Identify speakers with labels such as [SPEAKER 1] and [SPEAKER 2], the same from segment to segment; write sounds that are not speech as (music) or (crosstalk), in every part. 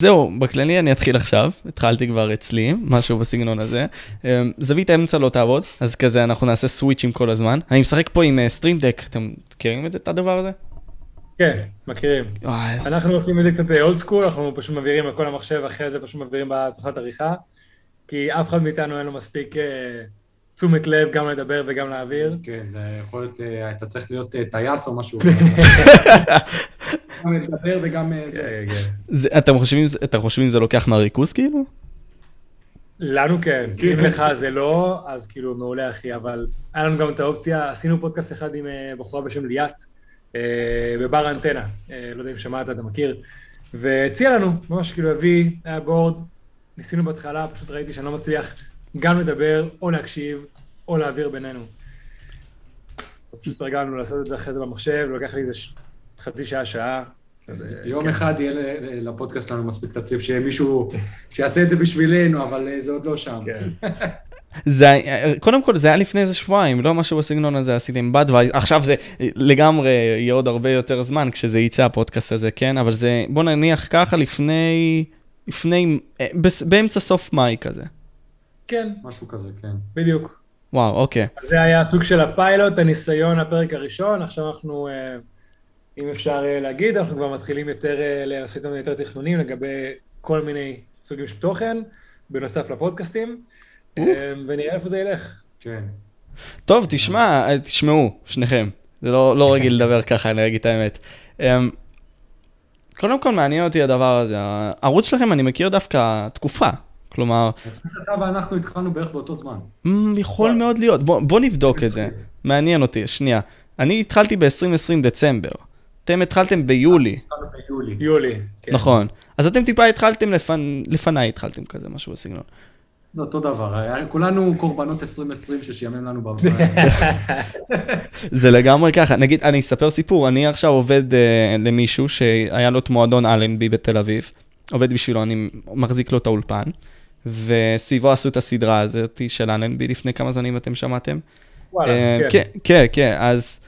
[SPEAKER 1] זהו, בכללי אני אתחיל עכשיו, התחלתי כבר אצלי, משהו בסגנון הזה. אמ, זווית האמצע לא תעבוד, אז כזה אנחנו נעשה switchים כל הזמן. אני משחק פה עם Stream Deck, אתם מכירים את זה, את הדבר הזה?
[SPEAKER 2] כן, מכירים.
[SPEAKER 1] אז-
[SPEAKER 2] אנחנו עושים את זה קצת old school, אנחנו פשוט מעבירים על כל המחשב, אחרי זה פשוט מעבירים בתוכנת עריכה, כי אף אחד מאיתנו אין לו מספיק אה, תשומת לב גם לדבר וגם להעביר.
[SPEAKER 3] כן, זה יכול להיות, אה, אתה צריך להיות אה, טייס או משהו. (laughs) גם לדבר וגם אה, זה.
[SPEAKER 2] כן, כן.
[SPEAKER 1] זה- אתם חושבים חושבים שזה לוקח מהריכוז כאילו?
[SPEAKER 2] לנו כן, אם לך זה לא, אז כאילו מעולה אחי, אבל היה לנו גם את האופציה, עשינו פודקאסט אחד עם בחורה בשם ליאת, בבר אנטנה, לא יודע אם שמעת, אתה מכיר, והציע לנו, ממש כאילו הביא, היה בורד, ניסינו בהתחלה, פשוט ראיתי שאני לא מצליח גם לדבר, או להקשיב, או להעביר בינינו. אז פשוט התרגלנו לעשות את זה אחרי זה במחשב, לקח לי איזה ש- חצי שעה, שעה. אז, אה,
[SPEAKER 3] יום
[SPEAKER 2] כן.
[SPEAKER 3] אחד יהיה לפודקאסט שלנו מספיק תציב שיהיה מישהו שיעשה את זה בשבילנו, אבל אה, זה עוד לא שם.
[SPEAKER 2] כן. (laughs)
[SPEAKER 1] זה, היה- קודם כל זה היה לפני איזה שבועיים, לא משהו בסגנון הזה עשיתם בד, ועכשיו זה לגמרי יהיה עוד הרבה יותר זמן כשזה יצא הפודקאסט הזה, כן? אבל זה, בוא נניח ככה לפני, לפני, אה, באמצע סוף מאי כזה.
[SPEAKER 2] כן,
[SPEAKER 3] משהו כזה, כן.
[SPEAKER 2] בדיוק.
[SPEAKER 1] וואו, אוקיי.
[SPEAKER 2] אז זה היה הסוג של הפיילוט, הניסיון, הפרק הראשון, עכשיו אנחנו, אה, אם אפשר אה, להגיד, אנחנו כבר מתחילים יותר, אה, לעשות לנו יותר תכנונים לגבי כל מיני סוגים של תוכן, בנוסף לפודקאסטים, אה, ונראה איפה זה ילך.
[SPEAKER 3] כן.
[SPEAKER 1] טוב, תשמע, תשמעו, שניכם. זה לא, לא רגיל לדבר ככה, אני אגיד את האמת. אמ, קודם כל מעניין אותי הדבר הזה. הערוץ שלכם, אני מכיר דווקא תקופה. כלומר,
[SPEAKER 3] שאתה ואנחנו התחלנו בערך באותו זמן.
[SPEAKER 1] אמ, יכול מאוד להיות. בוא, נבדוק את זה. מעניין אותי, שנייה. אני התחלתי ב-2020 דצמבר. אתם התחלתם ביולי,
[SPEAKER 3] ביולי.
[SPEAKER 2] יולי. כן.
[SPEAKER 1] נכון. אז אתם טיפה התחלתם לפנ... לפניי, התחלתם כזה, משהו בסגנון.
[SPEAKER 3] זה אותו דבר, כולנו קורבנות 2020 ששיאמם לנו בבית. (laughs)
[SPEAKER 1] זה לגמרי ככה. נגיד, אני אספר סיפור, אני עכשיו עובד uh, למישהו שהיה לו את מועדון אלנבי בתל אביב, עובד בשבילו, אני מחזיק לו את האולפן, וסביבו עשו את הסדרה הזאת של אלנבי לפני כמה זנים, אתם שמעתם?
[SPEAKER 2] וואלה,
[SPEAKER 1] אה,
[SPEAKER 2] כן.
[SPEAKER 1] כן, כן, כן, אז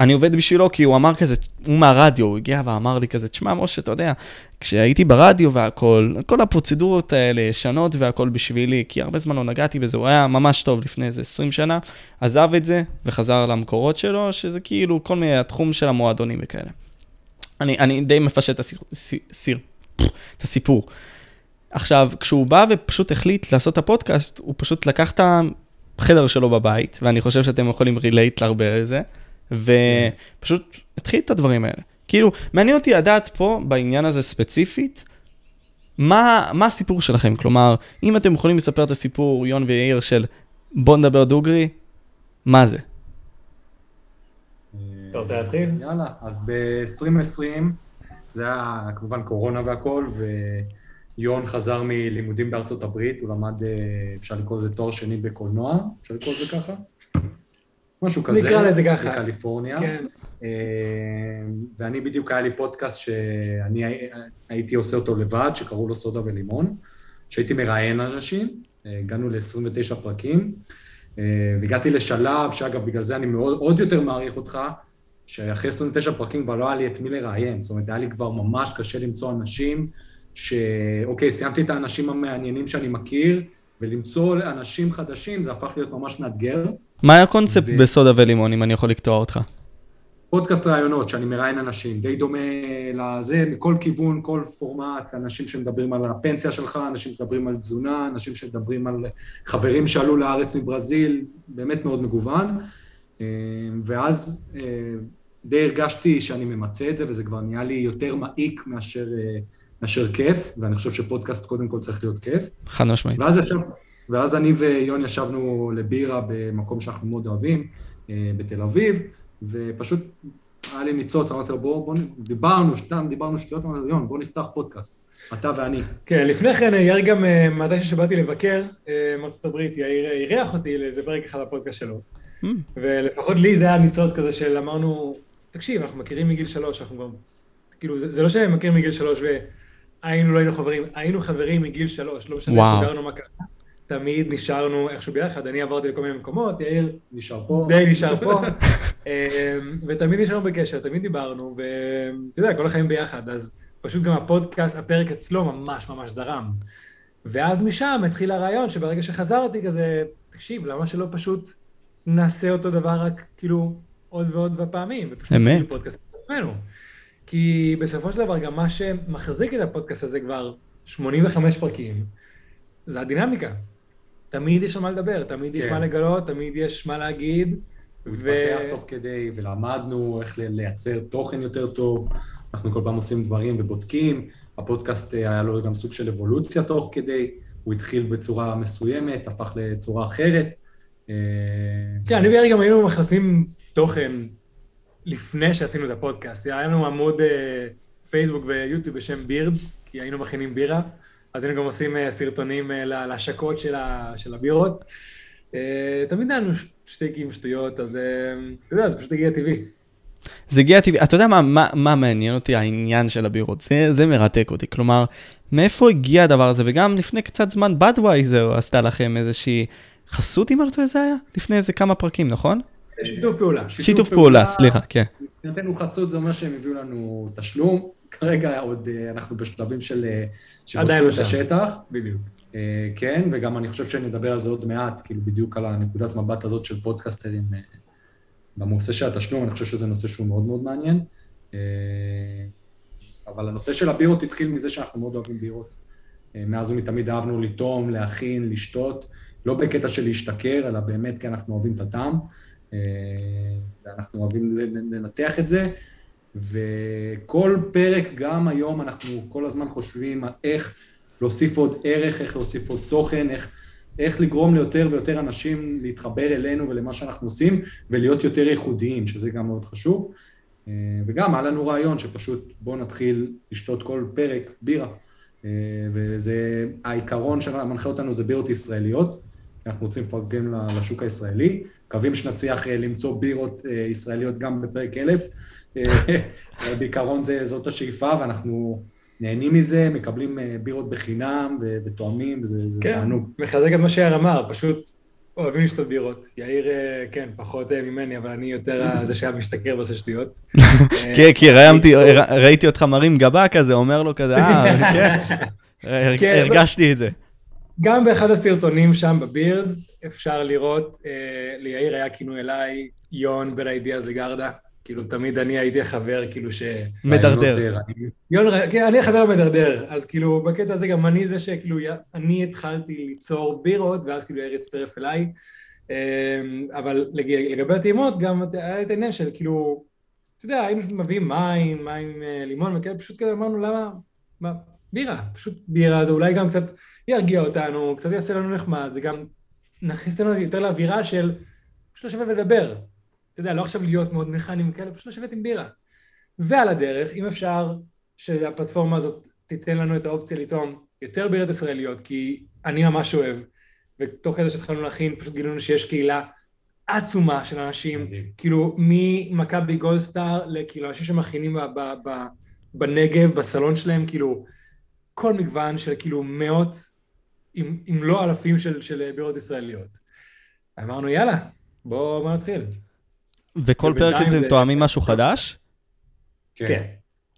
[SPEAKER 1] אני עובד בשבילו כי הוא אמר כזה, הוא מהרדיו, הוא הגיע ואמר לי כזה, תשמע, משה, אתה יודע, כשהייתי ברדיו והכל, כל הפרוצדורות האלה ישנות והכל בשבילי, כי הרבה זמן לא נגעתי בזה, הוא היה ממש טוב לפני איזה 20 שנה, עזב את זה וחזר למקורות שלו, שזה כאילו כל מיני התחום של המועדונים וכאלה. אני, אני די מפשט את, הסיר, סיר, סיר, את הסיפור. עכשיו, כשהוא בא ופשוט החליט לעשות את הפודקאסט, הוא פשוט לקח את החדר שלו בבית, ואני חושב שאתם יכולים רילייט להרבה לזה, ופשוט התחיל את הדברים האלה. כאילו, מעניין אותי לדעת פה, בעניין הזה ספציפית, מה, מה הסיפור שלכם? כלומר, אם אתם יכולים לספר את הסיפור, יון ויאיר, של בוא נדבר דוגרי, מה זה?
[SPEAKER 2] אתה רוצה להתחיל?
[SPEAKER 3] יאללה, אז ב-2020, זה היה כמובן קורונה והכל, ויון חזר מלימודים בארצות הברית, הוא למד, אה, אפשר לקרוא לזה תואר שני בקולנוע, אפשר לקרוא לזה ככה? משהו כזה.
[SPEAKER 2] נקרא לזה ככה.
[SPEAKER 3] בקליפורניה.
[SPEAKER 2] כן.
[SPEAKER 3] אה, ואני בדיוק, היה לי פודקאסט שאני הי- הייתי עושה אותו לבד, שקראו לו סודה ולימון, שהייתי מראיין אנשים, אה, הגענו ל-29 פרקים, והגעתי לשלב, שאגב, בגלל זה אני מאוד, עוד יותר מעריך אותך, שאחרי 29 פרקים כבר לא היה לי את מי לראיין, זאת אומרת, היה לי כבר ממש קשה למצוא אנשים שאוקיי, סיימתי את האנשים המעניינים שאני מכיר, ולמצוא אנשים חדשים זה הפך להיות ממש מאתגר.
[SPEAKER 1] מה היה הקונספט
[SPEAKER 3] ו-
[SPEAKER 1] בסודה ולימון, אם אני יכול לקטוע אותך?
[SPEAKER 3] פודקאסט רעיונות, שאני מראיין אנשים, די דומה לזה, מכל כיוון, כל פורמט, אנשים שמדברים על הפנסיה שלך, אנשים שמדברים על תזונה, אנשים שמדברים על חברים שעלו לארץ מברזיל, באמת מאוד מגוון. אה, ואז אה, די הרגשתי שאני ממצה את זה, וזה כבר נהיה לי יותר מעיק מאשר, אה, מאשר כיף, ואני חושב שפודקאסט קודם כל צריך להיות כיף.
[SPEAKER 1] חד משמעית.
[SPEAKER 3] ואז, ישב, ואז אני ויון ישבנו לבירה במקום שאנחנו מאוד אוהבים, אה, בתל אביב, ופשוט היה לי ניצוץ, אמרתי לו, בוא, בוא, דיברנו, סתם דיברנו שטויות, אמרתי לו, יון, בוא נפתח פודקאסט, אתה ואני.
[SPEAKER 2] כן, לפני כן יאיר גם, אה, מתי שבאתי לבקר אה, מארצות הברית, יאיר אירח אותי לאיזה פרק אחד בפודקאסט שלו.
[SPEAKER 1] Mm,
[SPEAKER 2] ולפחות לי זה היה ניצוץ כזה של אמרנו, תקשיב, אנחנו מכירים מגיל שלוש, אנחנו גם, כאילו, זה, זה לא שהם מכירים מגיל שלוש והיינו, לא היינו חברים, היינו חברים מגיל שלוש, לא משנה. איך גרנו מה קרה. תמיד נשארנו איכשהו ביחד, אני עברתי לכל מיני מקומות, יאיר
[SPEAKER 3] נשאר פה.
[SPEAKER 2] די נשאר פה, (laughs) אמ, ותמיד נשארנו בקשר, תמיד דיברנו, ואתה יודע, כל החיים ביחד, אז פשוט גם הפודקאסט, הפרק אצלו ממש ממש זרם. ואז משם התחיל הרעיון שברגע שחזרתי כזה, תקשיב, למה שלא פשוט נעשה אותו דבר רק כאילו עוד ועוד פעמים, ופשוט
[SPEAKER 1] אמת.
[SPEAKER 2] נעשה פודקאסט בעצמנו. כי בסופו של דבר גם מה שמחזיק את הפודקאסט הזה כבר 85 פרקים, זה הדינמיקה. תמיד יש על מה לדבר, תמיד יש
[SPEAKER 3] כן.
[SPEAKER 2] מה לגלות, תמיד יש מה להגיד.
[SPEAKER 3] הוא
[SPEAKER 2] ו-
[SPEAKER 3] התפתח תוך כדי, ולמדנו איך לייצר תוכן יותר טוב. אנחנו כל פעם עושים דברים ובודקים. הפודקאסט אה, היה לו גם סוג של אבולוציה תוך כדי. הוא התחיל בצורה מסוימת, הפך לצורה אחרת. אה,
[SPEAKER 2] כן, אני וארי גם היינו מכניסים תוכן לפני שעשינו את הפודקאסט. היה לנו עמוד אה, פייסבוק ויוטיוב בשם בירדס, כי היינו מכינים בירה, אז היינו גם עושים אה, סרטונים אה, לה- להשקות של, ה, של הבירות. תמיד היה לנו שטיקים, שטויות, אז אתה יודע, זה פשוט הגיע טבעי.
[SPEAKER 1] זה הגיע טבעי, אתה יודע מה, מה, מה מעניין אותי, העניין של הבירות, זה, זה מרתק אותי, כלומר, מאיפה הגיע הדבר הזה, וגם לפני קצת זמן בדווייזר עשתה לכם איזושהי חסות, אם אני לא טועה זה היה? לפני איזה כמה פרקים, נכון?
[SPEAKER 2] שיתוף פעולה.
[SPEAKER 1] שיתוף פעולה, סליחה, כן.
[SPEAKER 3] מבחינתנו חסות זה אומר שהם הביאו לנו תשלום. כרגע עוד אה, אנחנו בשלבים של... אה,
[SPEAKER 2] עדיין לא שם.
[SPEAKER 3] השטח.
[SPEAKER 2] בדיוק.
[SPEAKER 3] אה, כן, וגם אני חושב שנדבר על זה עוד מעט, כאילו בדיוק על הנקודת מבט הזאת של פודקאסטרים בנושא של התשלום, אני חושב שזה נושא שהוא מאוד מאוד מעניין. אבל הנושא של הבירות התחיל מזה שאנחנו מאוד אוהבים בירות. מאז ומתמיד אהבנו לטעום, להכין, לשתות, לא בקטע של להשתכר, אלא באמת כי אנחנו אוהבים את הטעם. אה, ואנחנו אוהבים לנתח את זה. וכל פרק, גם היום, אנחנו כל הזמן חושבים על איך להוסיף עוד ערך, איך להוסיף עוד תוכן, איך, איך לגרום ליותר ויותר אנשים להתחבר אלינו ולמה שאנחנו עושים, ולהיות יותר ייחודיים, שזה גם מאוד חשוב. אה, וגם היה לנו רעיון שפשוט בואו נתחיל לשתות כל פרק בירה. אה, וזה, העיקרון שמנחה אותנו זה בירות ישראליות. אנחנו רוצים לפרגן ל- לשוק הישראלי. מקווים שנצליח אה, למצוא בירות אה, ישראליות גם בפרק אלף. אה, (laughs) בעיקרון זה, זאת השאיפה, ואנחנו נהנים מזה, מקבלים בירות בחינם ו- ותואמים, וזה זה
[SPEAKER 2] כן,
[SPEAKER 3] תענוג.
[SPEAKER 2] מחזק את מה שיאיר אמר, פשוט אוהבים לשתות בירות. יאיר, כן, פחות ממני, אבל אני יותר (laughs) זה שהיה משתכר ועושה שטויות. (laughs)
[SPEAKER 1] כן, כי ראיתי, אותך מרים גבה כזה, אומר לו כזה, אה, כן,
[SPEAKER 2] כן,
[SPEAKER 1] הרגשתי את זה.
[SPEAKER 2] גם באחד הסרטונים שם בבירדס אפשר לראות, אה, ליאיר היה כינוי אליי, יון בין האידיאז לגרדה. כאילו, תמיד אני הייתי החבר, כאילו ש...
[SPEAKER 1] מדרדר.
[SPEAKER 3] אה.
[SPEAKER 2] יון, כן, אני החבר המדרדר, אז כאילו, בקטע הזה גם אני זה שכאילו, אני התחלתי ליצור בירות, ואז כאילו יאיר הצטרף אליי. אה, אבל לג- לגבי הטעימות, גם היה את העניין של כאילו, אתה יודע, היינו מביאים מים, מים אה, לימון וכאלה, פשוט כזה אמרנו, למה, מה, בירה, פשוט בירה, זה אולי גם קצת ירגיע אותנו, קצת יעשה לנו נחמד, זה גם נכניס אותנו יותר לאווירה של פשוט לשבת ולדבר. אתה יודע, לא עכשיו להיות מאוד מכניים וכאלה, פשוט לשבת עם בירה. ועל הדרך, אם אפשר שהפלטפורמה הזאת תיתן לנו את האופציה לטעום יותר בירות ישראליות, כי אני ממש אוהב, ותוך כדי שהתחלנו להכין, פשוט גילינו שיש קהילה עצומה של אנשים,
[SPEAKER 3] מדהים.
[SPEAKER 2] כאילו ממכבי גולדסטאר לכאילו אנשים שמכינים ב- ב- ב- בנגב, בסלון שלהם, כאילו כל מגוון של כאילו מאות, אם, אם לא אלפים של, של בירות ישראליות. אמרנו יאללה, בואו בוא נתחיל.
[SPEAKER 1] וכל פרק אתם
[SPEAKER 2] זה-
[SPEAKER 1] תואמים משהו חדש?
[SPEAKER 2] כן.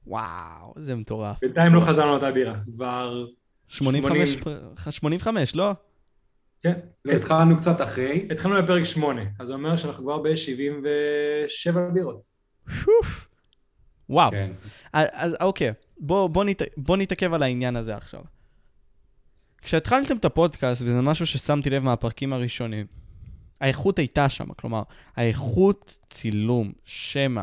[SPEAKER 1] וואו, זה מטורף.
[SPEAKER 2] בינתיים לא חזרנו לאותה בירה, כבר...
[SPEAKER 1] 85,
[SPEAKER 2] 80.
[SPEAKER 1] פר- 85, לא?
[SPEAKER 2] כן.
[SPEAKER 3] לא, התחלנו קצת אחרי,
[SPEAKER 2] התחלנו בפרק 8, אז זה אומר שאנחנו כבר ב-77 בירות.
[SPEAKER 1] וואו.
[SPEAKER 3] כן.
[SPEAKER 1] אז אז, אוקיי, בוא, בוא, נת, בוא נתעכב על העניין הזה עכשיו. כשהתחלתם את הפודקאסט, וזה משהו ששמתי לב מהפרקים הראשונים, האיכות הייתה שם, כלומר, האיכות צילום, שמע.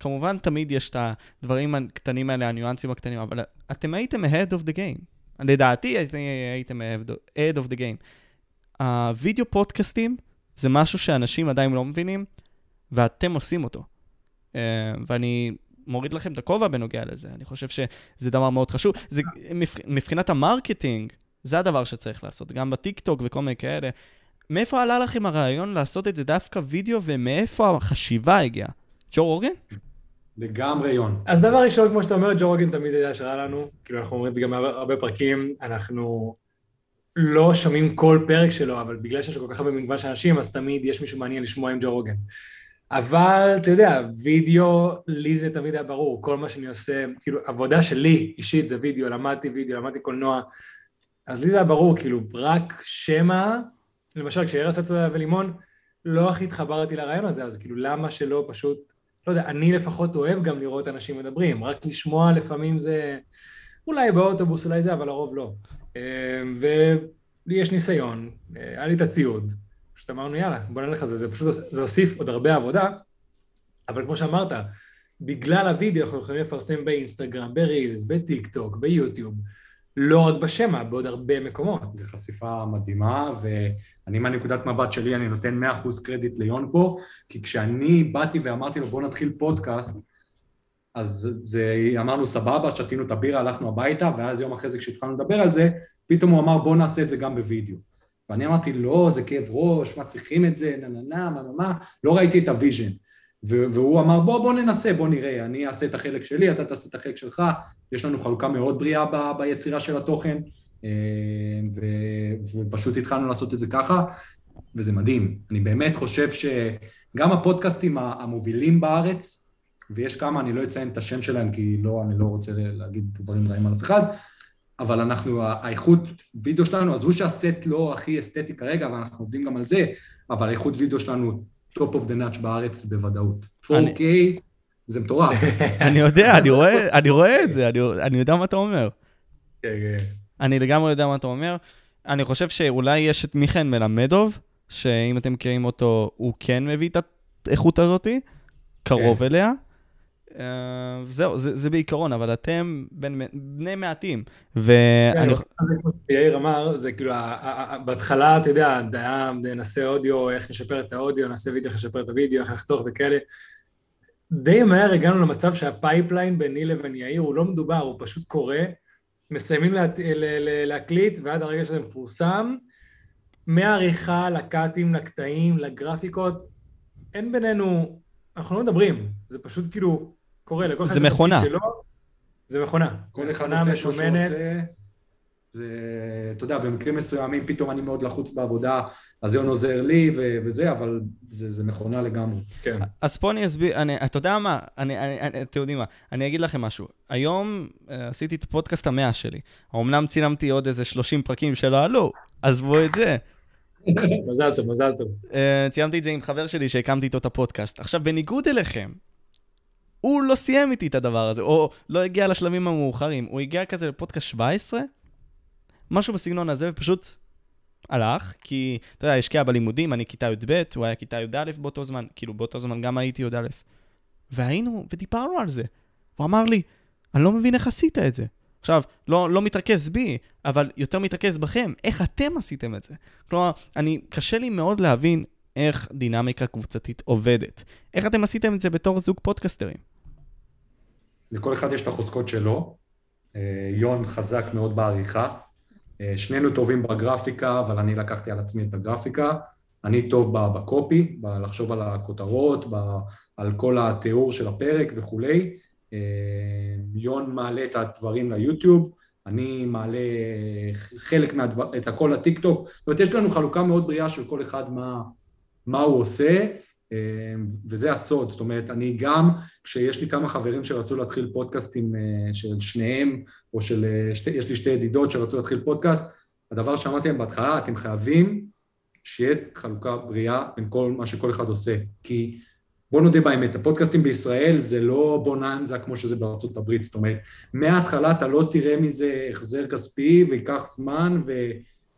[SPEAKER 1] כמובן, תמיד יש את הדברים הקטנים האלה, הניואנסים הקטנים, אבל אתם הייתם ahead of the game. לדעתי הייתם- ahead of the game. הווידאו פודקאסטים זה משהו שאנשים עדיין לא מבינים, ואתם עושים אותו. אה, ואני מוריד לכם את הכובע בנוגע לזה. אני חושב שזה דבר מאוד חשוב. זה, מבח- מבחינת ה marketing, זה הדבר שצריך לעשות, גם בטיקטוק וכל מיני כאלה. מאיפה עלה לכם הרעיון לעשות את זה דווקא וידאו, ומאיפה החשיבה הגיעה? ג'ו רוגן?
[SPEAKER 3] לגמרי כן.
[SPEAKER 2] אז דבר ראשון, כמו שאתה אומר, ג'ו רוגן תמיד היה השראה לנו, כאילו אנחנו אומרים את זה גם בהרבה הרבה פרקים, אנחנו לא שומעים כל פרק שלו, אבל בגלל שיש כל כך הרבה מגוון של אנשים, אז תמיד יש מישהו מעניין לשמוע עם ג'ו רוגן. אבל אתה יודע, וידאו, לי זה תמיד היה ברור, כל מה שאני עושה, כאילו, עבודה שלי אישית זה וידאו, למדתי וידאו, למדתי קולנוע, אז לי זה היה ברור, כאילו, רק שמע, למשל כשארז אצלה ולימון, לא הכי התחברתי לרעיון הזה, אז כאילו, למה שלא פשוט, לא יודע, אני לפחות אוהב גם לראות אנשים מדברים, רק לשמוע לפעמים זה, אולי באוטובוס, אולי זה, אבל לרוב לא. אמ, ולי יש ניסיון, אה, היה לי את הציוד, פשוט אמרנו, יאללה, בוא נלך על זה, זה פשוט, זה הוסיף עוד הרבה עבודה, אבל כמו שאמרת, בגלל הוידאו אנחנו יכולים לפרסם באינסטגרם, ברילס, בטיק טוק, ביוטיוב, לא רק בשמע, בעוד הרבה מקומות.
[SPEAKER 3] זו חשיפה מדהימה, ואני מהנקודת מבט שלי, אני נותן 100% קרדיט ליון פה, כי כשאני באתי ואמרתי לו, בוא נתחיל פודקאסט, אז זה, אמרנו סבבה, שתינו את הבירה, הלכנו הביתה, ואז יום אחרי זה כשהתחלנו לדבר על זה, פתאום הוא אמר בוא נעשה את זה גם בווידאו. ואני אמרתי לא, זה כאב ראש, מה צריכים את זה, נה נה נה, מה מה מה, לא ראיתי את ה vision. והוא אמר בוא בוא ננסה, בוא נראה, אני אעשה את החלק שלי, אתה תעשה את החלק שלך, יש לנו חלוקה מאוד בריאה ב, ביצירה של התוכן, אה, ו, ופשוט התחלנו לעשות את זה ככה, וזה מדהים. אני באמת חושב שגם הפודקאסטים המובילים בארץ, ויש כמה, אני לא אציין את השם שלהם כי לא, אני לא רוצה להגיד דברים רעים על אף אחד, אבל אנחנו, האיכות וידאו שלנו, עזבו שהסט לא הכי אסתטי כרגע, אבל אנחנו עובדים גם על זה, אבל האיכות וידאו שלנו top of the notch בארץ בוודאות. 4K זה מטורף. (laughs)
[SPEAKER 1] אני יודע, אני רואה, אני רואה את זה, אני, אני יודע מה אתה אומר.
[SPEAKER 2] כן, כן.
[SPEAKER 1] אני לגמרי יודע מה אתה אומר. אני חושב שאולי יש את מיכן מלמדוב, שאם אתם מכירים אותו, הוא כן מביא את האיכות הזאתי, קרוב כן. אליה. אה, זהו, זה, זה בעיקרון, אבל אתם בין, בני מעטים.
[SPEAKER 2] ואני... כן, יאיר אמר, זה כאילו, בהתחלה, אתה יודע, היה נעשה אודיו, איך נשפר את האודיו, נעשה וידאו, איך נשפר את הוידאו, איך לחתוך וכאלה. די מהר הגענו למצב שה pipeline ביני לבין יאיר הוא לא מדובר, הוא פשוט קורה, מסיימים לה, להקליט, ועד הרגע שזה מפורסם, מהעריכה, ל cutים, לקטעים, לגרפיקות, אין בינינו, אנחנו לא מדברים, זה פשוט כאילו, קורה, לכל
[SPEAKER 1] אחד זה מכונה. שלו,
[SPEAKER 2] זה מכונה.
[SPEAKER 3] כל אחד עושה מה שהוא עושה. זה, אתה יודע, במקרים מסוימים פתאום אני מאוד לחוץ בעבודה, אז יון עוזר לי ו- וזה, אבל זה, זה מכונה לגמרי.
[SPEAKER 1] כן. אז פה אני אסביר, אני, אתה יודע מה, אני, אני, אני, אתם יודעים מה, אני אגיד לכם משהו. היום uh, עשיתי את הפודקאסט המאה שלי. אמנם צילמתי עוד איזה 30 פרקים שלא עלו, עזבו את זה. (laughs)
[SPEAKER 2] מזל טוב, מזל טוב. Uh,
[SPEAKER 1] ציימתי את זה עם חבר שלי שהקמתי איתו את הפודקאסט. עכשיו, בניגוד אליכם, הוא לא סיים איתי את הדבר הזה, או לא הגיע לשלבים המאוחרים. הוא הגיע כזה לפודקאסט 17, משהו בסגנון הזה, ופשוט הלך, כי, אתה יודע, השקיע בלימודים, אני כיתה י"ב, הוא היה כיתה י"א באותו זמן, כאילו באותו זמן גם הייתי י"א. והיינו, ודיברנו על זה. הוא אמר לי, אני לא מבין איך עשית את זה. עכשיו, לא, לא מתרכז בי, אבל יותר מתרכז בכם, איך אתם עשיתם את זה. כלומר, אני, קשה לי מאוד להבין איך דינמיקה קבוצתית עובדת. איך אתם עשיתם את זה בתור זוג פודקסטרים?
[SPEAKER 3] לכל אחד יש את החוזקות שלו. אה, יון חזק מאוד בעריכה. אה, שנינו טובים בגרפיקה, אבל אני לקחתי על עצמי את הגרפיקה. אני טוב בקופי, בלחשוב על הכותרות, על כל התיאור של הפרק וכולי. אה, יון מעלה את הדברים ליוטיוב, אני מעלה חלק מהדבר, את הכל לטיק טוק. זאת אומרת, יש לנו חלוקה מאוד בריאה של כל אחד מה, מה הוא עושה, וזה הסוד, זאת אומרת, אני גם, כשיש לי כמה חברים שרצו להתחיל פודקאסטים אה, של שניהם, או של, אה, שתי, יש לי שתי ידידות שרצו להתחיל פודקאסט, הדבר שאמרתי להם בהתחלה, אתם חייבים שיהיה חלוקה בריאה בין כל מה שכל אחד עושה, כי בוא נודה באמת, הפודקאסטים בישראל זה לא בוננזה כמו שזה בארצות הברית, זאת אומרת, מההתחלה אתה לא תראה מזה החזר כספי וייקח זמן ו...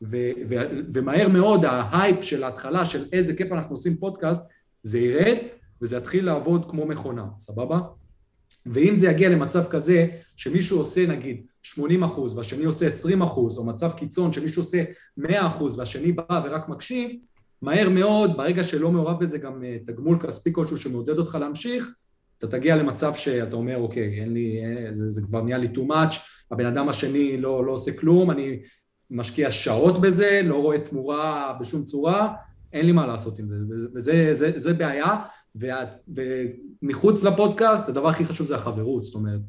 [SPEAKER 3] ו- ו- ומהר מאוד ההייפ של ההתחלה של איזה כיף אנחנו עושים פודקאסט זה ירד וזה יתחיל לעבוד כמו מכונה, סבבה? ואם זה יגיע למצב כזה שמישהו עושה נגיד 80 אחוז והשני עושה 20 אחוז, או מצב קיצון שמישהו עושה 100 אחוז והשני בא ורק מקשיב, מהר מאוד, ברגע שלא מעורב בזה גם אה, תגמול כספי כלשהו שמעודד אותך להמשיך, אתה תגיע למצב שאתה אומר, אוקיי, אין לי, אה, זה, זה כבר נהיה לי too much, הבן אדם השני לא, לא עושה כלום, אני משקיע שעות בזה, לא רואה תמורה בשום צורה, אין לי מה לעשות עם זה, וזה זה, זה בעיה, ומחוץ לפודקאסט הדבר הכי חשוב זה החברות, זאת אומרת,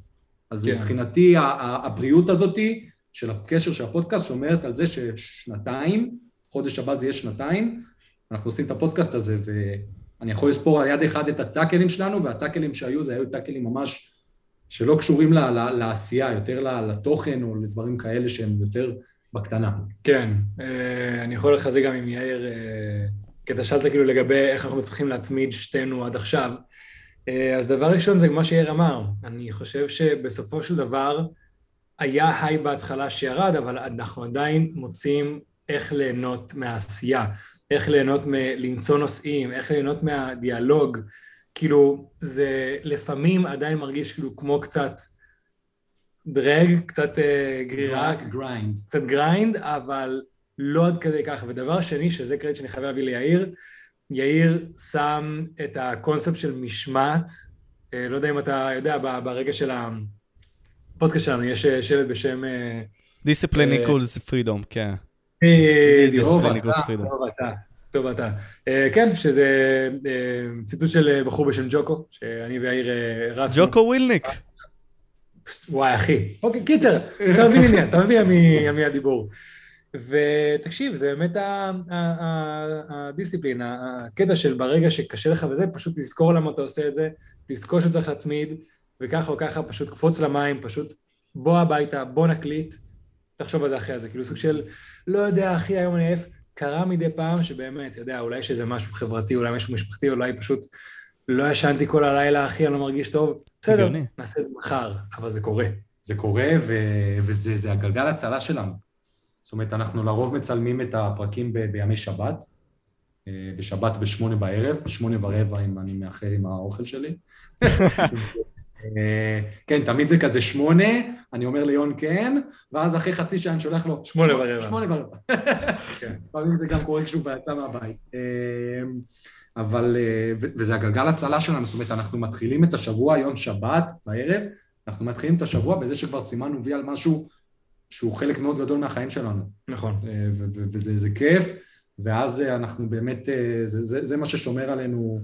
[SPEAKER 3] אז כן. מבחינתי הבריאות הזאתי של הקשר של הפודקאסט שומרת על זה ששנתיים, חודש הבא זה יהיה שנתיים, אנחנו עושים את הפודקאסט הזה, אני יכול לספור על יד אחד את הטאקלים שלנו, והטאקלים שהיו זה היו טאקלים ממש שלא קשורים ל, ל, לעשייה, יותר לתוכן או לדברים כאלה שהם יותר בקטנה.
[SPEAKER 2] כן, אה, אני יכול לחזק גם עם יאיר, אה, כי אתה שאלת כאילו לגבי איך אנחנו מצליחים להתמיד שתינו עד עכשיו. אה, אז דבר ראשון זה מה שיאיר אמר, אני חושב שבסופו של דבר היה היי בהתחלה שירד, אבל אנחנו עדיין מוצאים איך ליהנות מהעשייה, איך ליהנות מלמצוא נושאים, איך ליהנות מהדיאלוג. כאילו, זה לפעמים עדיין מרגיש כאילו כמו קצת drag, קצת uh, גרירה.
[SPEAKER 3] grind.
[SPEAKER 2] קצת grind, אבל לא עד כדי כך. ודבר שני, שזה קרדיט שאני חייב להביא ליאיר, יאיר שם את הקונספט של משמעת, uh, לא יודע אם אתה יודע, ברגע של הפודקאסט שלנו יש אה, שלט בשם...
[SPEAKER 1] דיסציפלין איקולס פרידום, כן.
[SPEAKER 2] אתה, טוב אתה. כן, שזה ציטוט של בחור בשם ג'וקו, שאני ויאיר
[SPEAKER 1] רצנו. ג'וקו ווילניק.
[SPEAKER 2] וואי, אחי. אוקיי, קיצר, אתה מבין מי, אתה מבין מי הדיבור. ותקשיב, זה באמת הדיסציפלין, הקטע של ברגע שקשה לך וזה, פשוט תזכור למה אתה עושה את זה, תזכור שצריך להתמיד, וככה או ככה פשוט קפוץ למים, פשוט בוא הביתה, בוא נקליט, תחשוב על זה אחרי זה, כאילו סוג של, לא יודע, אחי, היום אני עייף, קרה מדי פעם שבאמת, אתה יודע, אולי יש איזה משהו חברתי, אולי משהו משפחתי, אולי פשוט לא ישנתי כל הלילה, אחי, אני לא מרגיש טוב, בסדר, נעשה את זה מחר, אבל זה קורה.
[SPEAKER 3] זה קורה, ו- וזה הגלגל הצלה שלנו. זאת אומרת, אנחנו לרוב מצלמים את הפרקים ב- בימי שבת, אה, בשבת בשמונה בערב, בשמונה ורבע אם אני מאחר עם האוכל שלי. (laughs) אה, כן, תמיד זה כזה שמונה, אני אומר ליון כן, ואז אחרי חצי שעה אני שולח לו...
[SPEAKER 2] שמונה ורבע.
[SPEAKER 3] שמונה ורבע. (laughs) כן, לפעמים זה גם קורה כשהוא יצא מהבית. אה, אבל, אה, וזה הגלגל הצלה שלנו, זאת אומרת, אנחנו מתחילים את השבוע, יום שבת, בערב, אנחנו מתחילים את השבוע בזה שכבר סימנו וי על משהו שהוא חלק מאוד גדול מהחיים שלנו.
[SPEAKER 2] נכון.
[SPEAKER 3] וזה כיף, ואז אנחנו באמת, זה, זה, זה מה ששומר עלינו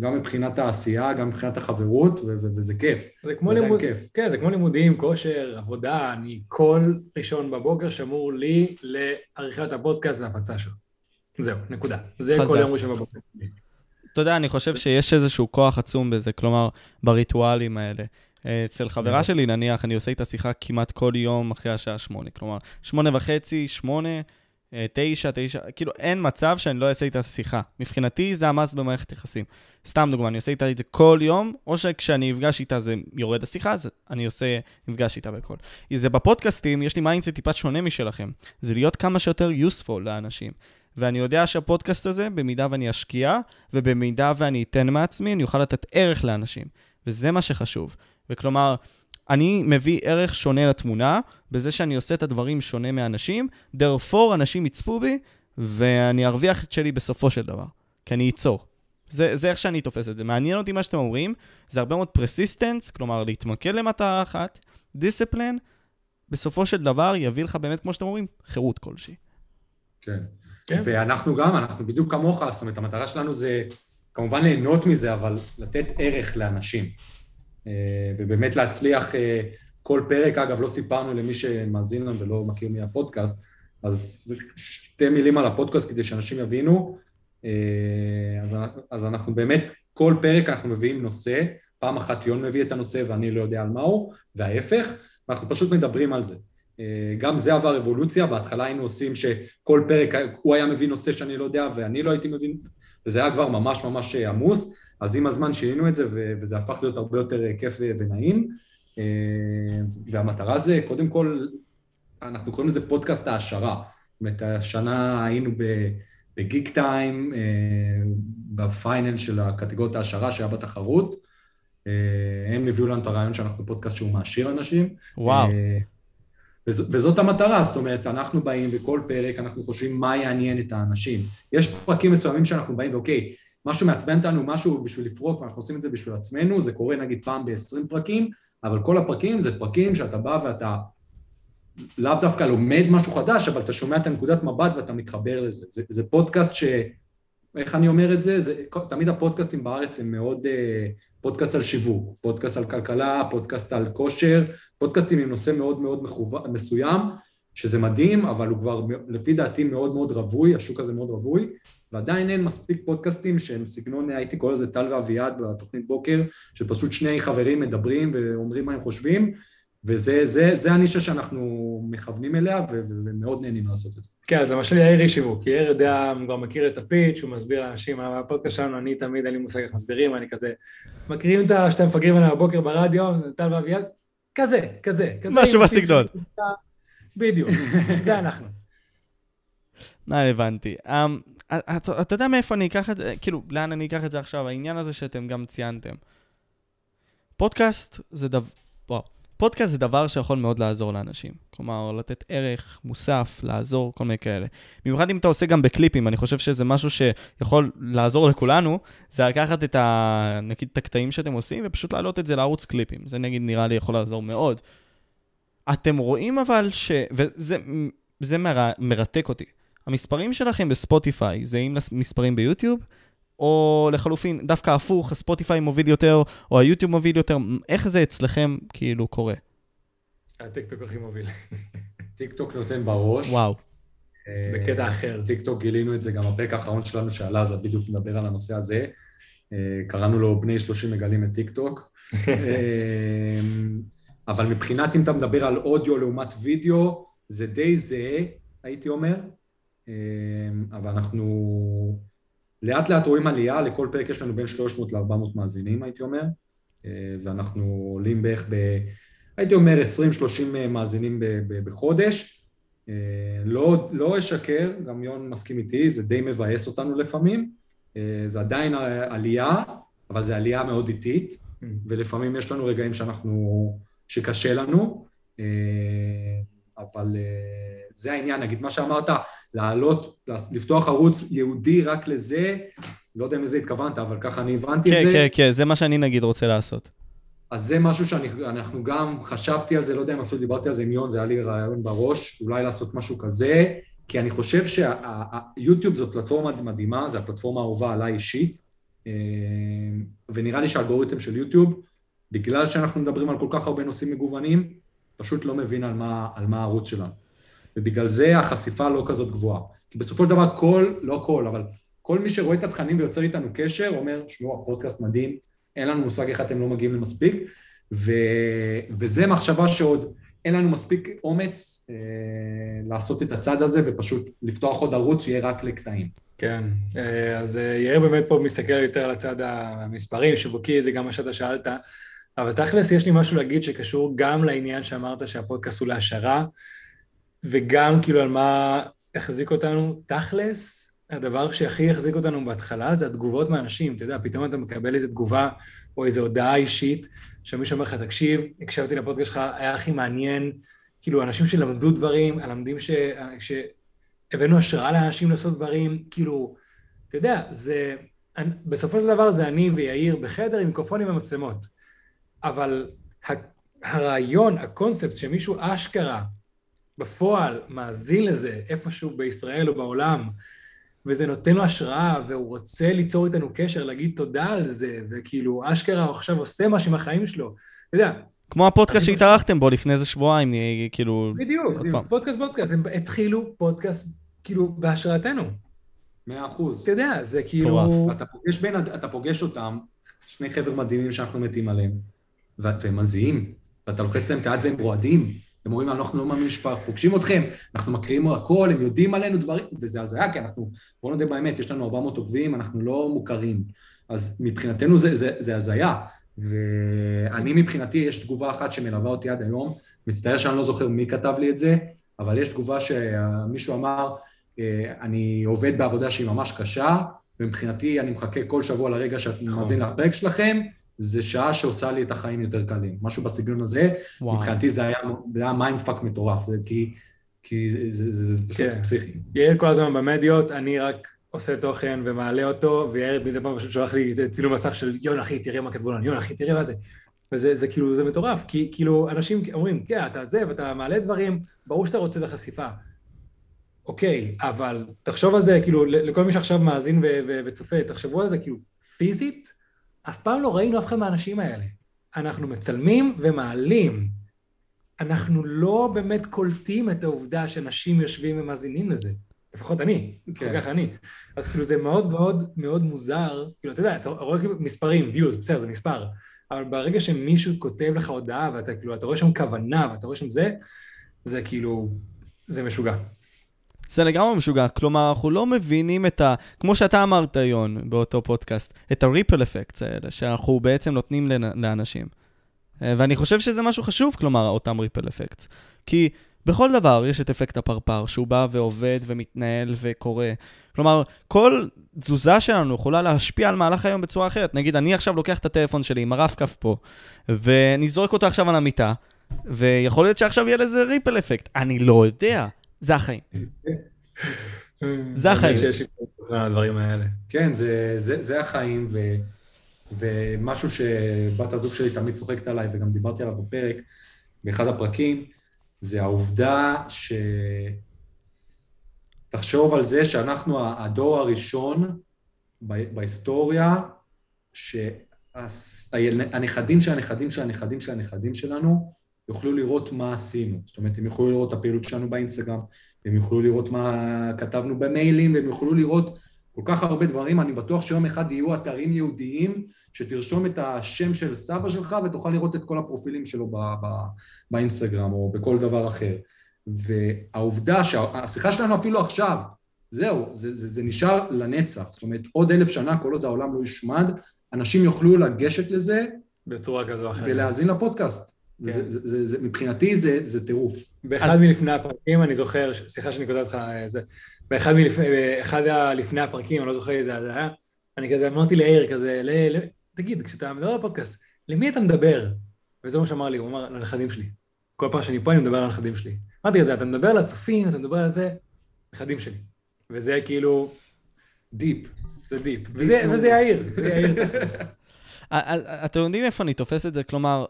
[SPEAKER 3] גם מבחינת העשייה, גם מבחינת החברות, וזה כיף.
[SPEAKER 2] זה כמו לימוד, כיף. כן, זה כמו לימודים, כושר, עבודה, אני כל ראשון בבוקר שמור לי לעריכת הפודקאסט והפצה שלו. זהו, נקודה. זה חזק. כל יום ראשון בבוקר.
[SPEAKER 1] אתה יודע, אני חושב שיש איזשהו כוח עצום בזה, כלומר, בריטואלים האלה. אצל חברה שלי, נניח, אני עושה איתה שיחה כמעט כל יום אחרי השעה שמונה. כלומר, שמונה וחצי, שמונה, אה, תשע, תשע, כאילו אין מצב שאני לא אעשה איתה שיחה. מבחינתי זה המס במערכת יחסים. סתם דוגמה, אני עושה איתה את זה כל יום, או שכשאני אפגש איתה זה יורד השיחה, אז אני עושה, נפגש איתה בכל. זה בפודקאסטים, יש לי mindset טיפה שונה משלכם. זה להיות כמה שיותר useful לאנשים. ואני יודע שהפודקאסט הזה, במידה ואני אשקיע, ובמידה ואני אתן מעצמי, אני אוכל לתת ערך לאנשים. וזה מה שחשוב. וכלומר, אני מביא ערך שונה לתמונה, בזה שאני עושה את הדברים שונה מאנשים, therefore אנשים יצפו בי, ואני ארוויח את שלי בסופו של דבר, כי אני אצור. זה, זה איך שאני תופס את זה. מעניין אותי מה שאתם אומרים, זה הרבה מאוד persistence, כלומר להתמקד למטרה אחת, discipline, בסופו של דבר יביא לך באמת, כמו שאתם אומרים, חירות כלשהי.
[SPEAKER 3] כן. כן. ואנחנו גם, אנחנו בדיוק כמוך, זאת אומרת, המטרה שלנו זה כמובן ליהנות מזה, אבל לתת ערך לאנשים. אה, ובאמת להצליח אה, כל פרק, אגב, לא סיפרנו למי שמאזין לנו ולא מכיר מי הפודקאסט, אז שתי מילים על הפודקאסט כדי שאנשים יבינו. אה, אז, אז אנחנו באמת, כל פרק אנחנו מביאים נושא, פעם אחת יון מביא את הנושא ואני לא יודע על מה הוא, וההפך, ואנחנו פשוט מדברים על זה. גם זה עבר אבולוציה, בהתחלה היינו עושים שכל פרק הוא היה מביא נושא שאני לא יודע ואני לא הייתי מבין, וזה היה כבר ממש ממש עמוס, אז עם הזמן שינינו את זה וזה הפך להיות הרבה יותר אה, כיף ונעים. אה, והמטרה זה, קודם כל, אנחנו קוראים לזה פודקאסט העשרה. זאת אומרת, השנה היינו בגיק טיים, אה, בפיינל של הקטגוריות העשרה שהיה בתחרות. הם הביאו לנו את הרעיון שאנחנו פודקאסט שהוא מעשיר אנשים.
[SPEAKER 1] וואו.
[SPEAKER 3] וזאת המטרה, זאת אומרת, אנחנו באים בכל פרק, אנחנו חושבים מה יעניין את האנשים. יש פרקים מסוימים שאנחנו באים, ואוקיי, משהו מעצבן אותנו, משהו בשביל לפרוק, ואנחנו עושים את זה בשביל עצמנו, זה קורה נגיד פעם ב-20 פרקים, אבל כל הפרקים זה פרקים שאתה בא ואתה לאו דווקא לומד משהו חדש, אבל אתה שומע את הנקודת מבט ואתה מתחבר לזה. זה, זה פודקאסט ש... איך אני אומר את זה? זה תמיד הפודקאסטים בארץ הם מאוד... פודקאסט על שיווק, פודקאסט על כלכלה, פודקאסט על כושר, פודקאסטים עם נושא מאוד מאוד מחוו... מסוים, שזה מדהים, אבל הוא כבר לפי דעתי מאוד מאוד רווי, השוק הזה מאוד רווי, ועדיין אין מספיק פודקאסטים שהם סגנון, הייתי קורא לזה טל ואביעד בתוכנית בוקר, שפשוט שני חברים מדברים ואומרים מה הם חושבים, וזה זה, זה הנישה שאנחנו מכוונים אליה ו- ו- ומאוד נהנים לעשות את זה.
[SPEAKER 2] כן, אז למשל יאיר איש שיווק, יאיר יודע, הוא כבר מכיר את הפיץ', הוא מסביר לאנשים הפודקאסט שלנו, אני תמיד אין לי מושג איך מסבירים, אני כזה, מכירים את ה... שאתם מפגרים עליו בבוקר ברדיו, טל ואביעד? כזה, כזה, כזה.
[SPEAKER 1] משהו בסגנון.
[SPEAKER 2] בדיוק, (laughs) זה אנחנו.
[SPEAKER 1] מה הבנתי. אתה, אתה יודע מאיפה אני אקח את זה, כאילו, לאן אני אקח את זה עכשיו? העניין הזה שאתם גם ציינתם. פודקאסט זה דבר, וואו, פודקאסט זה דבר שיכול מאוד לעזור לאנשים. כלומר, לתת ערך, מוסף, לעזור, כל מיני כאלה. במיוחד אם אתה עושה גם בקליפים, אני חושב שזה משהו שיכול לעזור לכולנו, זה לקחת את ה... נגיד את הקטעים שאתם עושים ופשוט להעלות את זה לערוץ קליפים. זה נגיד נראה לי יכול לעזור מאוד. אתם רואים אבל ש... וזה זה מר... מרתק אותי. המספרים שלכם בספוטיפיי זהים למספרים ביוטיוב, או לחלופין, דווקא הפוך, הספוטיפיי מוביל יותר, או היוטיוב מוביל יותר, איך זה אצלכם כאילו קורה?
[SPEAKER 2] הטיקטוק הכי מוביל. (laughs)
[SPEAKER 3] טיקטוק נותן בראש.
[SPEAKER 1] וואו.
[SPEAKER 2] אה, בקטע אחר.
[SPEAKER 3] טיקטוק גילינו את זה, גם הפרק האחרון שלנו שעלה, זה בדיוק מדבר על הנושא הזה. אה, קראנו לו בני 30 מגלים את טיקטוק. (laughs) אה, אבל מבחינת אם אתה מדבר על אודיו לעומת וידאו, זה די זהה, הייתי אומר. אבל אנחנו לאט לאט רואים עלייה, לכל פרק יש לנו בין 300 ל-400 מאזינים, הייתי אומר, ואנחנו עולים בערך ב... הייתי אומר 20-30 מאזינים בחודש. לא, לא אשקר, גם יון מסכים איתי, זה די מבאס אותנו לפעמים. זה עדיין עלייה, אבל זו עלייה מאוד איטית, ולפעמים יש לנו רגעים שאנחנו, שקשה לנו. אבל uh, זה העניין, נגיד מה שאמרת, לעלות, לפתוח ערוץ ייעודי רק לזה, לא יודע אם לזה התכוונת, אבל ככה אני הבנתי
[SPEAKER 1] כן,
[SPEAKER 3] את זה.
[SPEAKER 1] כן, כן, זה מה שאני נגיד רוצה לעשות.
[SPEAKER 3] אז זה משהו שאנחנו גם חשבתי על זה, לא יודע אם אפילו דיברתי על זה עם יון, זה היה לי רעיון בראש, אולי לעשות משהו כזה, כי אני חושב שיוטיוב זו פלטפורמה מדהימה, זו הפלטפורמה האהובה עליי אישית, אה, ונראה לי שהאלגוריתם של יוטיוב, בגלל שאנחנו מדברים על כל כך הרבה נושאים מגוונים, פשוט לא מבין על מה, על מה הערוץ שלנו. ובגלל זה החשיפה לא כזאת גבוהה. כי בסופו של דבר כל, לא כל, אבל כל מי שרואה את התכנים ויוצר איתנו קשר, אומר, שמעו, הפודקאסט מדהים, אין לנו מושג איך אתם לא מגיעים למספיק, ו, וזה מחשבה שעוד אין לנו מספיק אומץ אה, לעשות את הצד הזה ופשוט לפתוח עוד ערוץ שיהיה רק לקטעים.
[SPEAKER 2] כן, אה, אז אה, יאיר באמת פה מסתכל יותר על הצד המספרי, שיווקי, זה גם מה שאתה שאלת. אבל תכלס יש לי משהו להגיד שקשור גם לעניין שאמרת שהפודקאסט הוא להשערה, וגם כאילו על מה החזיק אותנו. תכלס, הדבר שהכי החזיק אותנו בהתחלה זה התגובות מאנשים. אתה יודע, פתאום אתה מקבל איזו תגובה או איזו הודעה אישית, שמישהו אומר לך, תקשיב, הקשבתי לפודקאסט שלך, היה הכי מעניין. כאילו, אנשים שלמדו דברים, הלמדים ש... שהבאנו השראה לאנשים לעשות דברים, כאילו, אתה יודע, זה... בסופו של דבר זה אני ויאיר בחדר עם מיקרופונים ומצלמות. אבל הרעיון, הקונספט שמישהו אשכרה בפועל מאזין לזה איפשהו בישראל או בעולם, וזה נותן לו השראה, והוא רוצה ליצור איתנו קשר, להגיד תודה על זה, וכאילו אשכרה הוא עכשיו עושה משהו עם החיים שלו. אתה יודע.
[SPEAKER 1] כמו הפודקאסט שהתארחתם בו לפני איזה שבועיים, כאילו...
[SPEAKER 2] בדיוק, פודקאסט פודקאסט, הם התחילו פודקאסט כאילו בהשראתנו.
[SPEAKER 3] מאה אחוז.
[SPEAKER 2] אתה יודע, זה כאילו...
[SPEAKER 3] אתה פוגש, בין, אתה פוגש אותם, שני חבר'ה מדהימים שאנחנו מתים עליהם. והם מזיעים, ואתה לוחץ להם את היד והם רועדים, הם אומרים, אנחנו לא מאמינים שפוגשים אתכם, אנחנו מקריאים הכל, הם יודעים עלינו דברים, וזה הזיה, כי אנחנו, בוא נודה באמת, יש לנו 400 עוקבים, אנחנו לא מוכרים. אז מבחינתנו זה, זה, זה הזיה. ואני מבחינתי, יש תגובה אחת שמלווה אותי עד היום, מצטער שאני לא זוכר מי כתב לי את זה, אבל יש תגובה שמישהו אמר, אה, אני עובד בעבודה שהיא ממש קשה, ומבחינתי אני מחכה כל שבוע לרגע שאת נכון. מאזין לפרק שלכם, זה שעה שעושה לי את החיים יותר קלים. משהו בסגנון הזה, וואו. מבחינתי זה היה, היה mind fuck מטורף, כי, כי זה, זה, זה, זה פשוט כן. פסיכי.
[SPEAKER 2] יאיר כל הזמן במדיות, אני רק עושה תוכן ומעלה אותו, ויאיר מדי פעם פשוט שולח לי צילום מסך של יון אחי, תראה מה כתבו לנו, יון אחי, תראה מה זה. וזה זה כאילו, זה מטורף, כי כאילו אנשים אומרים, כן, אתה זה, ואתה מעלה דברים, ברור שאתה רוצה את החשיפה. אוקיי, אבל תחשוב על זה, כאילו, לכל מי שעכשיו מאזין וצופה, תחשבו על זה, כאילו, פיזית, אף פעם לא ראינו אף אחד מהאנשים האלה. אנחנו מצלמים ומעלים. אנחנו לא באמת קולטים את העובדה שאנשים יושבים ומאזינים לזה. לפחות אני,
[SPEAKER 3] כן.
[SPEAKER 2] ככה אני. אז כאילו זה מאוד מאוד מאוד מוזר, כאילו, אתה יודע, אתה רואה כאילו מספרים, views, בסדר, זה מספר, אבל ברגע שמישהו כותב לך הודעה, ואתה כאילו, אתה רואה שם כוונה, ואתה רואה שם זה, זה כאילו, זה משוגע.
[SPEAKER 1] זה לגמרי משוגע, כלומר, אנחנו לא מבינים את ה... כמו שאתה אמרת, יון, באותו פודקאסט, את ה-ripple effects האלה, שאנחנו בעצם נותנים לאנשים. אה, ואני חושב שזה משהו חשוב, כלומר, אותם ripple effects. כי בכל דבר יש את אפקט הפרפר, שהוא בא ועובד ומתנהל וקורה. כלומר, כל תזוזה שלנו יכולה להשפיע על מהלך היום בצורה אחרת. נגיד, אני עכשיו לוקח את הטלפון שלי עם הרב-כף פה, ואני זורק אותו עכשיו על המיטה, ויכול להיות שעכשיו יהיה לזה ריפל אפקט. אני לא יודע. זה החיים. זה החיים.
[SPEAKER 2] שיש היפוך לדברים האלה.
[SPEAKER 3] כן, זה, זה, זה החיים, ו, ומשהו שבת הזוג שלי תמיד צוחקת עליי, וגם דיברתי עליו בפרק, באחד הפרקים, זה העובדה ש... תחשוב על זה שאנחנו הדור הראשון ב- בהיסטוריה, שהנכדים של הנכדים של הנכדים של הנכדים שלנו יוכלו לראות מה עשינו. זאת אומרת, הם יוכלו לראות את הפעילות שלנו באינסטגרם, הם יוכלו לראות מה כתבנו במיילים, והם יוכלו לראות כל כך הרבה דברים. אני בטוח שיום אחד יהיו אתרים יהודיים, שתרשום את השם של סבא שלך ותוכל לראות את כל הפרופילים שלו ב- ב- באינסטגרם או בכל דבר אחר. והעובדה שהשיחה שלנו אפילו עכשיו, זהו, זה, זה, זה נשאר לנצח. זאת אומרת, עוד אלף שנה, כל עוד העולם לא יושמד, אנשים יוכלו לגשת לזה
[SPEAKER 2] בצורה כזו אחרת.
[SPEAKER 3] ולהאזין לפודקאסט.
[SPEAKER 2] כן.
[SPEAKER 3] זה, זה, זה, מבחינתי זה, זה טירוף.
[SPEAKER 2] באחד
[SPEAKER 1] אז-
[SPEAKER 2] מלפני הפרקים, אני זוכר, סליחה שאני קוטע אותך, אה, זה, באחד מלפני, באחד הלפני הפרקים, אני לא זוכר איזה זה היה, אני כזה אמרתי ליאיר כזה, ל, ל, תגיד, כשאתה מדבר בפודקאסט, למי אתה מדבר? וזה מה שאמר לי, הוא אמר, לנכדים שלי. כל פעם שאני פה אני מדבר על הנכדים שלי. אמרתי לזה, אתה מדבר על הצופים, אתה מדבר על זה, נכדים שלי. וזה כאילו,
[SPEAKER 3] deep.
[SPEAKER 2] זה deep. וזה, יאיר, זה יאיר (laughs) תכלס. (laughs)
[SPEAKER 1] אתם יודעים איפה אני תופס את זה? כלומר,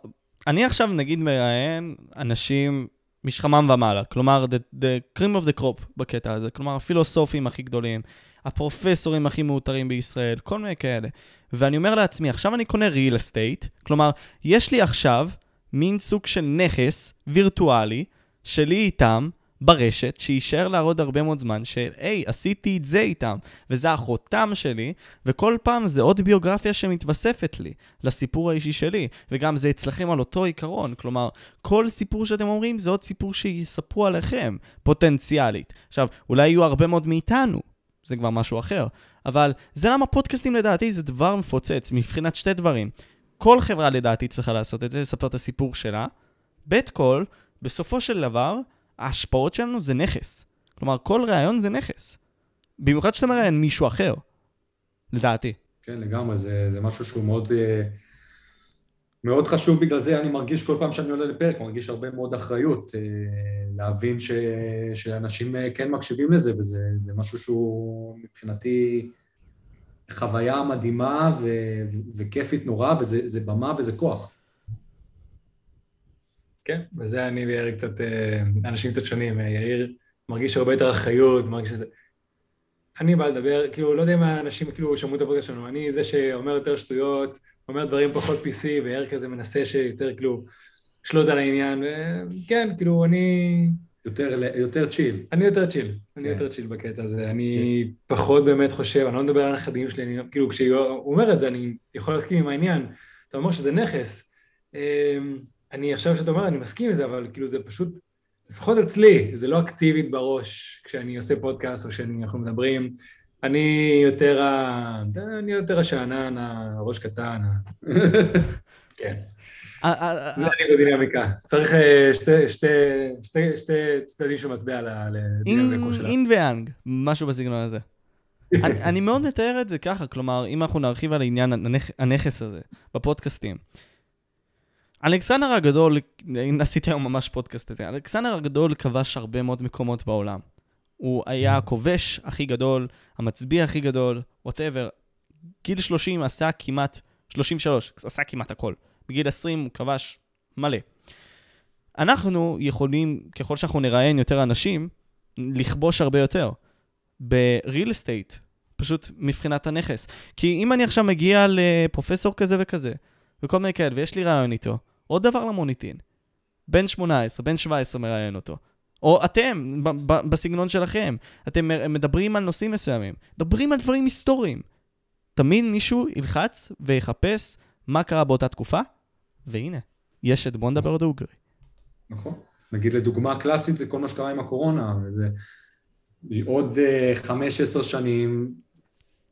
[SPEAKER 1] אני עכשיו נגיד מראיין אנשים משכמם ומעלה, כלומר, the, the cream of the crop בקטע הזה, כלומר, הפילוסופים הכי גדולים, הפרופסורים הכי מאותרים בישראל, כל מיני כאלה. ואני אומר לעצמי, עכשיו אני קונה real estate, כלומר, יש לי עכשיו מין סוג של נכס וירטואלי שלי איתם, ברשת, שיישאר לה עוד הרבה מאוד זמן, של, היי, עשיתי את זה איתם, וזה החותם שלי, וכל פעם זה עוד ביוגרפיה שמתווספת לי, לסיפור האישי שלי, וגם זה אצלכם על אותו עיקרון, כלומר, כל סיפור שאתם אומרים זה עוד סיפור שיספרו עליכם, פוטנציאלית. עכשיו, אולי יהיו הרבה מאוד מאיתנו, זה כבר משהו אחר, אבל זה למה פודקאסטים לדעתי זה דבר מפוצץ, מבחינת שתי דברים. כל חברה לדעתי צריכה לעשות את זה, לספר את הסיפור שלה. ב' כל, בסופו של דבר, ההשפעות שלנו זה נכס. כלומר, כל ראיון זה נכס. במיוחד שאתה מראיין מישהו אחר, לדעתי.
[SPEAKER 3] כן, לגמרי, זה, זה משהו שהוא מאוד, אה, מאוד חשוב, בגלל זה אני מרגיש כל פעם שאני עולה לפרק, אני מרגיש הרבה מאוד אחריות, אה, להבין ש, שאנשים אה, כן מקשיבים לזה, וזה זה משהו שהוא מבחינתי חוויה מדהימה ו, וכיפית נורא, וזה זה במה וזה כוח.
[SPEAKER 2] כן, וזה אני ויאיר קצת, אה, אנשים קצת שונים. אה, יאיר מרגיש הרבה יותר אחריות, מרגיש שזה... אני בא לדבר, כאילו, לא יודע אם האנשים כאילו שמעו את הפודקאסט שלנו, אני זה שאומר יותר שטויות, אומר דברים פחות PC, ויאיר כזה מנסה שיותר כאילו לשלוט על העניין, וכן, כאילו, אני...
[SPEAKER 3] יותר, יותר צ'יל.
[SPEAKER 2] אני יותר צ'יל, אני
[SPEAKER 3] כן.
[SPEAKER 2] יותר צ'יל בקטע הזה, אני פחות באמת חושב, אני לא מדבר על הנכדים שלי, אני, כאילו כשהוא אומר את זה, אני יכול להסכים עם העניין, אתה אומר שזה נכס, אני עכשיו שאתה אומר, אני מסכים עם זה, אבל כאילו זה פשוט, לפחות אצלי, זה לא אקטיבית בראש כשאני עושה פודקאסט או שאנחנו מדברים, אני יותר, ה... אני יותר השאנן, הראש קטן, (laughs) כן.
[SPEAKER 1] א- א- א-
[SPEAKER 2] זה אני בדינמיקה. צריך אה, שתי, שתי, שתי, שתי צדדים של מטבע ל- לדינמיקה
[SPEAKER 1] אין-
[SPEAKER 2] שלה.
[SPEAKER 1] אין ואנג, משהו בסגנון הזה. (laughs) אני, מאוד מתאר את זה ככה, כלומר, אם אנחנו נרחיב על עניין הנכ, הנכס הזה בפודקאסטים. אלכסנדר הגדול, עשיתי היום ממש פודקאסט הזה, אלכסנדר הגדול כבש הרבה מאוד מקומות בעולם. הוא היה הכובש הכי גדול, המצביא הכי גדול, ווטאבר. גיל 30 עשה כמעט, 33, עשה כמעט הכל. בגיל 20 הוא כבש מלא. אנחנו יכולים, ככל שאנחנו נראיין יותר אנשים, לכבוש הרבה יותר. ב-real estate, פשוט מבחינת הנכס. כי אם אני עכשיו מגיע לפרופסור כזה וכזה, וכל מיני כאלה, ויש לי רעיון איתו, עוד דבר למוניטין. בן 18, בן 17 מראיין אותו. או אתם, ב- ב- בסגנון שלכם. אתם מדברים על נושאים מסוימים. מדברים על דברים היסטוריים. תמיד מישהו ילחץ ויחפש מה קרה באותה תקופה, והנה, יש את בוא נדבר דוגרי.
[SPEAKER 3] נכון. נגיד לדוגמה קלאסית זה כל מה שקרה עם הקורונה. וזה... עוד אה, חמש, עשר שנים,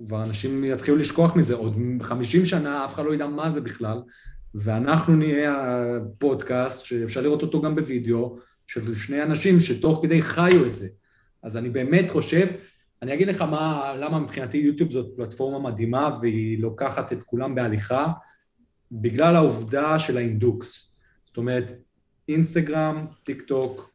[SPEAKER 3] כבר אנשים יתחילו לשכוח מזה, עוד חמישים שנה אף אחד לא ידע מה זה בכלל, ואנחנו נהיה הפודקאסט שאפשר לראות אותו גם בווידאו, של שני אנשים שתוך כדי חיו את זה. אז אני באמת חושב, אני אגיד לך מה, למה מבחינתי יוטיוב זאת פלטפורמה מדהימה והיא לוקחת את כולם בהליכה, בגלל העובדה של האינדקס. זאת אומרת, אינסטגרם, טיק טוק,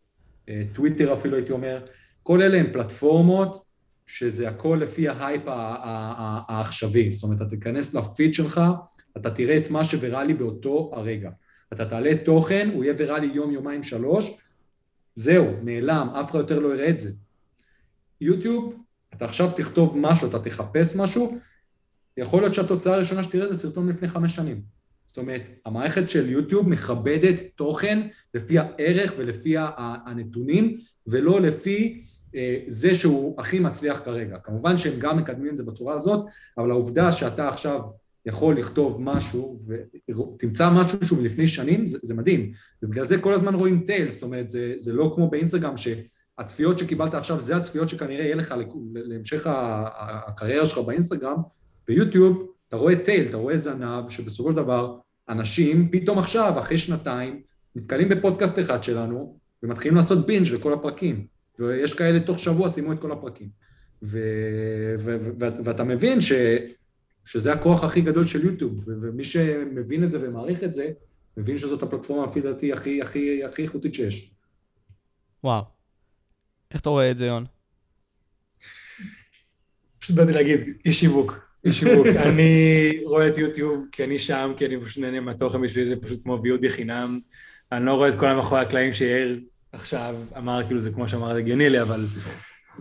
[SPEAKER 3] אה, טוויטר אפילו הייתי אומר, כל אלה הן פלטפורמות שזה הכל לפי ההייפ העכשווי. זאת אומרת, אתה תיכנס לפיד שלך, אתה תראה את מה שויראלי באותו הרגע. אתה תעלה תוכן, הוא יהיה ויראלי יום, יומיים, שלוש, זהו, נעלם, אף אחד יותר לא יראה את זה. יוטיוב, אתה עכשיו תכתוב משהו, אתה תחפש משהו, יכול להיות שהתוצאה הראשונה שתראה זה סרטון לפני חמש שנים. זאת אומרת, המערכת של יוטיוב מכבדת תוכן לפי הערך ולפי הנתונים, ולא לפי אה, זה שהוא הכי מצליח כרגע. כמובן שהם גם מקדמים את זה בצורה הזאת, אבל העובדה שאתה עכשיו יכול לכתוב משהו ותמצא משהו שהוא מלפני שנים, זה, זה מדהים. ובגלל זה כל הזמן רואים טייל, זאת אומרת, זה, זה לא כמו באינסטגרם שהצפיות שקיבלת עכשיו זה הצפיות שכנראה יהיה לך להמשך הקריירה שלך באינסטגרם, ביוטיוב אתה רואה טייל, אתה רואה זנב, שבסופו של דבר אנשים פתאום עכשיו, אחרי שנתיים, נתקלים בפודקאסט אחד שלנו ומתחילים לעשות בינג' לכל הפרקים. ויש כאלה תוך שבוע סיימו את כל הפרקים. ו- ו- ו- ואתה מבין ש- שזה הכוח הכי גדול של יוטיוב, ומי שמבין את זה ומעריך את זה, מבין שזאת הפלטפורמה לפי דעתי הכי, הכי, הכי איכותית שיש.
[SPEAKER 1] וואו. איך אתה רואה את זה, יון?
[SPEAKER 2] פשוט באתי להגיד, איש שיווק. איש שיווק. (laughs) אני רואה את יוטיוב כי אני שם, כי אני פשוט נהנה מהתוכן בשבילי, זה פשוט כמו ויודי חינם. אני לא רואה את כל המאחורי הקלעים שיאיר עכשיו אמר, כאילו זה כמו שאמר, זה הגיוני לי, אבל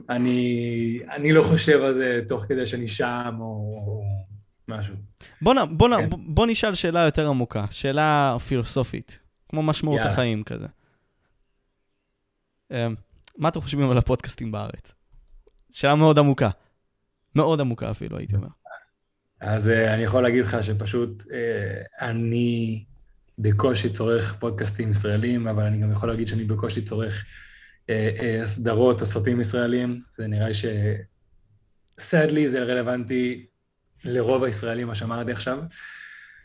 [SPEAKER 2] אני, אני לא חושב על זה תוך כדי שאני שם, או משהו.
[SPEAKER 1] בוא, נ, בוא, כן. נ, בוא נשאל שאלה יותר עמוקה, שאלה פילוסופית, כמו משמעות יאללה. החיים כזה. אמ, מה אתם חושבים על הפודקאסטים בארץ? שאלה מאוד עמוקה. מאוד עמוקה אפילו, הייתי אומר.
[SPEAKER 2] אז uh, אני יכול להגיד לך שפשוט uh, אני בקושי צורך פודקאסטים ישראלים, אבל אני גם יכול להגיד שאני בקושי צורך uh, סדרות או סרטים ישראלים. זה נראה לי ש... סדלי זה רלוונטי לרוב הישראלים, מה שאמרתי עכשיו.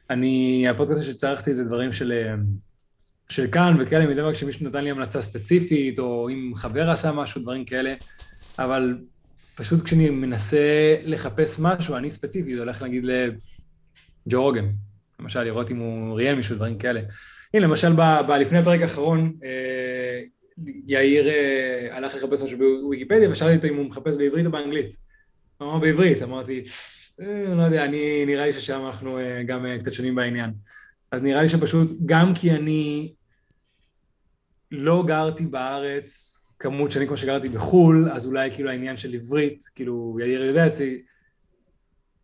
[SPEAKER 2] אני, הפודקאסט שצרכתי זה דברים של, של כאן וכאלה, מדי פעם כשמישהו נתן לי המלצה ספציפית, או אם חבר עשה משהו, דברים כאלה, אבל פשוט כשאני מנסה לחפש משהו, אני ספציפי, הולך נגיד לג'ו רוגן, למשל, לראות אם הוא ראיין מישהו, דברים כאלה. הנה, למשל, ב, ב, לפני הפרק האחרון, אה, יאיר אה, הלך לחפש משהו בוויקיפדיה, ושאלתי אותו אם הוא מחפש בעברית או באנגלית. הוא אמר בעברית, אמרתי, אה, לא יודע, אני, נראה לי ששם אנחנו אה, גם אה, קצת שונים בעניין. אז נראה לי שפשוט, גם כי אני לא גרתי בארץ כמות שנים כמו שגרתי בחו"ל, אז אולי כאילו העניין של עברית, כאילו יאיר יודע את זה,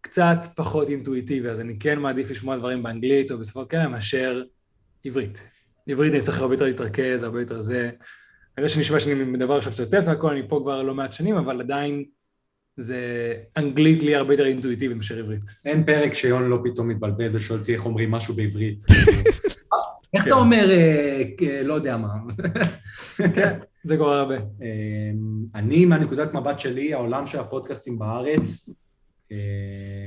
[SPEAKER 2] קצת פחות אינטואיטיבי, אז אני כן מעדיף לשמוע דברים באנגלית או בשפות כאלה מאשר עברית. עברית אני צריך הרבה יותר להתרכז, הרבה יותר זה. אני יודע שנשמע שאני מדבר עכשיו קצת יותר והכל, אני פה כבר לא מעט שנים, אבל עדיין זה אנגלית לי הרבה יותר אינטואיטיבי מאשר עברית.
[SPEAKER 3] אין פרק שיון לא פתאום מתבלבל ושואל אותי איך אומרים משהו בעברית. (laughs) איך אתה אומר, אה, לא יודע מה. (laughs)
[SPEAKER 2] כן, זה קורה הרבה.
[SPEAKER 3] אמ, אני, מהנקודת מבט שלי, העולם של הפודקאסטים בארץ, אה,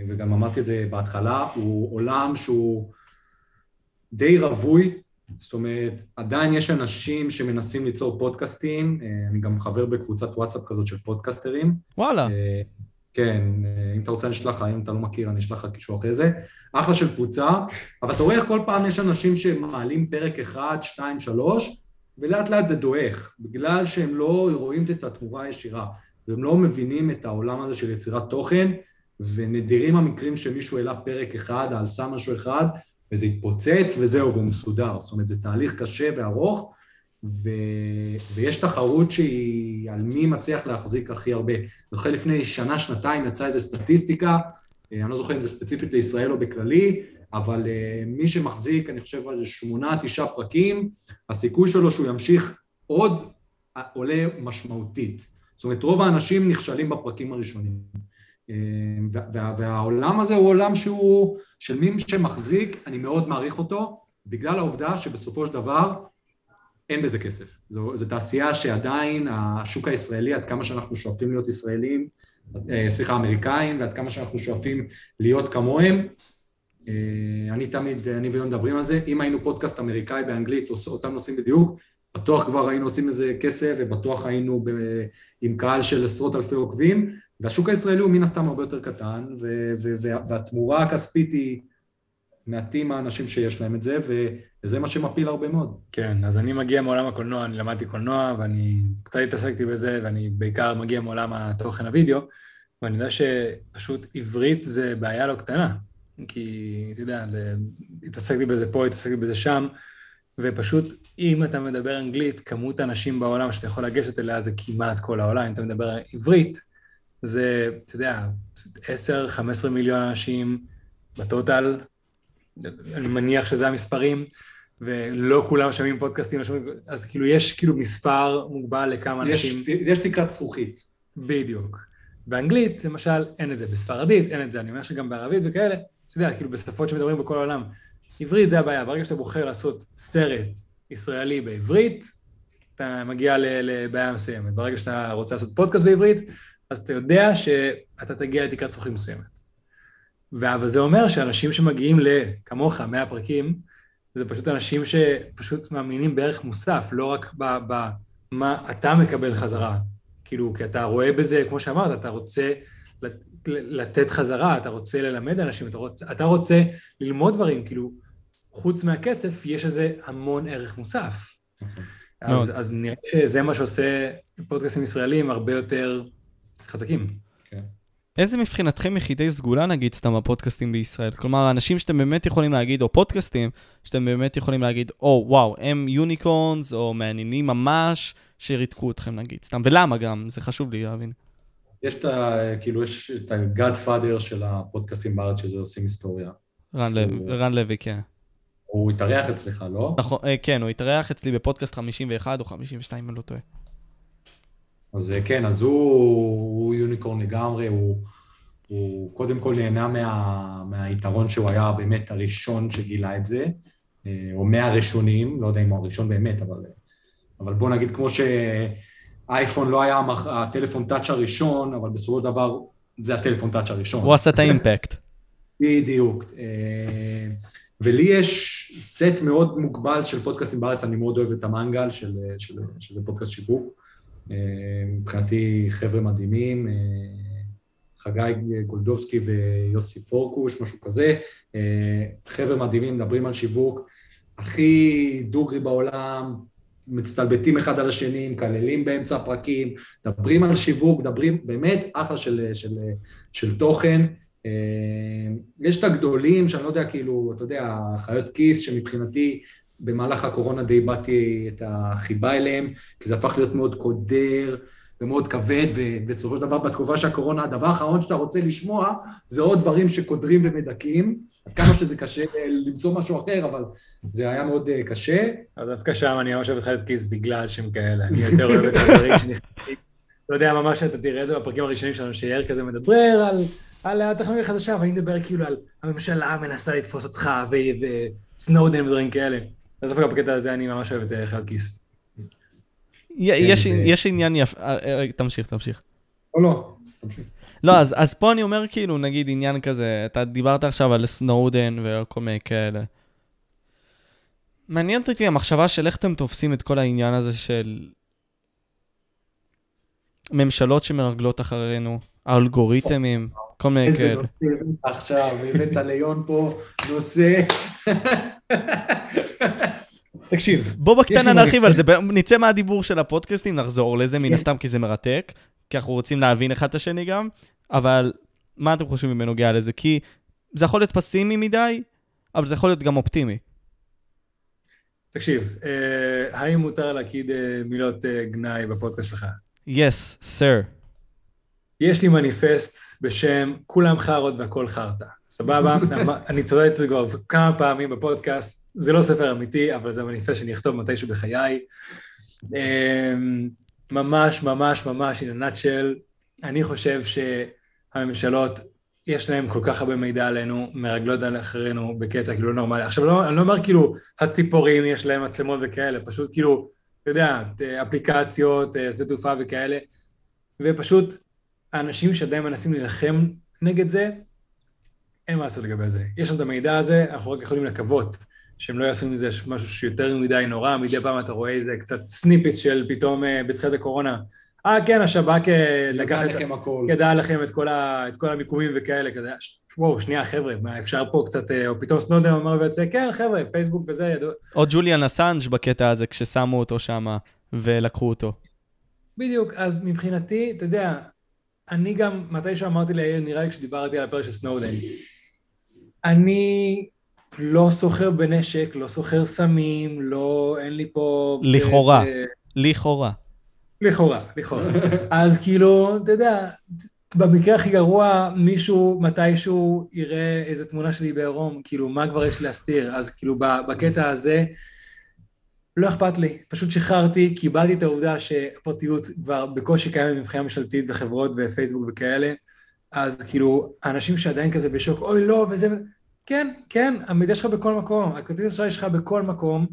[SPEAKER 3] וגם אמרתי את זה בהתחלה, הוא עולם שהוא די רווי, זאת אומרת, עדיין יש אנשים שמנסים ליצור פודקאסטים, אה, אני גם חבר בקבוצת וואטסאפ כזאת של פודקסטרים.
[SPEAKER 1] וואלה.
[SPEAKER 3] כן, אם אתה רוצה אני אשלח לך, אם אתה לא מכיר אני אשלח לך קישור אחרי זה. אחלה של קבוצה, אבל אתה רואה איך כל פעם יש אנשים שמעלים פרק אחד, שתיים, שלוש, ולאט לאט זה דועך, בגלל שהם לא רואים את התמורה הישירה, והם לא מבינים את העולם הזה של יצירת תוכן, ונדירים המקרים שמישהו העלה פרק אחד, על שם משהו אחד, וזה התפוצץ וזהו, והוא מסודר. זאת אומרת, זה תהליך קשה וארוך, ו... ויש תחרות שהיא על מי מצליח להחזיק הכי הרבה. זוכר לפני שנה, שנתיים יצאה איזו סטטיסטיקה, אני לא זוכר אם זה ספציפית לישראל או בכללי, אבל מי שמחזיק, אני חושב על שמונה, תשעה פרקים, הסיכוי שלו שהוא ימשיך עוד עולה משמעותית. זאת אומרת, רוב האנשים נכשלים בפרקים הראשונים. וה, והעולם הזה הוא עולם שהוא, של מי שמחזיק, אני מאוד מעריך אותו, בגלל העובדה שבסופו של דבר אין בזה כסף. זו, זו תעשייה שעדיין השוק הישראלי, עד כמה שאנחנו שואפים להיות ישראלים, אה, סליחה, אמריקאים, ועד כמה שאנחנו שואפים להיות כמוהם, אה, אני תמיד, אני ויון מדברים על זה, אם היינו פודקאסט אמריקאי באנגלית, אותם נושאים בדיוק, בטוח כבר היינו עושים איזה כסף, ובטוח היינו ב, עם קהל של עשרות אלפי עוקבים, והשוק הישראלי הוא מן הסתם הרבה יותר קטן, ו, ו, והתמורה הכספית היא מעטים האנשים שיש להם את זה, וזה מה שמפיל הרבה מאוד.
[SPEAKER 2] כן, אז אני מגיע מעולם הקולנוע, אני למדתי קולנוע, ואני קצת התעסקתי בזה, ואני בעיקר מגיע מעולם התוכן הוידאו, ואני יודע שפשוט עברית זה בעיה לא קטנה, כי, אתה יודע, התעסקתי בזה פה, התעסקתי בזה שם, ופשוט, אם אתה מדבר אנגלית, כמות האנשים בעולם שאתה יכול לגשת אליה זה כמעט כל העולם. אם אתה מדבר עברית, זה, אתה יודע, 10-15 מיליון אנשים בטוטל, אני מניח שזה המספרים, ולא כולם שומעים פודקאסטים, לא אז כאילו יש כאילו מספר מוגבל לכמה
[SPEAKER 3] יש,
[SPEAKER 2] אנשים.
[SPEAKER 3] יש תקרת זכוכית.
[SPEAKER 2] בדיוק. באנגלית, למשל, אין את זה, בספרדית אין את זה, אני אומר שגם בערבית וכאלה, אתה יודע, כאילו בשפות שמדברים בכל העולם. עברית זה הבעיה, ברגע שאתה בוחר לעשות סרט ישראלי בעברית, אתה מגיע לבעיה מסוימת. ברגע שאתה רוצה לעשות פודקאסט בעברית, אז אתה יודע שאתה תגיע לתקרת זכוכית מסוימת. אבל זה אומר שאנשים שמגיעים לכמוך, 100 פרקים, זה פשוט אנשים שפשוט מאמינים בערך מוסף, לא רק במה אתה מקבל חזרה. כאילו, כי אתה רואה בזה, כמו שאמרת, אתה רוצה לתת חזרה, אתה רוצה ללמד אנשים, אתה רוצה, אתה רוצה ללמוד דברים, כאילו, חוץ מהכסף, יש לזה המון ערך מוסף. אז, אז נראה שזה מה שעושה פודקאסטים ישראלים הרבה יותר חזקים.
[SPEAKER 1] כן. איזה מבחינתכם יחידי סגולה נגיד סתם הפודקאסטים בישראל? כלומר, אנשים שאתם באמת יכולים להגיד, או פודקאסטים, שאתם באמת יכולים להגיד, או וואו, הם יוניקורנס, או מעניינים ממש, שריתקו אתכם נגיד, סתם, ולמה גם? זה חשוב לי להבין.
[SPEAKER 3] יש את ה... כאילו, יש את ה-God father של הפודקאסטים בארץ, שזה עושים היסטוריה.
[SPEAKER 1] רן לוי, כן.
[SPEAKER 3] הוא התארח אצלך, לא?
[SPEAKER 1] נכון, אה, כן, הוא התארח אצלי בפודקאסט 51 או 52, אם אני לא טועה.
[SPEAKER 3] אז אה, כן, אז הוא, הוא יוניקורן לגמרי, הוא, הוא קודם כל נהנה מה, מהיתרון שהוא היה באמת הראשון שגילה את זה, אה, או מהראשונים, לא יודע אם הוא הראשון באמת, אבל, אבל בוא נגיד כמו שאייפון לא היה הטלפון טאץ' הראשון, אבל בסופו של דבר זה הטלפון טאץ' הראשון.
[SPEAKER 1] הוא עשה את האימפקט. (laughs)
[SPEAKER 3] בדיוק. ולי יש סט מאוד מוגבל של פודקאסטים בארץ, אני מאוד אוהב את המנגל, של, של, שזה פודקאסט שיווק. אה, מבחינתי חבר'ה מדהימים, אה, חגי גולדובסקי ויוסי פורקוש, משהו כזה. אה, חבר'ה מדהימים, מדברים על שיווק, הכי דוגרי בעולם, מצטלבטים אחד על השני, מקללים באמצע הפרקים, מדברים על שיווק, מדברים באמת אחלה של, של, של תוכן. יש את הגדולים, שאני לא יודע, כאילו, אתה יודע, חיות כיס, שמבחינתי במהלך הקורונה די איבדתי את החיבה אליהם, כי זה הפך להיות מאוד קודר ומאוד כבד, ובסופו של דבר בתקופה של הקורונה, הדבר האחרון שאתה רוצה לשמוע זה עוד דברים שקודרים ומדכאים. עד כמה שזה קשה למצוא משהו אחר, אבל זה היה מאוד אה, קשה.
[SPEAKER 2] אז דווקא שם אני ממש אוהב את חיות כיס בגלל שהם כאלה, אני יותר אוהב את הדברים שנכנסים. לא יודע, ממש אתה תראה את זה בפרקים הראשונים שלנו, שיאיר כזה מדבר על... על הטכנולוגיה החדשה, ואני מדבר כאילו על הממשלה מנסה לתפוס אותך, וסנודן ודברים כאלה. אז דווקא בקטע הזה אני ממש אוהב את אה, כיס.
[SPEAKER 1] יש עניין יפה, אה, תמשיך, תמשיך.
[SPEAKER 3] לא, לא, תמשיך.
[SPEAKER 1] לא, אז, אז פה אני אומר כאילו, נגיד עניין כזה, אתה דיברת עכשיו על סנודן וכל מיני כאלה. מעניינת אותי המחשבה של איך אתם תופסים את כל העניין הזה של ממשלות שמרגלות אחרינו, האלגוריתמים, כל מיני כאלה.
[SPEAKER 3] איזה נושא עכשיו, הבאת ליון פה נושא.
[SPEAKER 2] תקשיב.
[SPEAKER 1] בוא בקטנה נרחיב על זה, נצא מהדיבור של הפודקאסטים, נחזור לזה מן כן. הסתם כי זה מרתק, כי אנחנו רוצים להבין אחד את השני גם, אבל מה אתם חושבים בנוגע לזה? כי זה יכול להיות פסימי מדי, אבל זה יכול להיות גם אופטימי.
[SPEAKER 2] תקשיב, אה, האם מותר להגיד אה, מילות אה, גנאי בפודקאסט שלך?
[SPEAKER 1] Yes, sir.
[SPEAKER 2] יש לי מניפסט בשם כולם חארות והכל חרטא, סבבה? (laughs) אני צודק את זה כבר כמה פעמים בפודקאסט, זה לא ספר אמיתי, אבל זה המניפסט שאני אכתוב מתישהו בחיי. אמ, ממש, ממש, ממש, in a nutshell, אני חושב שהממשלות, יש להם כל כך הרבה מידע עלינו, מרגלות על אחרינו בקטע כאילו לא נורמלי. עכשיו, לא, אני לא אומר כאילו, הציפורים יש להם מצלמות וכאלה, פשוט כאילו, אתה יודע, אפליקציות, אה, שדה תעופה וכאלה, ופשוט האנשים שעדיין מנסים להילחם נגד זה, אין מה לעשות לגבי זה. יש לנו את המידע הזה, אנחנו רק יכולים לקוות שהם לא יעשו מזה משהו שיותר מדי נורא, מדי פעם אתה רואה איזה קצת snippets של פתאום אה, בתחילת הקורונה. אה, כן, השב"כ אה, לקח את...
[SPEAKER 3] לכם הכל.
[SPEAKER 2] ידע לכם את כל, ה... את כל המיקומים וכאלה, כזה, וואו, שנייה, חבר'ה, מה אפשר פה קצת, אה, או פתאום סנודן אמר ויוצא, כן, חבר'ה, פייסבוק וזה, ידעו.
[SPEAKER 1] או ג'וליאן אסנג' בקטע הזה, כששמו אותו שם ולקחו אותו.
[SPEAKER 2] בדיוק, אז מבחינתי, אתה יודע, אני גם, מתי שאמרתי ליאיר, נראה לי כשדיברתי על הפרק של סנודן, אני לא סוחר בנשק, לא סוחר סמים, לא, אין לי פה...
[SPEAKER 1] לכאורה, אה, לכאורה.
[SPEAKER 2] לכאורה, לכאורה. (laughs) אז כאילו, אתה יודע, במקרה הכי גרוע, מישהו מתישהו יראה איזה תמונה שלי בעירום, כאילו, מה כבר יש להסתיר? אז כאילו, בקטע הזה, לא אכפת לי, פשוט שחררתי, קיבלתי את העובדה שהפרטיות כבר בקושי קיימת מבחינה ממשלתית וחברות ופייסבוק וכאלה, אז כאילו, האנשים שעדיין כזה בשוק, אוי לא, וזה... כן, כן, המידע שלך בכל מקום, הכרטיס אשראי שלך בכל מקום.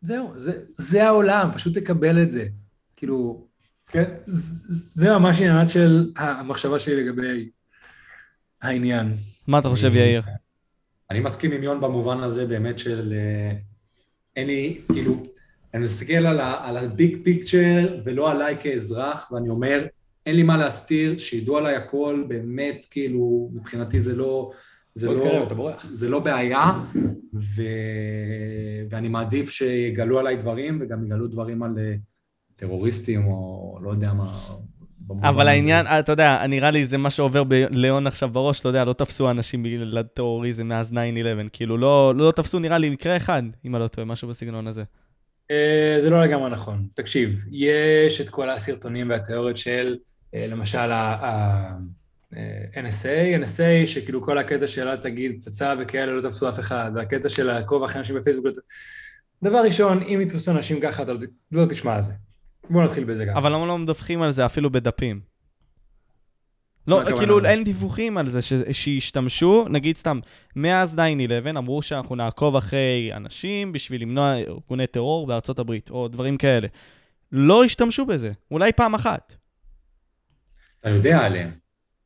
[SPEAKER 2] זהו, זה, זה העולם, פשוט תקבל את זה. כאילו, כן, זה ממש עניינת של המחשבה שלי לגבי העניין.
[SPEAKER 1] מה אתה חושב, יאיר?
[SPEAKER 3] אני מסכים עם יון במובן הזה באמת של... אה, אין לי, כאילו, אני מסתכל על הביג פיקצ'ר ולא עליי כאזרח, ואני אומר, אין לי מה להסתיר, שידעו עליי הכל, באמת, כאילו, מבחינתי זה לא... זה לא, זה לא בעיה, ו... ואני מעדיף שיגלו עליי דברים, וגם יגלו דברים על אה, טרוריסטים, או לא יודע מה...
[SPEAKER 1] אבל העניין, אתה יודע, נראה לי זה מה שעובר בליאון עכשיו בראש, אתה יודע, לא תפסו אנשים בגלל טרוריזם מאז 9-11, כאילו, לא, לא תפסו נראה לי מקרה אחד, אם אני לא טועה, משהו בסגנון הזה.
[SPEAKER 2] אה, זה לא לגמרי נכון. תקשיב, יש את כל הסרטונים והתיאוריות של, אה, למשל, NSA, NSA, שכאילו כל הקטע של אל תגיד פצצה וכאלה לא תפסו אף אחד, והקטע של לעקוב אחרי אנשים בפייסבוק. לא דבר ראשון, אם יתפסו אנשים ככה, אתה לא, לא תשמע על זה. בואו נתחיל בזה גם.
[SPEAKER 1] אבל למה לא מדווחים על זה אפילו בדפים? לא, כאילו אין דיווחים על זה שישתמשו, נגיד סתם, מאז 9-11 אמרו שאנחנו נעקוב אחרי אנשים בשביל למנוע ארגוני טרור בארצות הברית, או דברים כאלה. לא השתמשו בזה, אולי פעם אחת.
[SPEAKER 3] אתה יודע עליהם.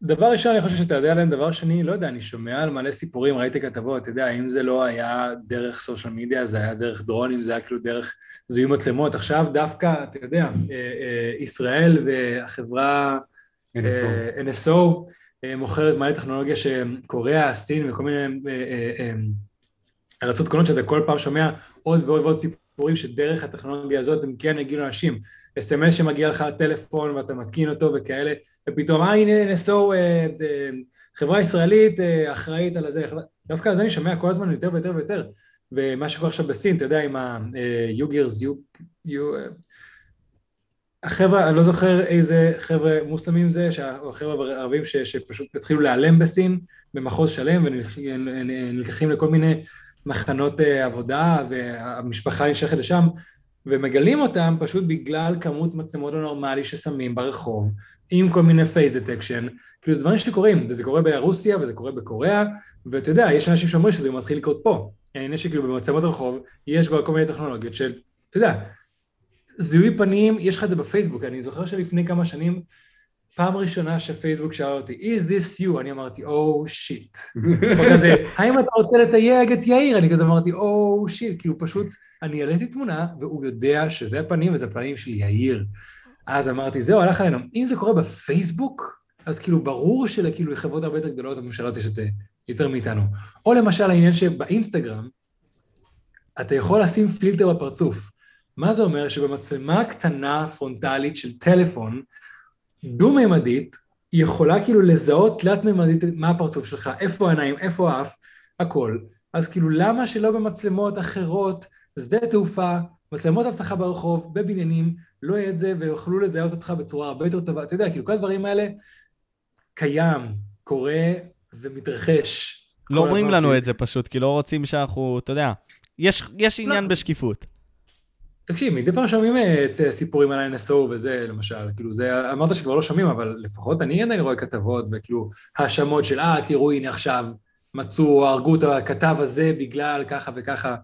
[SPEAKER 2] דבר ראשון, אני חושב שאתה יודע עליהם, דבר שני, לא יודע, אני שומע על מלא סיפורים, ראיתי כתבות, אתה יודע, אם זה לא היה דרך סושיאל מדיה, זה היה דרך דרונים, זה היה כאילו דרך זיהוי מצלמות. עכשיו דווקא, אתה יודע, אה, אה, ישראל והחברה NSO, NSO מוכרת מלא טכנולוגיה שקוריאה, סין וכל מיני ארצות קונות שאתה כל פעם שומע עוד ועוד ועוד סיפורים. שדרך הטכנולוגיה הזאת הם כן יגיעו לאנשים. אס.אם.אס שמגיע לך לטלפון ואתה מתקין אותו וכאלה, ופתאום, אה, הנה אה, אה, חברה ישראלית אה, אחראית על זה. דווקא על זה אני שומע כל הזמן יותר ויותר ויותר. ומה שקורה עכשיו בסין, אתה יודע, עם היוגרס, החבר'ה, אני לא זוכר איזה חבר'ה מוסלמים זה, או חבר'ה ערבים שפשוט התחילו להיעלם בסין, במחוז שלם, ונלקחים לכל מיני מחנות אה, עבודה, והמשפחה נמשכת לשם, ומגלים אותם פשוט בגלל כמות מצלמות הנורמלי ששמים ברחוב, עם כל מיני face detection, כאילו זה דברים שקורים, וזה קורה ברוסיה וזה קורה בקוריאה, ואתה יודע, יש אנשים שאומרים שזה מתחיל לקרות פה. העניין שכאילו במצלמות רחוב, יש כבר כל מיני טכנולוגיות של, אתה יודע, זיהוי פנים, יש לך את זה בפייסבוק, אני זוכר שלפני כמה שנים פעם ראשונה שפייסבוק שאל אותי, is this you? אני אמרתי, oh shit. (laughs) כזה, האם אתה רוצה לתייג את יאיר? אני כזה אמרתי, oh shit, כאילו פשוט, אני העליתי תמונה, והוא יודע שזה הפנים וזה הפנים של יאיר. אז אמרתי, זהו, הלך עלינו. אם זה קורה בפייסבוק, אז כאילו ברור שלכאילו לחברות הרבה יותר גדולות הממשלות יש את זה יותר מאיתנו. או למשל העניין שבאינסטגרם, אתה יכול לשים פילטר בפרצוף. מה זה אומר? שבמצלמה קטנה פרונטלית של טלפון, דו-ממדית, היא יכולה כאילו לזהות תלת-ממדית מה הפרצוף שלך, איפה העיניים, איפה האף, הכל. אז כאילו למה שלא במצלמות אחרות, שדה תעופה, מצלמות אבטחה ברחוב, בבניינים, לא יהיה את זה, ויוכלו לזהות אותך בצורה הרבה יותר טובה. אתה יודע, כאילו, כל הדברים האלה קיים, קורה ומתרחש.
[SPEAKER 1] לא אומרים לנו את זה פשוט, כי לא רוצים שאנחנו, אתה יודע, יש, יש. עניין לא. בשקיפות.
[SPEAKER 2] תקשיב, מדי פעם שומעים את אה, סיפורים על ה-NSO וזה, למשל, כאילו זה, אמרת שכבר לא שומעים, אבל לפחות אני עדיין רואה כתבות, וכאילו, האשמות של, אה, תראו, הנה עכשיו, מצאו, הרגו את הכתב הזה בגלל ככה וככה.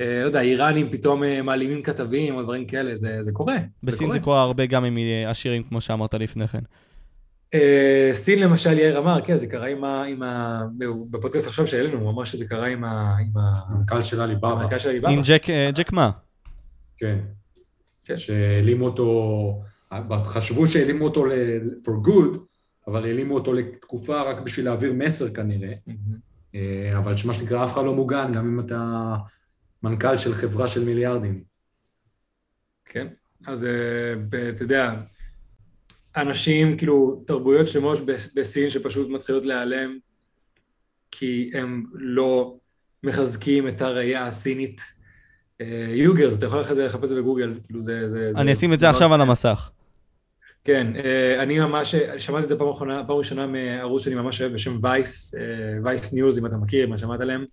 [SPEAKER 2] אה, לא יודע, איראנים פתאום אה, מעלימים כתבים או דברים כאלה, זה, זה קורה.
[SPEAKER 1] בסין זה קורה הרבה גם עם עשירים, כמו שאמרת לפני כן.
[SPEAKER 2] סין למשל, יאיר אמר, כן, זה קרה עם ה... עם ה בפודקאסט עכשיו שהעלינו, הוא אמר שזה קרה עם ה... עם
[SPEAKER 3] המנכ"ל של עליבאבא. המנכ"ל
[SPEAKER 1] של עליבאבא. עם ג'ק, ג'ק מה?
[SPEAKER 3] כן. כן. שהעלימו אותו, חשבו שהעלימו אותו for good, אבל העלימו אותו לתקופה רק בשביל להעביר מסר כנראה. אה, אבל שמה שנקרא, אף אחד לא מוגן, גם אם אתה מנכ"ל של חברה של מיליארדים.
[SPEAKER 2] כן, אז אה, אתה יודע, אנשים, כאילו, תרבויות שלמות בסין שפשוט מתחילות להיעלם כי הם לא מחזקים את הראייה הסינית יוגרס, אתה יכול אחרי זה לחפש את זה בגוגל, כאילו זה... זה
[SPEAKER 1] אני אשים את זה עכשיו על המסך.
[SPEAKER 2] כן, אה, אני ממש, שמעתי את זה פעם ראשונה, פעם ראשונה מערוץ שאני ממש אוהב בשם וייס, וייס ניוז, אם אתה מכיר, מה שמעת עליהם.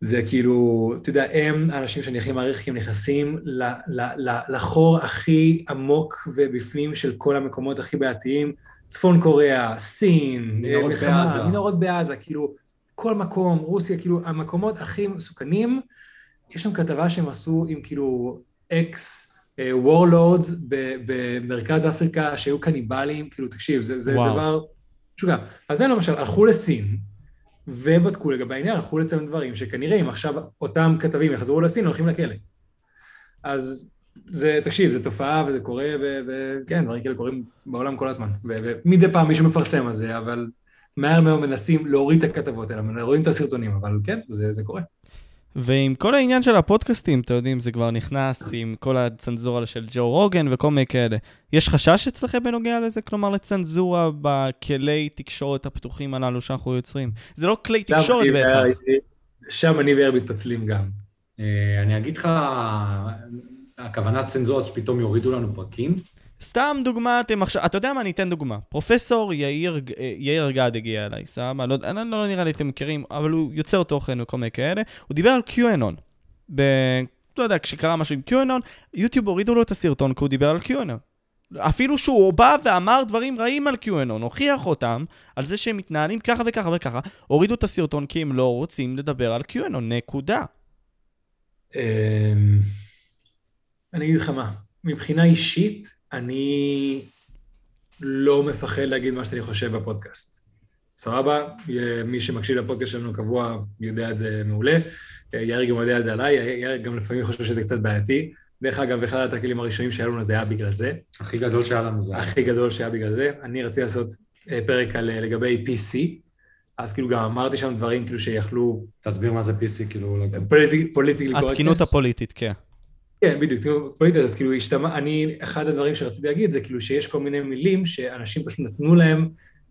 [SPEAKER 2] זה כאילו, אתה יודע, הם האנשים שאני הכי מעריך, כי הם נכנסים לחור הכי עמוק ובפנים של כל המקומות הכי בעייתיים, צפון קוריאה, סין,
[SPEAKER 3] מנהרות בעזה.
[SPEAKER 2] מנהרות בעזה, כאילו, כל מקום, רוסיה, כאילו, המקומות הכי מסוכנים, יש שם כתבה שהם עשו עם כאילו ex warlords uh, במרכז אפריקה שהיו קניבלים, כאילו תקשיב, זה, זה דבר משוגע. אז הם למשל הלכו לסין ובדקו לגבי העניין, הלכו לצלם דברים שכנראה אם עכשיו אותם כתבים יחזרו לסין, הולכים לכלא. אז זה, תקשיב, זו תופעה וזה קורה, וכן, דברים כאלה קורים בעולם כל הזמן. ומדי פעם מישהו מפרסם על זה, אבל מהר מאוד מנסים להוריד את הכתבות האלה, להוריד את הסרטונים, אבל כן, זה, זה קורה.
[SPEAKER 1] ועם כל העניין של הפודקאסטים, אתם יודעים, זה כבר נכנס עם כל הצנזורה של ג'ו רוגן וכל מיני כאלה. יש חשש אצלכם בנוגע לזה? כלומר, לצנזורה בכלי תקשורת הפתוחים הללו שאנחנו יוצרים. זה לא כלי תקשורת בהכרח.
[SPEAKER 2] שם אני ואיר מתפצלים גם.
[SPEAKER 3] אה, אני אגיד לך, הכוונה צנזורה שפתאום יורידו לנו פרקים.
[SPEAKER 1] סתם דוגמה, אתם עכשיו, אתה יודע מה, אני אתן דוגמה. פרופסור יאיר, יאיר גד הגיע אליי, סבבה? לא, לא, לא נראה לי אתם מכירים, אבל הוא יוצר תוכן וכל מיני כאלה. הוא דיבר על QAnon. ב... לא יודע, כשקרה משהו עם QAnon, יוטיוב הורידו לו את הסרטון כי הוא דיבר על QAnon. אפילו שהוא בא ואמר דברים רעים על QAnon, הוכיח אותם על זה שהם מתנהלים ככה וככה וככה, הורידו את הסרטון כי הם לא רוצים לדבר על QAnon, נקודה.
[SPEAKER 2] אמ, אני אגיד לך מה, מבחינה אישית, אני לא מפחד להגיד מה שאני חושב בפודקאסט. סבבה? מי שמקשיב לפודקאסט שלנו קבוע יודע את זה מעולה. יאיר גם יודע את זה עליי, יאיר גם לפעמים חושב שזה קצת בעייתי. דרך אגב, אחד התקלים הראשונים שהיה לנו זה היה בגלל זה.
[SPEAKER 3] הכי גדול שהיה לנו זה.
[SPEAKER 2] הכי גדול שהיה בגלל זה. אני רציתי לעשות אה, פרק על, אה, לגבי PC, אז כאילו גם אמרתי שם דברים כאילו שיכלו...
[SPEAKER 3] תסביר מה זה PC, כאילו...
[SPEAKER 2] פוליטיקלי
[SPEAKER 1] קורקטנס. התקינות הפוליטית, כן.
[SPEAKER 2] כן, בדיוק, תראו, פוליטית, אז כאילו השתמע, אני, אחד הדברים שרציתי להגיד זה כאילו שיש כל מיני מילים שאנשים פשוט נתנו להם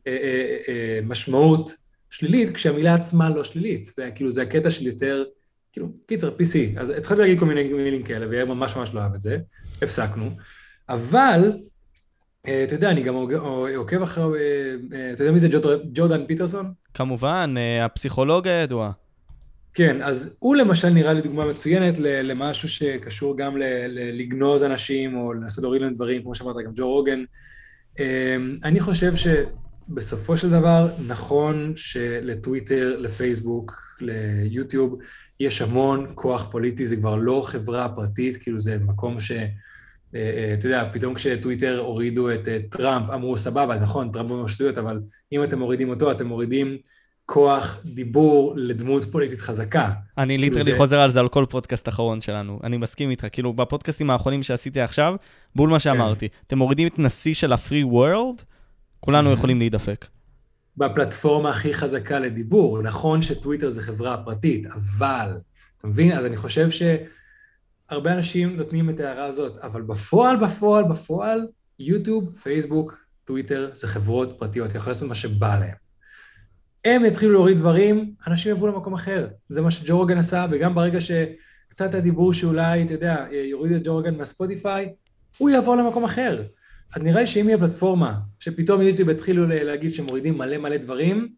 [SPEAKER 2] אה, אה, אה, משמעות שלילית, כשהמילה עצמה לא שלילית, וכאילו זה הקטע של יותר, כאילו, קיצר, PC, אז התחלתי להגיד כל מיני מילים כאלה, ויאיר ממש ממש לא אהב את זה, הפסקנו, אבל, אה, אתה יודע, אני גם עוקב אחרי, אה, אה, אתה יודע מי זה ג'ורדן פיטרסון?
[SPEAKER 1] כמובן, הפסיכולוג הידוע.
[SPEAKER 2] כן, אז הוא למשל נראה לי דוגמה מצוינת למשהו שקשור גם לגנוז אנשים או לנסות להוריד להם דברים, כמו שאמרת, גם ג'ו רוגן. אמ, אני חושב שבסופו של דבר נכון שלטוויטר, לפייסבוק, ליוטיוב, יש המון כוח פוליטי, זה כבר לא חברה פרטית, כאילו זה מקום ש... אה, אה, אתה יודע, פתאום כשטוויטר הורידו את אה, טראמפ, אמרו סבבה, נכון, טראמפ אומר שטויות, אבל אם אתם מורידים אותו, אתם מורידים כוח דיבור לדמות פוליטית חזקה.
[SPEAKER 1] אני literally זה... חוזר על זה על כל פודקאסט אחרון שלנו, אני מסכים איתך, כאילו בפודקאסטים האחרונים שעשיתי עכשיו, בול מה שאמרתי, כן. אתם מורידים את נשיא של הפרי וורלד, כולנו יכולים להידפק.
[SPEAKER 2] בפלטפורמה הכי חזקה לדיבור, נכון שטוויטר זה חברה פרטית, אבל, אתה מבין? אז אני חושב שהרבה אנשים נותנים את ההערה הזאת, אבל בפועל, בפועל, בפועל, יוטיוב, פייסבוק, טוויטר זה חברות פרטיות, אתה יכול לעשות מה שבא להם. הם יתחילו להוריד דברים, אנשים יבואו למקום אחר. זה מה שג'ו רוגן עשה, וגם ברגע שקצת הדיבור שאולי, אתה יודע, יוריד את ג'ו רוגן מהספוטיפיי, הוא יעבור למקום אחר. אז נראה לי שאם יהיה פלטפורמה, שפתאום יוטיוב יתחילו להגיד שמורידים מלא מלא דברים,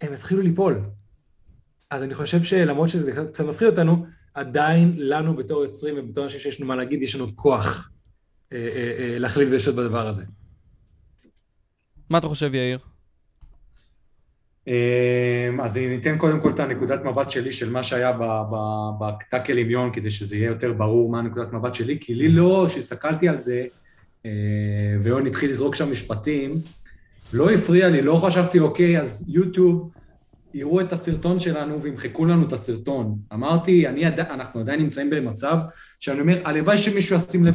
[SPEAKER 2] הם יתחילו ליפול. אז אני חושב שלמרות שזה קצת מפחיד אותנו, עדיין לנו בתור יוצרים ובתור אנשים שיש לנו מה להגיד, יש לנו כוח אה, אה, אה, להחליט ולשתות בדבר הזה.
[SPEAKER 1] מה אתה חושב, יאיר?
[SPEAKER 3] אמ, אז אני אתן קודם כל את הנקודת מבט שלי של מה שהיה בטאקל עם יון, כדי שזה יהיה יותר ברור מה נקודת מבט שלי, כי לי לא, כשהסתכלתי על זה, אה, ויון התחיל לזרוק שם משפטים, לא הפריע לי, לא חשבתי, אוקיי, אז יוטיוב יראו את הסרטון שלנו וימחקו לנו את הסרטון. אמרתי, אני עד... אנחנו עדיין נמצאים במצב שאני אומר, הלוואי שמישהו ישים לב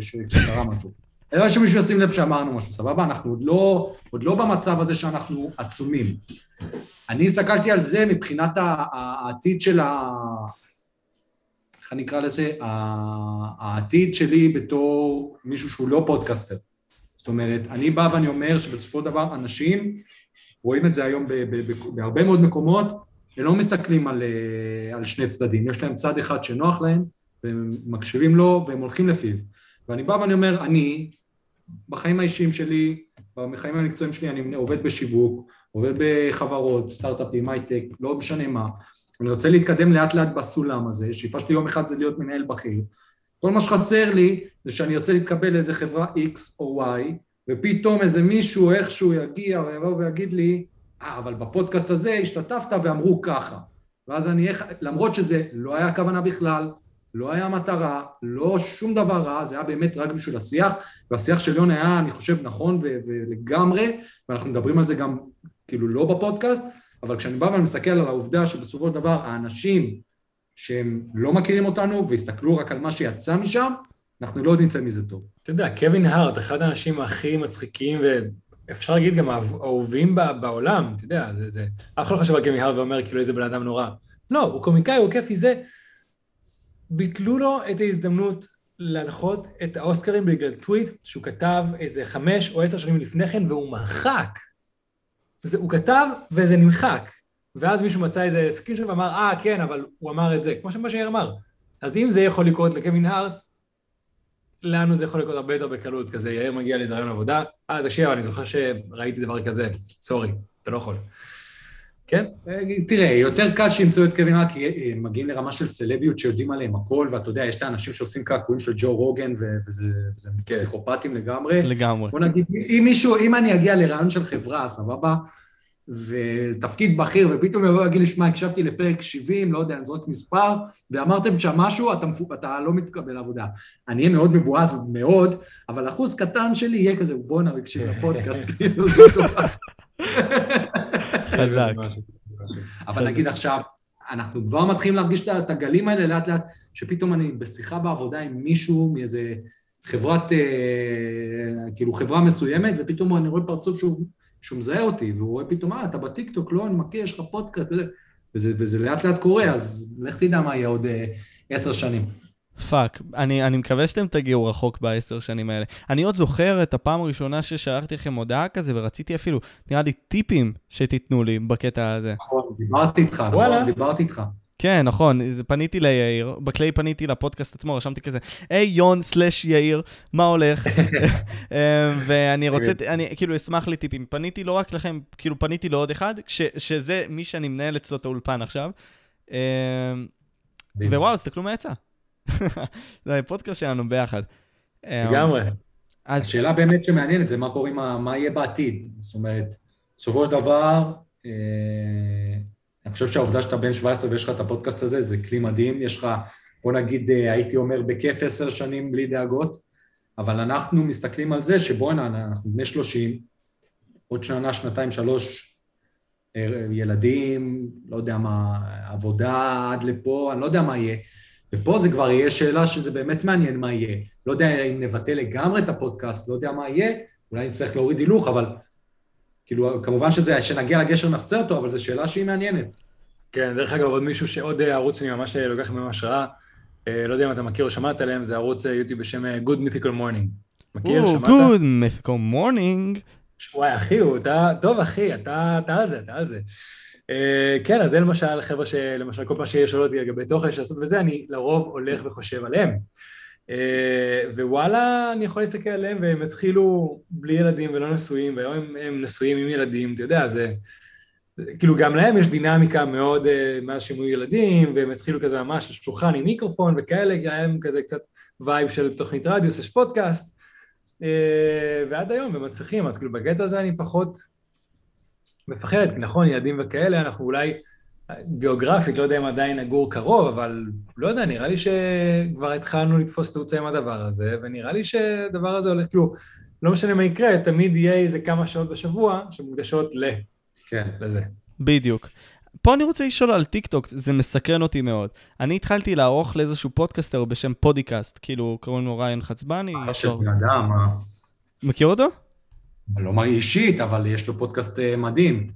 [SPEAKER 3] שקרה משהו. אלא שמישהו ישים לב שאמרנו משהו, סבבה? אנחנו עוד לא, עוד לא במצב הזה שאנחנו עצומים. אני הסתכלתי על זה מבחינת העתיד של ה... איך אני אקרא לזה? העתיד שלי בתור מישהו שהוא לא פודקאסטר. זאת אומרת, אני בא ואני אומר שבסופו של דבר אנשים, רואים את זה היום בהרבה מאוד מקומות, הם לא מסתכלים על, על שני צדדים, יש להם צד אחד שנוח להם, והם מקשיבים לו והם הולכים לפיו. ואני בא ואני אומר, אני, בחיים האישיים שלי, בחיים המקצועיים שלי, אני עובד בשיווק, עובד בחברות, סטארט-אפים, הייטק, לא משנה מה. אני רוצה להתקדם לאט לאט בסולם הזה, שאיפה שלי יום אחד זה להיות מנהל בכיר. כל מה שחסר לי זה שאני ארצה להתקבל לאיזה חברה X או Y, ופתאום איזה מישהו איכשהו יגיע ויבוא ויגיד לי, אה, אבל בפודקאסט הזה השתתפת ואמרו ככה. ואז אני, למרות שזה לא היה הכוונה בכלל, לא היה מטרה, לא שום דבר רע, זה היה באמת רק בשביל השיח, והשיח של יון היה, אני חושב, נכון ו- ולגמרי, ואנחנו מדברים על זה גם, כאילו, לא בפודקאסט, אבל כשאני בא ואני מסתכל על העובדה שבסופו של דבר האנשים שהם לא מכירים אותנו והסתכלו רק על מה שיצא משם, אנחנו לא נצא מזה טוב.
[SPEAKER 2] אתה יודע, קווין הארט, אחד האנשים הכי מצחיקים ואפשר להגיד גם אהובים בעולם, אתה יודע, זה, זה... אף אחד לא חושב על קווין הארט ואומר כאילו איזה בן אדם נורא. לא, הוא קומיקאי, הוא כיפי, זה... ביטלו לו את ההזדמנות להנחות את האוסקרים בגלל טוויט שהוא כתב איזה חמש או עשר שנים לפני כן והוא מחק. זה, הוא כתב וזה נמחק. ואז מישהו מצא איזה screen שלו ואמר, אה, כן, אבל הוא אמר את זה, כמו שמה שיאיר אמר. אז אם זה יכול לקרות לקווין הארט, לנו זה יכול לקרות הרבה יותר בקלות, כזה יאיר מגיע לאיזה רעיון עבודה, אה, תקשיב, אני זוכר שראיתי דבר כזה, sorry, אתה לא יכול. כן?
[SPEAKER 3] אה, תראה, יותר קל שימצאו את קווין רק כי הם מגיעים לרמה של סלביות שיודעים עליהם הכל, ואתה יודע, יש את האנשים שעושים קעקועים של ג'ו רוגן, וזה כן. פסיכופטים לגמרי.
[SPEAKER 1] לגמרי.
[SPEAKER 3] בוא נגיד, אם מישהו, אם אני אגיע לרעיון של חברה, סבבה? ותפקיד בכיר, ופתאום יבוא להגיד לי, שמע, הקשבתי לפרק 70, לא יודע, אני זורק מספר, ואמרתם שם משהו, אתה, אתה לא מתקבל לעבודה. אני אהיה מאוד מבואס, מאוד, אבל אחוז קטן שלי יהיה כזה, בואנה, רגשי לפודקאסט, כאילו, זה טובה. (laughs)
[SPEAKER 1] חזק.
[SPEAKER 3] אבל נגיד עכשיו, אנחנו כבר מתחילים להרגיש את הגלים האלה לאט לאט, שפתאום אני בשיחה בעבודה עם מישהו מאיזה חברת, אה, כאילו חברה מסוימת, ופתאום אני רואה פרצוף שהוא, שהוא מזהה אותי, והוא רואה פתאום, אה, אתה בטיקטוק, לא, אני מכיר, יש לך פודקאסט, וזה, וזה, לאט לאט קורה, אז לך תדע מה יהיה עוד אה, עשר שנים.
[SPEAKER 1] fuck, אני, אני מקווה שאתם תגיעו רחוק בעשר שנים האלה. אני עוד זוכר את הפעם הראשונה ששלחתי לכם הודעה כזה, ורציתי אפילו, נראה לי, טיפים שתיתנו לי בקטע הזה.
[SPEAKER 3] נכון, דיברתי איתך, נכון, דיברתי איתך.
[SPEAKER 1] כן, נכון, זה פניתי ליאיר, בקליי פניתי לפודקאסט עצמו, רשמתי כזה, היי יון סלאש יאיר, מה הולך? (laughs) אה, ואני רוצה, אני כאילו אשמח לי טיפים. פניתי לא רק לכם, כאילו פניתי לעוד אחד, שזה מי שאני מנהל אצלו את האולפן עכשיו. אה, ווואו, תסתכלו מה יצא. זה (laughs) הפודקאסט שלנו ביחד.
[SPEAKER 2] לגמרי.
[SPEAKER 3] אז השאלה באמת שמעניינת זה מה קורה עם מה יהיה בעתיד. זאת אומרת, בסופו של דבר, אה, אני חושב שהעובדה שאתה בן 17 ויש לך את הפודקאסט הזה, זה כלי מדהים. יש לך, בוא נגיד, אה, הייתי אומר, בכיף עשר שנים בלי דאגות, אבל אנחנו מסתכלים על זה שבואנה, אנחנו בני 30, עוד שנה, שנתיים, שלוש, אה, ילדים, לא יודע מה, עבודה עד לפה, אני לא יודע מה יהיה. ופה זה כבר יהיה שאלה שזה באמת מעניין מה יהיה. לא יודע אם נבטל לגמרי את הפודקאסט, לא יודע מה יהיה, אולי נצטרך להוריד הילוך, אבל כאילו, כמובן שזה, שנגיע לגשר נחצה אותו, אבל זו שאלה שהיא מעניינת.
[SPEAKER 2] כן, דרך אגב, עוד מישהו שעוד ערוץ שאני ממש לוקח ממנו השראה, אה, לא יודע אם אתה מכיר או שמעת עליהם, זה ערוץ אה, יוטיוב בשם אה, Good Mythical Morning. מכיר? שמעת?
[SPEAKER 1] Good Mythical Morning.
[SPEAKER 2] וואי, אחי, אתה, טוב, אחי, אתה על זה, אתה על זה. אה, כן, אז זה למשל חבר'ה שלמשל כל פעם שיש שאלות לגבי תוכן לעשות וזה, אני לרוב הולך וחושב עליהם. ווואלה, אני יכול להסתכל עליהם והם התחילו בלי ילדים ולא נשואים, והיום הם, הם נשואים עם ילדים, אתה יודע, זה... כאילו גם להם יש דינמיקה מאוד מאז שהם היו ילדים, והם התחילו כזה ממש על שולחן עם מיקרופון וכאלה, להם כזה קצת vibe של תוכנית רדיו, יש פודקאסט, ועד היום הם מצליחים, אז כאילו בקטע הזה אני פחות מפחד, כי נכון, ילדים וכאלה, אנחנו אולי גיאוגרפית, לא יודע אם עדיין נגור קרוב, אבל לא יודע, נראה לי שכבר התחלנו לתפוס תאוצה עם הדבר הזה, ונראה לי שהדבר הזה הולך, כאילו, לא משנה מה יקרה, תמיד יהיה איזה כמה שעות בשבוע שמוקדשות ל...
[SPEAKER 3] כן.
[SPEAKER 2] לזה.
[SPEAKER 1] בדיוק. פה אני רוצה לשאול על טיק טוק, זה מסקרן אותי מאוד. אני התחלתי לערוך לאיזשהו פודקאסטר בשם פודיקאסט, כאילו קוראים לו ריין חצבני.
[SPEAKER 3] יש לו... בן אדם, מה?
[SPEAKER 1] מכיר אותו?
[SPEAKER 3] לא מה אישית, אבל יש לו פודקאסט מדהים.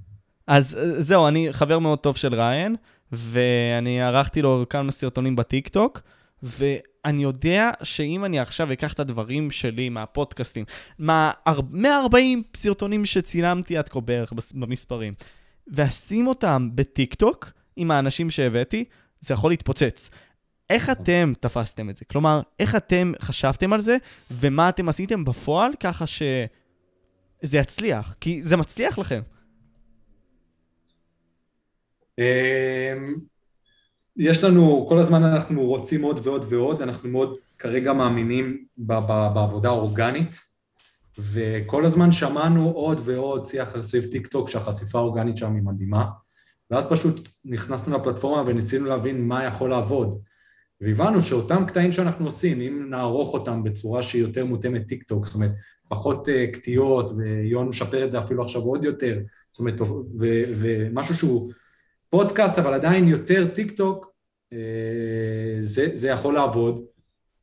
[SPEAKER 1] אז זהו, אני חבר מאוד טוב של ריין, ואני ערכתי לו כמה סרטונים בטיק טוק, ואני יודע שאם אני עכשיו אקח את הדברים שלי מהפודקאסטים, מה 140 סרטונים שצילמתי עד כה בערך במספרים, ואשים אותם בטיק טוק עם האנשים שהבאתי, זה יכול להתפוצץ. איך אתם תפסתם את זה? כלומר, איך אתם חשבתם על זה, ומה אתם עשיתם בפועל ככה שזה יצליח? כי זה מצליח לכם.
[SPEAKER 3] אמ, יש לנו, כל הזמן אנחנו רוצים עוד ועוד ועוד, אנחנו מאוד כרגע מאמינים בעבודה האורגנית, וכל הזמן שמענו עוד ועוד שיח סביב טיק טוק שהחשיפה האורגנית שם היא מדהימה, ואז פשוט נכנסנו לפלטפורמה וניסינו להבין מה יכול לעבוד. והבנו שאותם קטעים שאנחנו עושים, אם נערוך אותם בצורה שהיא יותר מותאמת טיק טוק, זאת אומרת, פחות uh, קטיעות, ויאיר משפר את זה אפילו עכשיו עוד יותר, זאת אומרת, ומשהו שהוא פודקאסט, אבל עדיין יותר טיק טוק, אה, זה, זה יכול לעבוד.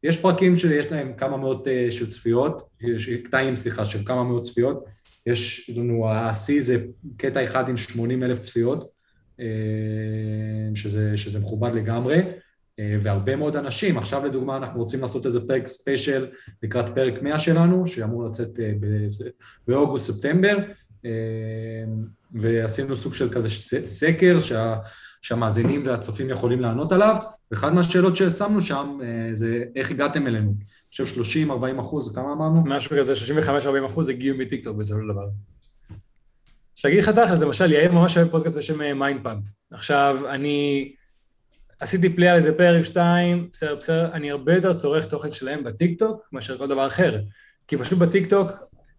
[SPEAKER 3] יש פרקים שיש להם כמה מאות אה, של צפיות, יש קטעים, סליחה, של כמה מאות צפיות. יש לנו, השיא זה קטע אחד עם 80 אלף צפיות, אה, שזה, שזה מכובד לגמרי, והרבה מאוד אנשים. עכשיו לדוגמה אנחנו רוצים לעשות איזה פרק special לקראת פרק 100 שלנו, שאמור לצאת באוגוסט-ספטמבר, ועשינו סוג של כזה סקר שה, שהמאזינים והצופים יכולים לענות עליו, ואחת מהשאלות ששמנו שם אה, זה איך הגעתם אלינו. אני חושב 30-40 אחוז, כמה אמרנו?
[SPEAKER 2] משהו כזה, 35-40 אחוז הגיעו מטיקטוק בסופו של דבר. שאגיד לך תכל'ס, למשל, יאיר ממש אוהב פודקאסט בשם Mind Pump. אה, עכשיו, אני עשיתי play על איזה פרק 2, בסדר, בסדר, אני הרבה יותר צורך תוכן שלהם בטיקטוק מאשר כל דבר אחר. כי פשוט בטיקטוק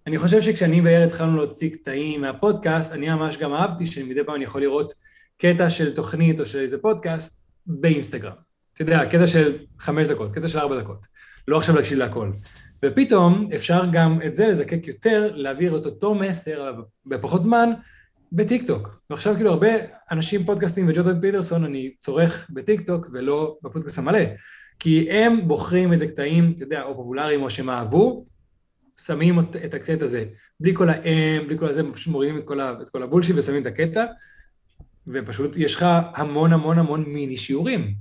[SPEAKER 2] אני חושב שכשאני ויאיר התחלנו להוציא קטעים מהפודקאסט, אני ממש גם אהבתי שמדי פעם אני יכול לראות קטע של תוכנית או של איזה פודקאסט באינסטגרם. אתה יודע, קטע של חמש דקות, קטע של ארבע דקות. לא עכשיו להקשיב להכל. ופתאום אפשר גם את זה לזקק יותר, להעביר את אותו מסר בפחות זמן בטיקטוק. ועכשיו כאילו הרבה אנשים פודקאסטים וג'ורדן פיטרסון אני צורך בטיקטוק ולא בפודקאסט המלא. כי הם בוחרים איזה קטעים, אתה יודע, או פופולריים או שהם אהבו, שמים את הקטע הזה, בלי כל ה um, בלי כל הזה, פשוט מורידים את כל, ה, את כל ה bullshit ושמים את הקטע, ופשוט יש לך המון המון המון מיני שיעורים.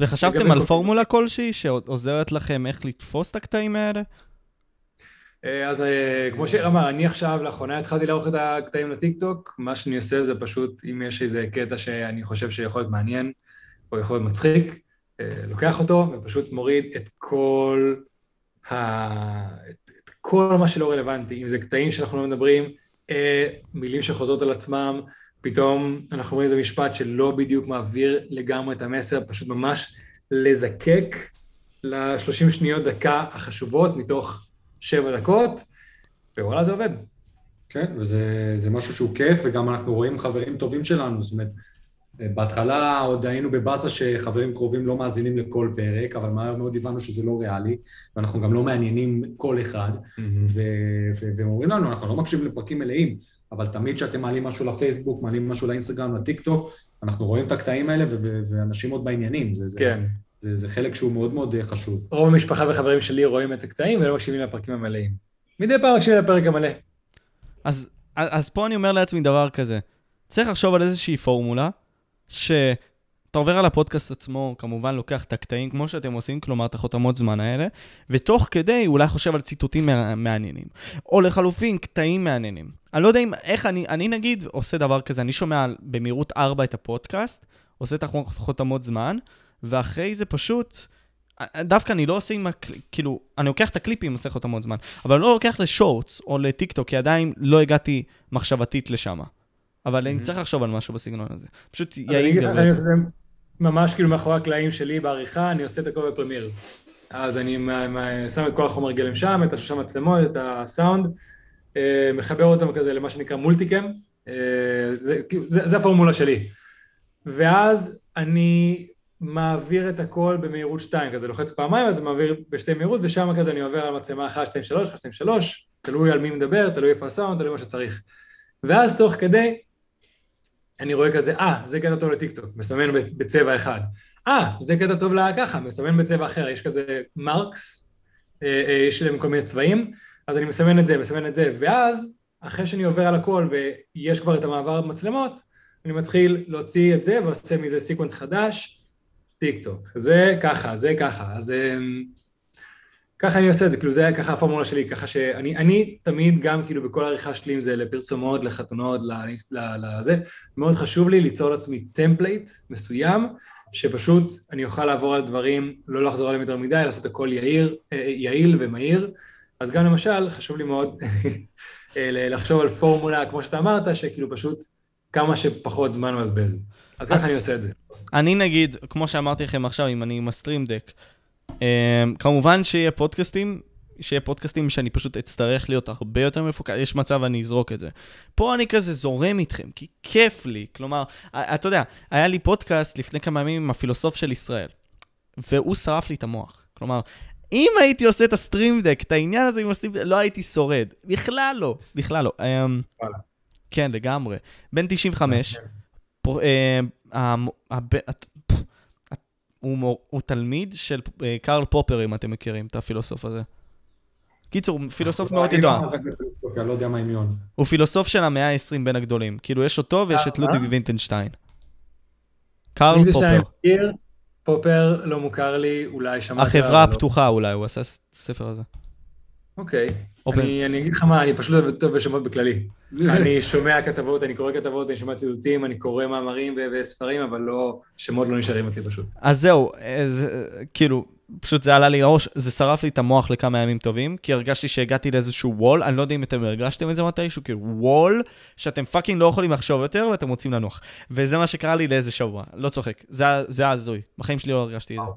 [SPEAKER 1] וחשבתם על פורמולה כלשהי שעוזרת לכם איך לתפוס את הקטעים האלה?
[SPEAKER 2] אה, אז אה, כמו שאיר אמר, אני עכשיו לאחרונה התחלתי לערוך את הקטעים לטיקטוק, מה שאני עושה זה פשוט, אם יש איזה קטע שאני חושב שיכול להיות מעניין, או יכול להיות מצחיק, אה, לוקח אותו ופשוט מוריד את כל ה... כל מה שלא רלוונטי, אם זה קטעים שאנחנו לא מדברים, מילים שחוזרות על עצמם, פתאום אנחנו רואים איזה משפט שלא בדיוק מעביר לגמרי את המסר, פשוט ממש לזקק ל-30 שניות דקה החשובות מתוך שבע דקות, ווואלה זה עובד.
[SPEAKER 3] כן, וזה משהו שהוא כיף, וגם אנחנו רואים חברים טובים שלנו, זאת אומרת, בהתחלה עוד היינו בבאסה שחברים קרובים לא מאזינים לכל פרק, אבל מהר מאוד הבנו שזה לא ריאלי, ואנחנו גם לא מעניינים כל אחד, mm-hmm. והם אומרים לנו, אנחנו לא מקשיבים לפרקים מלאים, אבל תמיד כשאתם מעלים משהו לפייסבוק, מעלים משהו לאינסטגרם, לטיק טוק, אנחנו רואים את הקטעים האלה, ואנשים עוד בעניינים. זה, כן. זה, זה, זה חלק שהוא מאוד מאוד אה, חשוב.
[SPEAKER 2] רוב המשפחה וחברים שלי רואים את הקטעים ולא מקשיבים לפרקים המלאים. מדי פעם מקשיבים לפרק המלא.
[SPEAKER 1] אז, אז פה אני אומר לעצמי דבר כזה, צריך לחשוב על איזושהי פורמולה, שאתה עובר על הפודקאסט עצמו, כמובן לוקח את הקטעים כמו שאתם עושים, כלומר את החותמות זמן האלה, ותוך כדי אולי חושב על ציטוטים מעניינים. או לחלופין, קטעים מעניינים. אני לא יודע אם, איך אני, אני נגיד עושה דבר כזה, אני שומע במהירות 4 את הפודקאסט, עושה את החותמות זמן, ואחרי זה פשוט, דווקא אני לא עושה עם, הקל... כאילו, אני לוקח את הקליפים, עושה אותם עוד זמן, אבל אני לא לוקח לשורטס או לטיק טוק, כי עדיין לא הגעתי מחשבתית לשם. אבל אני צריך לחשוב על משהו בסגנון הזה. פשוט
[SPEAKER 2] אני
[SPEAKER 1] יעיל
[SPEAKER 2] אני. עושה ממש כאילו מאחורי הקלעים שלי בעריכה, אני עושה את הכל בפרמייר. אז אני שם את כל החומר גלם שם, את השלושה מצלמות, את הסאונד, אה, מחבר אותם כזה למה שנקרא מולטיקאם, אה, זה, זה, זה הפורמולה שלי. ואז אני מעביר את הכל במהירות 2, כזה לוחץ פעמיים, אז מעביר בשתי מהירות, ושם כזה אני עובר על מצלמה 1, 2, 3, 1, 2, 3, תלוי על מי מדבר, תלוי איפה הסאונד, תלוי מה שצריך. ואז תוך כדי, אני רואה כזה, אה, זה קטע טוב לטיקטוק, מסמן בצבע אחד. אה, זה קטע טוב לככה, מסמן בצבע אחר, יש כזה marks, אה, אה, יש להם כל מיני צבעים, אז אני מסמן את זה, מסמן את זה, ואז, אחרי שאני עובר על הכל ויש כבר את המעבר מצלמות, אני מתחיל להוציא את זה ועושה מזה sequence חדש, טיק טוק. זה ככה, זה ככה. אז אמ, ככה אני עושה את זה, כאילו זה ככה הפורמולה שלי, ככה שאני אני תמיד גם כאילו בכל העריכה שלי, אם זה לפרסומות, לחתונות, לזה, מאוד חשוב לי ליצור לעצמי template מסוים, שפשוט אני אוכל לעבור על דברים, לא לחזור עליהם יותר מדי, לעשות הכל יעיר, אה, יעיל ומהיר. אז גם למשל, חשוב לי מאוד (laughs) אה, לחשוב על פורמולה, כמו שאתה אמרת, שכאילו פשוט כמה שפחות זמן מבזבז. אז ככה אני עושה את זה.
[SPEAKER 1] אני נגיד, כמו שאמרתי לכם עכשיו, אם אני עם ה Stream Deck, um, כמובן שיהיה פודקאסטים, שיהיה פודקאסטים שאני פשוט אצטרך להיות הרבה יותר מפוקס, יש מצב אני אזרוק את זה. פה אני כזה זורם איתכם, כי כיף לי. כלומר, אתה יודע, היה לי פודקאסט לפני כמה ימים עם הפילוסוף של ישראל, והוא שרף לי את המוח. כלומר, אם הייתי עושה את הסטרים דק, את העניין הזה עם הסטרים דק, לא הייתי שורד. בכלל לא, בכלל לא.
[SPEAKER 2] וואלה.
[SPEAKER 1] כן, לגמרי. בן 95, הוא מור- הוא תלמיד של אה, קרל פופר, אם אתם מכירים את הפילוסוף הזה. קיצור, הוא פילוסוף מאוד ידוע.
[SPEAKER 3] לא לא.
[SPEAKER 1] הוא פילוסוף של המאה ה-20 בין הגדולים. כאילו, יש אותו ויש את
[SPEAKER 2] אה,
[SPEAKER 1] לודוויג
[SPEAKER 2] אה?
[SPEAKER 1] וינטנשטיין. קרל
[SPEAKER 2] מי זה שאני
[SPEAKER 1] פופר.
[SPEAKER 2] מכיר? פופר לא מוכר לי, אולי שמעתי...
[SPEAKER 1] החברה
[SPEAKER 2] לא.
[SPEAKER 1] הפתוחה אולי, הוא עשה את הספר הזה.
[SPEAKER 2] אוקיי. אני אני אגיד לך מה, אני פשוט טוב בשמות בכללי. (laughs) אני שומע כתבות, אני קורא כתבות, אני שומע ציטוטים, אני קורא מאמרים ו- וספרים, אבל לא, שמות לא נשארים אצלי פשוט.
[SPEAKER 1] אז זהו, אה, זה, כאילו, פשוט זה עלה לי לראש, זה שרף לי את המוח לכמה ימים טובים, כי הרגשתי שהגעתי לאיזשהו wall, אני לא יודע אם אתם הרגשתם את זה מתישהו, כאילו wall, שאתם fucking לא יכולים לחשוב יותר ואתם רוצים לנוח. וזה מה שקרה לי לאיזה שבוע, לא צוחק, זה היה הזוי, בחיים שלי לא הרגשתי את זה.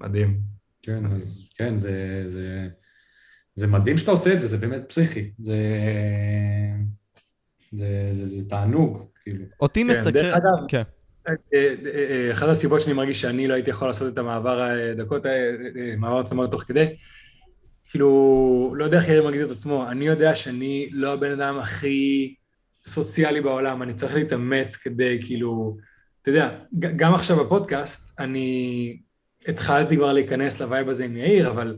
[SPEAKER 2] מדהים.
[SPEAKER 3] כן, אז כן, זה, זה, זה מדהים שאתה עושה את זה, זה באמת פסיכי. זה, זה, זה, זה תענוג, כאילו.
[SPEAKER 1] אותי
[SPEAKER 2] כן,
[SPEAKER 1] מסקרן,
[SPEAKER 2] דרך אגב,
[SPEAKER 1] כן,
[SPEAKER 2] אה, אה, אה, אחת הסיבות שאני מרגיש שאני לא הייתי יכול לעשות את המעבר הדקות, מעבר עצמאות תוך כדי, כאילו, לא יודע איך יאיר מגדיר את עצמו, אני יודע שאני לא הבן אדם הכי סוציאלי בעולם, אני צריך להתאמץ כדי, כאילו, אתה יודע, גם עכשיו בפודקאסט, אני התחלתי כבר להיכנס ל vibe הזה עם יאיר, אבל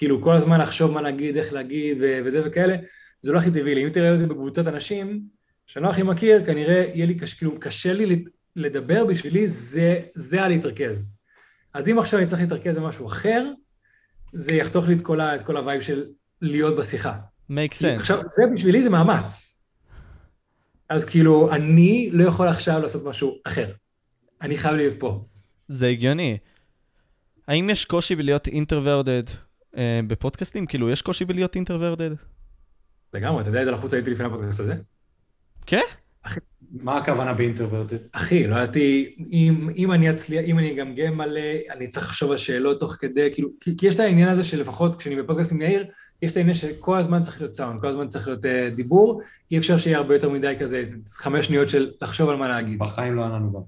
[SPEAKER 2] כאילו כל הזמן לחשוב מה להגיד, איך להגיד ו- וזה וכאלה, זה לא הכי טבעי לי. אם תראה אותי בקבוצת אנשים שאני לא הכי מכיר, כנראה יהיה לי קשה, כאילו, קשה לי לדבר בשבילי, זה, זה על להתרכז. אז אם עכשיו אני צריך להתרכז במשהו אחר, זה יחתוך לי את כל, ה, את כל ה vibe של להיות בשיחה. makes
[SPEAKER 1] sense.
[SPEAKER 2] עכשיו, זה בשבילי זה מאמץ. אז כאילו, אני לא יכול עכשיו לעשות משהו אחר. אני חייב להיות פה.
[SPEAKER 1] זה הגיוני. האם יש קושי בלהיות introverted בפודקאסטים? כאילו, יש קושי בלהיות אינטרוורדד?
[SPEAKER 2] לגמרי, אתה יודע איזה לחוץ הייתי לפני הפודקאסט הזה?
[SPEAKER 1] כן?
[SPEAKER 3] מה הכוונה באינטרוורטד?
[SPEAKER 2] אחי, לא ידעתי, אם, אם אני אצליח, אם אני אגמגם מלא, אני צריך לחשוב על שאלות תוך כדי, כאילו, כי, כי יש את העניין הזה שלפחות כשאני בפודקאסט עם יאיר, יש את העניין שכל הזמן צריך להיות סאונד, כל הזמן צריך להיות uh, דיבור, אי אפשר שיהיה הרבה יותר מדי כזה, חמש שניות של לחשוב על מה להגיד.
[SPEAKER 3] בחיים לא היה לנו גם.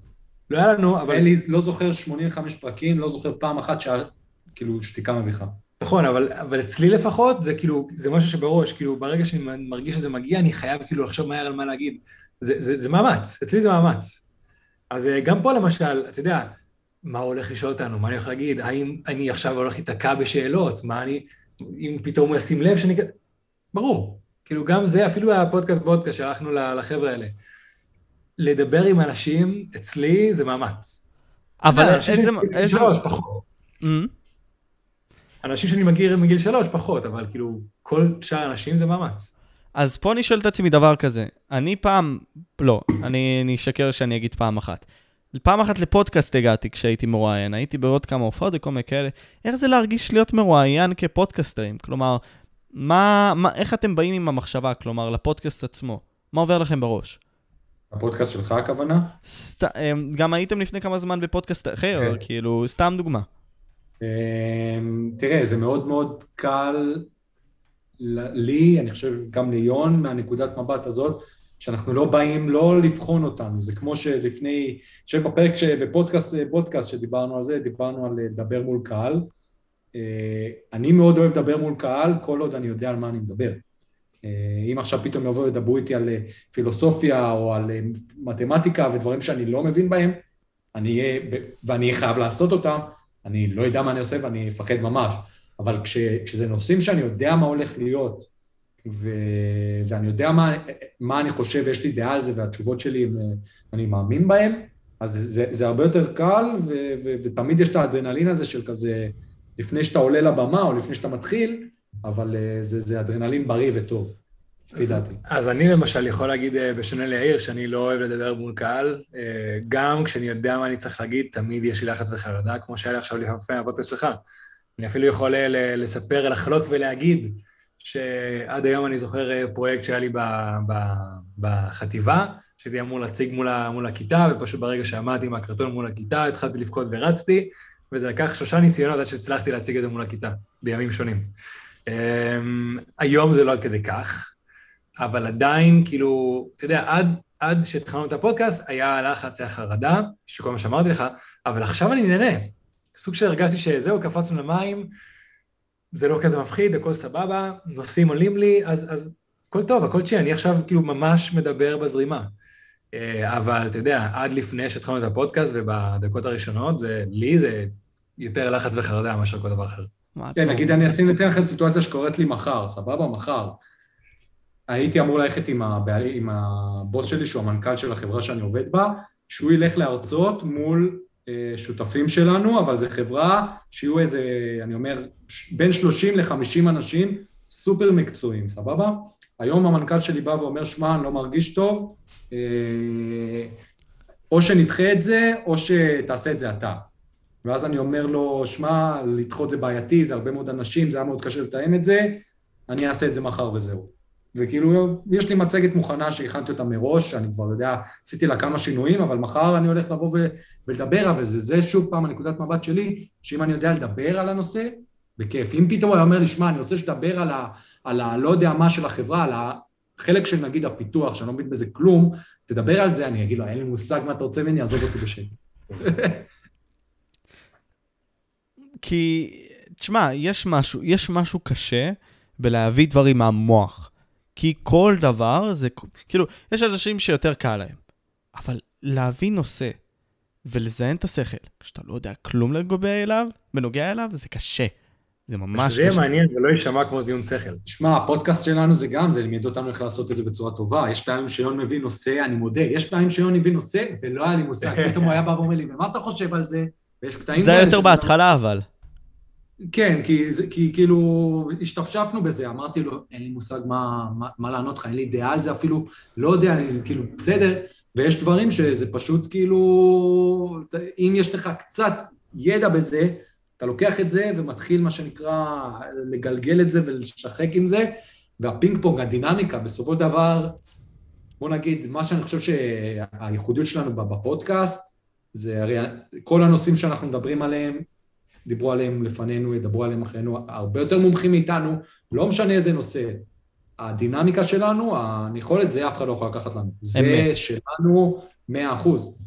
[SPEAKER 2] לא היה לנו, אבל...
[SPEAKER 3] אין לי, לא זוכר 85 פרקים, לא זוכר פעם אחת שהיה, כאילו, שתיקה מביכה.
[SPEAKER 2] נכון, אבל, אבל אצלי לפחות, זה כאילו, זה משהו שבראש, כאילו, ברגע שאני מרגיש שזה מגיע, אני חייב כאילו לחשוב מהר על מה להגיד. זה, זה, זה מאמץ, אצלי זה מאמץ. אז אה, גם פה למשל, אתה יודע, מה הוא הולך לשאול אותנו, מה אני הולך להגיד, האם אני עכשיו הולך להיתקע בשאלות, מה אני, אם פתאום הוא ישים לב שאני... ברור, כאילו גם זה, אפילו הפודקאסט בודקאסט שהלכנו לחבר'ה האלה. לדבר עם אנשים, אצלי זה מאמץ.
[SPEAKER 1] אבל
[SPEAKER 2] אנשים
[SPEAKER 1] איזה... איזה...
[SPEAKER 2] פחות. אנשים שאני מכיר מגיל שלוש, פחות, אבל כאילו, כל שאר האנשים זה מאמץ.
[SPEAKER 1] אז פה אני שואל את עצמי דבר כזה, אני פעם, לא, אני אני אשקר שאני אגיד פעם אחת. פעם אחת לפודקאסט הגעתי כשהייתי מרואיין, הייתי בעוד כמה הופעות וכל מיני כאלה. איך זה להרגיש להיות מרואיין כפודקאסטרים? כלומר, מה, מה, איך אתם באים עם המחשבה, כלומר, לפודקאסט עצמו? מה עובר לכם בראש?
[SPEAKER 3] הפודקאסט שלך הכוונה?
[SPEAKER 1] סת... אמ, גם הייתם לפני כמה זמן בפודקאסט אחר,
[SPEAKER 3] כן.
[SPEAKER 1] כאילו, סתם דוגמה.
[SPEAKER 3] אמ, תראה, זה מאוד מאוד קל לי, אני חושב גם ליון, מהנקודת מבט הזאת, שאנחנו לא באים לא לבחון אותנו, זה כמו שלפני, אני חושב בפרק, בפודקאסט פודקאסט שדיברנו על זה, דיברנו על אה, לדבר מול קהל. אה, אני מאוד אוהב לדבר מול קהל, כל עוד אני יודע על מה אני מדבר. אה, אם עכשיו פתאום יבואו לדברו איתי על פילוסופיה או על מתמטיקה ודברים שאני לא מבין בהם, אני אהיה, ואני אהיה חייב לעשות אותם, אני לא יודע מה אני עושה ואני אפחד ממש. אבל כש, כשזה נושאים שאני יודע מה הולך להיות, ו, ואני יודע מה, מה אני חושב, יש לי דעה על זה, והתשובות שלי, אני מאמין בהן, אז זה, זה הרבה יותר קל, ו, ו, ותמיד יש את האדרנלין הזה של כזה, לפני שאתה עולה לבמה או לפני שאתה מתחיל, אבל אה, זה, זה אדרנלין בריא וטוב, לפי דעתי.
[SPEAKER 2] אז אני למשל יכול להגיד, אה, בשונה ליאיר, שאני לא אוהב לדבר מול קהל. אה, גם כשאני יודע מה אני צריך להגיד, תמיד יש לי לחץ וחרדה, כמו שהיה לי עכשיו לפני הפודקאסט שלך. אני אפילו יכול אה, לספר, לחלוק ולהגיד שעד היום אני זוכר פרויקט שהיה לי ב- ב- בחטיבה, שהייתי אמור להציג מול, מול הכיתה, ופשוט ברגע שעמדתי עם הקרטון מול הכיתה, התחלתי לבכות ורצתי, וזה לקח שלושה ניסיונות עד שהצלחתי להציג את זה מול הכיתה, בימים שונים. אמ, היום זה לא עד כדי כך, אבל עדיין, כאילו, אתה יודע, עד, עד שהתחלנו את הפודקאסט, היה הלחץ, היה חרדה, שכל מה שאמרתי לך, אבל עכשיו אני נהנה. סוג שהרגשתי שזהו, קפצנו למים, זה לא כזה מפחיד, הכל סבבה, נושאים עולים לי, אז, אז הכל טוב, הכל צ'י, אני עכשיו כאילו ממש מדבר בזרימה. אה, אבל אתה יודע, עד לפני שהתחלנו את הפודקאסט ובדקות הראשונות, זה, לי זה יותר לחץ וחרדה מאשר כל דבר אחר.
[SPEAKER 3] כן, נגיד? אני אשים אתן לכם סיטואציה שקורית לי מחר, סבבה? מחר. הייתי אמור ללכת עם, הבעלי, עם הבוס שלי, שהוא המנכ"ל של החברה שאני עובד בה, שהוא ילך להרצות מול אה, שותפים שלנו, אבל זו חברה שיהיו איזה, אני אומר, בין 30 ל-50 אנשים סופר מקצועיים, סבבה? היום המנכ"ל שלי בא ואומר, שמע, אני לא מרגיש טוב, אה, או שנדחה את זה, או שתעשה את זה אתה. ואז אני אומר לו, שמע, לדחות זה בעייתי, זה הרבה מאוד אנשים, זה היה מאוד קשה לתאם את זה, אני אעשה את זה מחר וזהו. וכאילו, יש לי מצגת מוכנה שהכנתי אותה מראש, אני כבר יודע, עשיתי לה כמה שינויים, אבל מחר אני הולך לבוא ו- ולדבר על זה. זה שוב פעם הנקודת מבט שלי, שאם אני יודע לדבר על הנושא, בכיף. אם פתאום הוא היה אומר לי, שמע, אני רוצה שתדבר על ה... על ה... לא יודע מה של החברה, על החלק של נגיד הפיתוח, שאני לא מבין בזה כלום, תדבר על זה, אני אגיד לו, אין לי מושג מה אתה רוצה ממני, עזוב אותי בשקט.
[SPEAKER 1] כי, תשמע, יש משהו, יש משהו קשה בלהביא דברים מהמוח. כי כל דבר זה, כאילו, יש אנשים שיותר קל להם. אבל להביא נושא ולזיין את השכל, כשאתה לא יודע כלום לגבי אליו, בנוגע אליו, זה קשה. זה ממש
[SPEAKER 2] שזה יהיה
[SPEAKER 1] קשה.
[SPEAKER 2] מעניין ולא יישמע כמו זיון שכל.
[SPEAKER 3] שמע, הפודקאסט שלנו זה גם, זה לימד אותנו איך לעשות את זה בצורה טובה. יש פעמים שיון מביא נושא, אני מודה, יש פעמים שיון הביא נושא ולא היה לי מושג. (laughs) פתאום הוא היה בא ואומר לי, ומה אתה חושב על זה? ויש קטעים
[SPEAKER 1] זה היה יותר בהתחלה, אבל.
[SPEAKER 3] כן, כי, כי כאילו השתפשפנו בזה, אמרתי לו, אין לי מושג מה, מה, מה לענות לך, אין לי דעה על זה אפילו, לא יודע, אני כאילו, בסדר, ויש דברים שזה פשוט כאילו, אם יש לך קצת ידע בזה, אתה לוקח את זה ומתחיל, מה שנקרא, לגלגל את זה ולשחק עם זה, והפינג פונג, הדינמיקה, בסופו של דבר, בוא נגיד, מה שאני חושב שהייחודיות שלנו בפודקאסט, זה הרי כל הנושאים שאנחנו מדברים עליהם, דיברו עליהם לפנינו, ידברו עליהם אחרינו, הרבה יותר מומחים מאיתנו, לא משנה איזה נושא. הדינמיקה שלנו, היכולת, זה אף אחד לא יכול לקחת לנו. זה. שלנו 100 אחוז.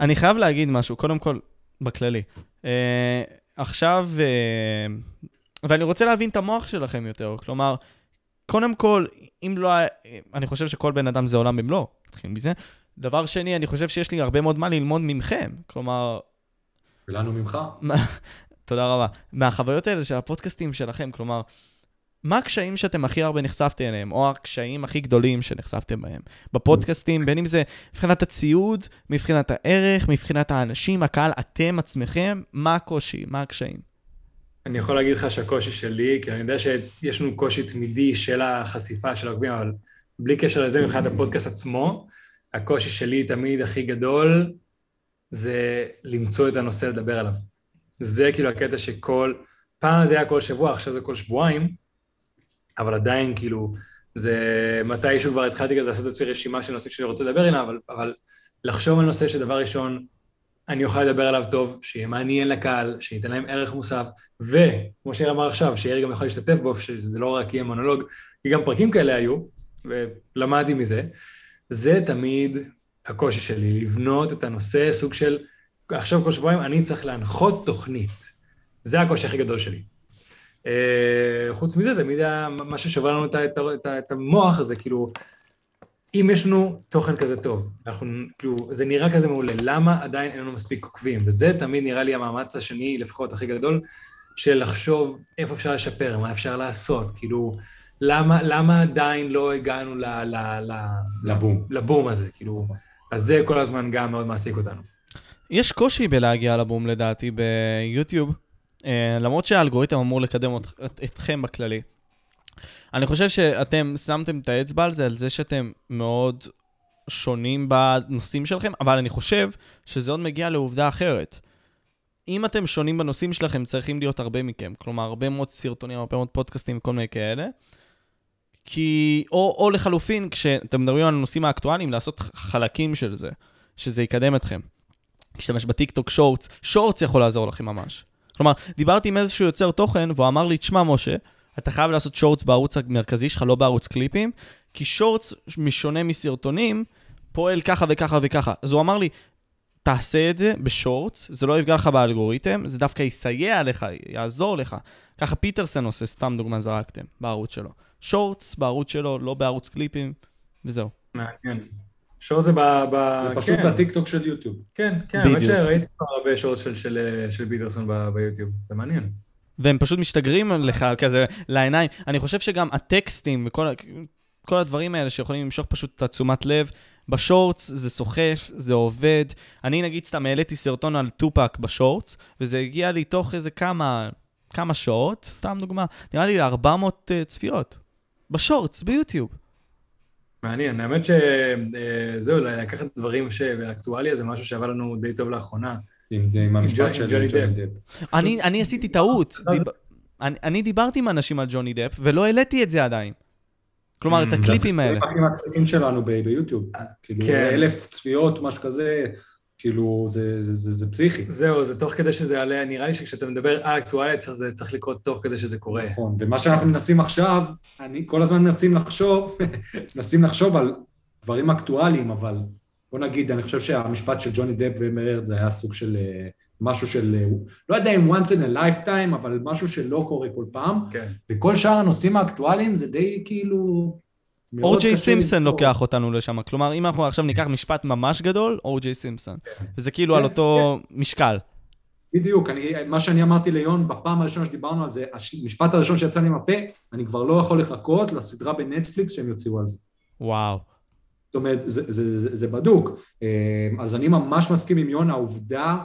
[SPEAKER 1] אני חייב להגיד משהו, קודם כל, בכללי. Uh, עכשיו, uh, ואני רוצה להבין את המוח שלכם יותר, כלומר, קודם כל, אם לא, אני חושב שכל בן אדם זה עולם במלואו, נתחיל מזה. דבר שני, אני חושב שיש לי הרבה מאוד מה ללמוד מכם, כלומר,
[SPEAKER 3] ולנו ממך.
[SPEAKER 1] תודה רבה. מהחוויות האלה של הפודקאסטים שלכם, כלומר, מה הקשיים שאתם הכי הרבה נחשפתם אליהם, או הקשיים הכי גדולים שנחשפתם בהם? בפודקאסטים, בין אם זה מבחינת הציוד, מבחינת הערך, מבחינת האנשים, הקהל, אתם עצמכם, מה הקושי, מה הקשיים?
[SPEAKER 2] אני יכול להגיד לך שהקושי שלי, כי אני יודע שיש לנו קושי תמידי של החשיפה של העוקבים, אבל בלי קשר לזה, מבחינת הפודקאסט עצמו, הקושי שלי תמיד הכי גדול זה למצוא את הנושא לדבר עליו. זה כאילו הקטע שכל, פעם זה היה כל שבוע, עכשיו זה כל שבועיים, אבל עדיין כאילו, זה מתישהו כבר התחלתי כזה לעשות את רשימה של נושאים שאני רוצה לדבר עליהם, אבל, אבל לחשוב על נושא שדבר ראשון, אני אוכל לדבר עליו טוב, שיהיה מעניין לקהל, שייתן להם ערך מוסף, וכמו שאיר אמר עכשיו, שירי גם יכול להשתתף בו, שזה לא רק יהיה מונולוג, כי גם פרקים כאלה היו, ולמדתי מזה. זה תמיד הקושי שלי, לבנות את הנושא, סוג של, עכשיו כל שבועיים אני צריך להנחות תוכנית. זה הקושי הכי גדול שלי. Uh, חוץ מזה, תמיד מה ששובר לנו את, את, את, את המוח הזה, כאילו, אם יש לנו תוכן כזה טוב, אנחנו, כאילו, זה נראה כזה מעולה, למה עדיין אין לנו מספיק עוקבים? וזה תמיד נראה לי המאמץ השני, לפחות הכי גדול, של לחשוב איפה אפשר לשפר, מה אפשר לעשות, כאילו, למה, למה עדיין לא הגענו ל, ל, ל,
[SPEAKER 3] לבום.
[SPEAKER 2] לבום הזה, כאילו, אז זה כל הזמן גם מאוד מעסיק אותנו.
[SPEAKER 1] יש קושי בלהגיע לבום לדעתי ביוטיוב, אה, למרות שהאלגוריתם אמור לקדם את, אתכם בכללי. אני חושב שאתם שמתם את האצבע על זה, על זה שאתם מאוד שונים בנושאים שלכם, אבל אני חושב שזה עוד מגיע לעובדה אחרת. אם אתם שונים בנושאים שלכם, צריכים להיות הרבה מכם. כלומר, הרבה מאוד סרטונים, הרבה מאוד פודקאסטים וכל מיני כאלה. כי, או, או לחלופין, כשאתם מדברים על הנושאים האקטואליים, לעשות חלקים של זה, שזה יקדם אתכם. להשתמש בטיקטוק שורטס, שורטס יכול לעזור לכם ממש. כלומר, דיברתי עם איזשהו יוצר תוכן, והוא אמר לי, תשמע, משה, אתה חייב לעשות שורטס בערוץ המרכזי שלך, לא בערוץ קליפים, כי שורטס, משונה מסרטונים, פועל ככה וככה וככה. אז הוא אמר לי, תעשה את זה בשורטס, זה לא יפגע לך באלגוריתם, זה דווקא יסייע לך, יעזור לך. ככה פיטרסן עושה, סתם דוגמה זרקתם, בערוץ שלו. שורטס בערוץ שלו, לא בערוץ קליפים, וזהו.
[SPEAKER 2] מעניין. שורט זה ב... ב...
[SPEAKER 3] זה פשוט
[SPEAKER 2] כן.
[SPEAKER 3] הטיקטוק של יוטיוב.
[SPEAKER 2] כן, כן, האמת שראיתי כבר הרבה שורט של, של, של ביטרסון ב- ביוטיוב, זה מעניין.
[SPEAKER 1] והם פשוט משתגרים לך כזה לעיניים. אני חושב שגם הטקסטים וכל כל הדברים האלה שיכולים למשוך פשוט את התשומת לב, בשורטס זה סוחף, זה עובד. אני נגיד סתם העליתי סרטון על טופק בשורטס, וזה הגיע לי תוך איזה כמה, כמה שעות, סתם דוגמה, נראה לי 400 uh, צפיות. בשורטס, ביוטיוב.
[SPEAKER 2] מעניין, האמת שזהו, לקחת דברים שבאקטואליה זה משהו שעבר לנו די טוב לאחרונה.
[SPEAKER 3] עם המשפט
[SPEAKER 2] ג'וני-
[SPEAKER 3] של
[SPEAKER 2] ג'וני דפ.
[SPEAKER 3] דפ.
[SPEAKER 1] אני, אני עשיתי טעות. (laughs) אני, דיברתי עם אנשים על ג'וני דפ, ולא העליתי את זה עדיין. כלומר, את
[SPEAKER 2] Mm, זה
[SPEAKER 1] הקליפים האלה.
[SPEAKER 3] זה הכי מצחיקים שלנו ביוטיוב. כאילו,
[SPEAKER 2] כן.
[SPEAKER 3] אלף צפיות, משהו כזה, כאילו, זה- זה- זה זה פסיכי.
[SPEAKER 2] זהו, זה תוך כדי שזה יעלה, נראה לי שכשאתה מדבר על אקטואליה, צריך- זה צריך לקרות תוך כדי שזה קורה.
[SPEAKER 3] נכון, ומה שאנחנו מנסים עכשיו, אני כל הזמן מנסים לחשוב, (laughs) מנסים לחשוב על דברים אקטואליים, אבל בוא נגיד, אני חושב שהמשפט של ג'וני דפ ומרד זה היה סוג של אה, משהו של, אה, לא יודע אם once in a lifetime, אבל משהו שלא קורה כל פעם,
[SPEAKER 2] כן.
[SPEAKER 3] וכל שאר הנושאים האקטואליים זה די כאילו...
[SPEAKER 1] אורג'יי סימפסון. לוקח אותנו לשם. כלומר, אם אנחנו עכשיו ניקח משפט ממש גדול, אורג'יי סימפסון. וזה כאילו
[SPEAKER 3] כן,
[SPEAKER 1] על אותו משקל.
[SPEAKER 3] בדיוק, אני, מה שאני אמרתי ליון בפעם הראשונה שדיברנו על זה, המשפט הראשון שיצא לי מהפה, אני כבר לא יכול לחכות לסדרה בנטפליקס שהם יוציאו על זה.
[SPEAKER 1] וואו.
[SPEAKER 3] זאת אומרת, זה, זה, זה, זה בדוק. אה, אז אני ממש מסכים עם יון, העובדה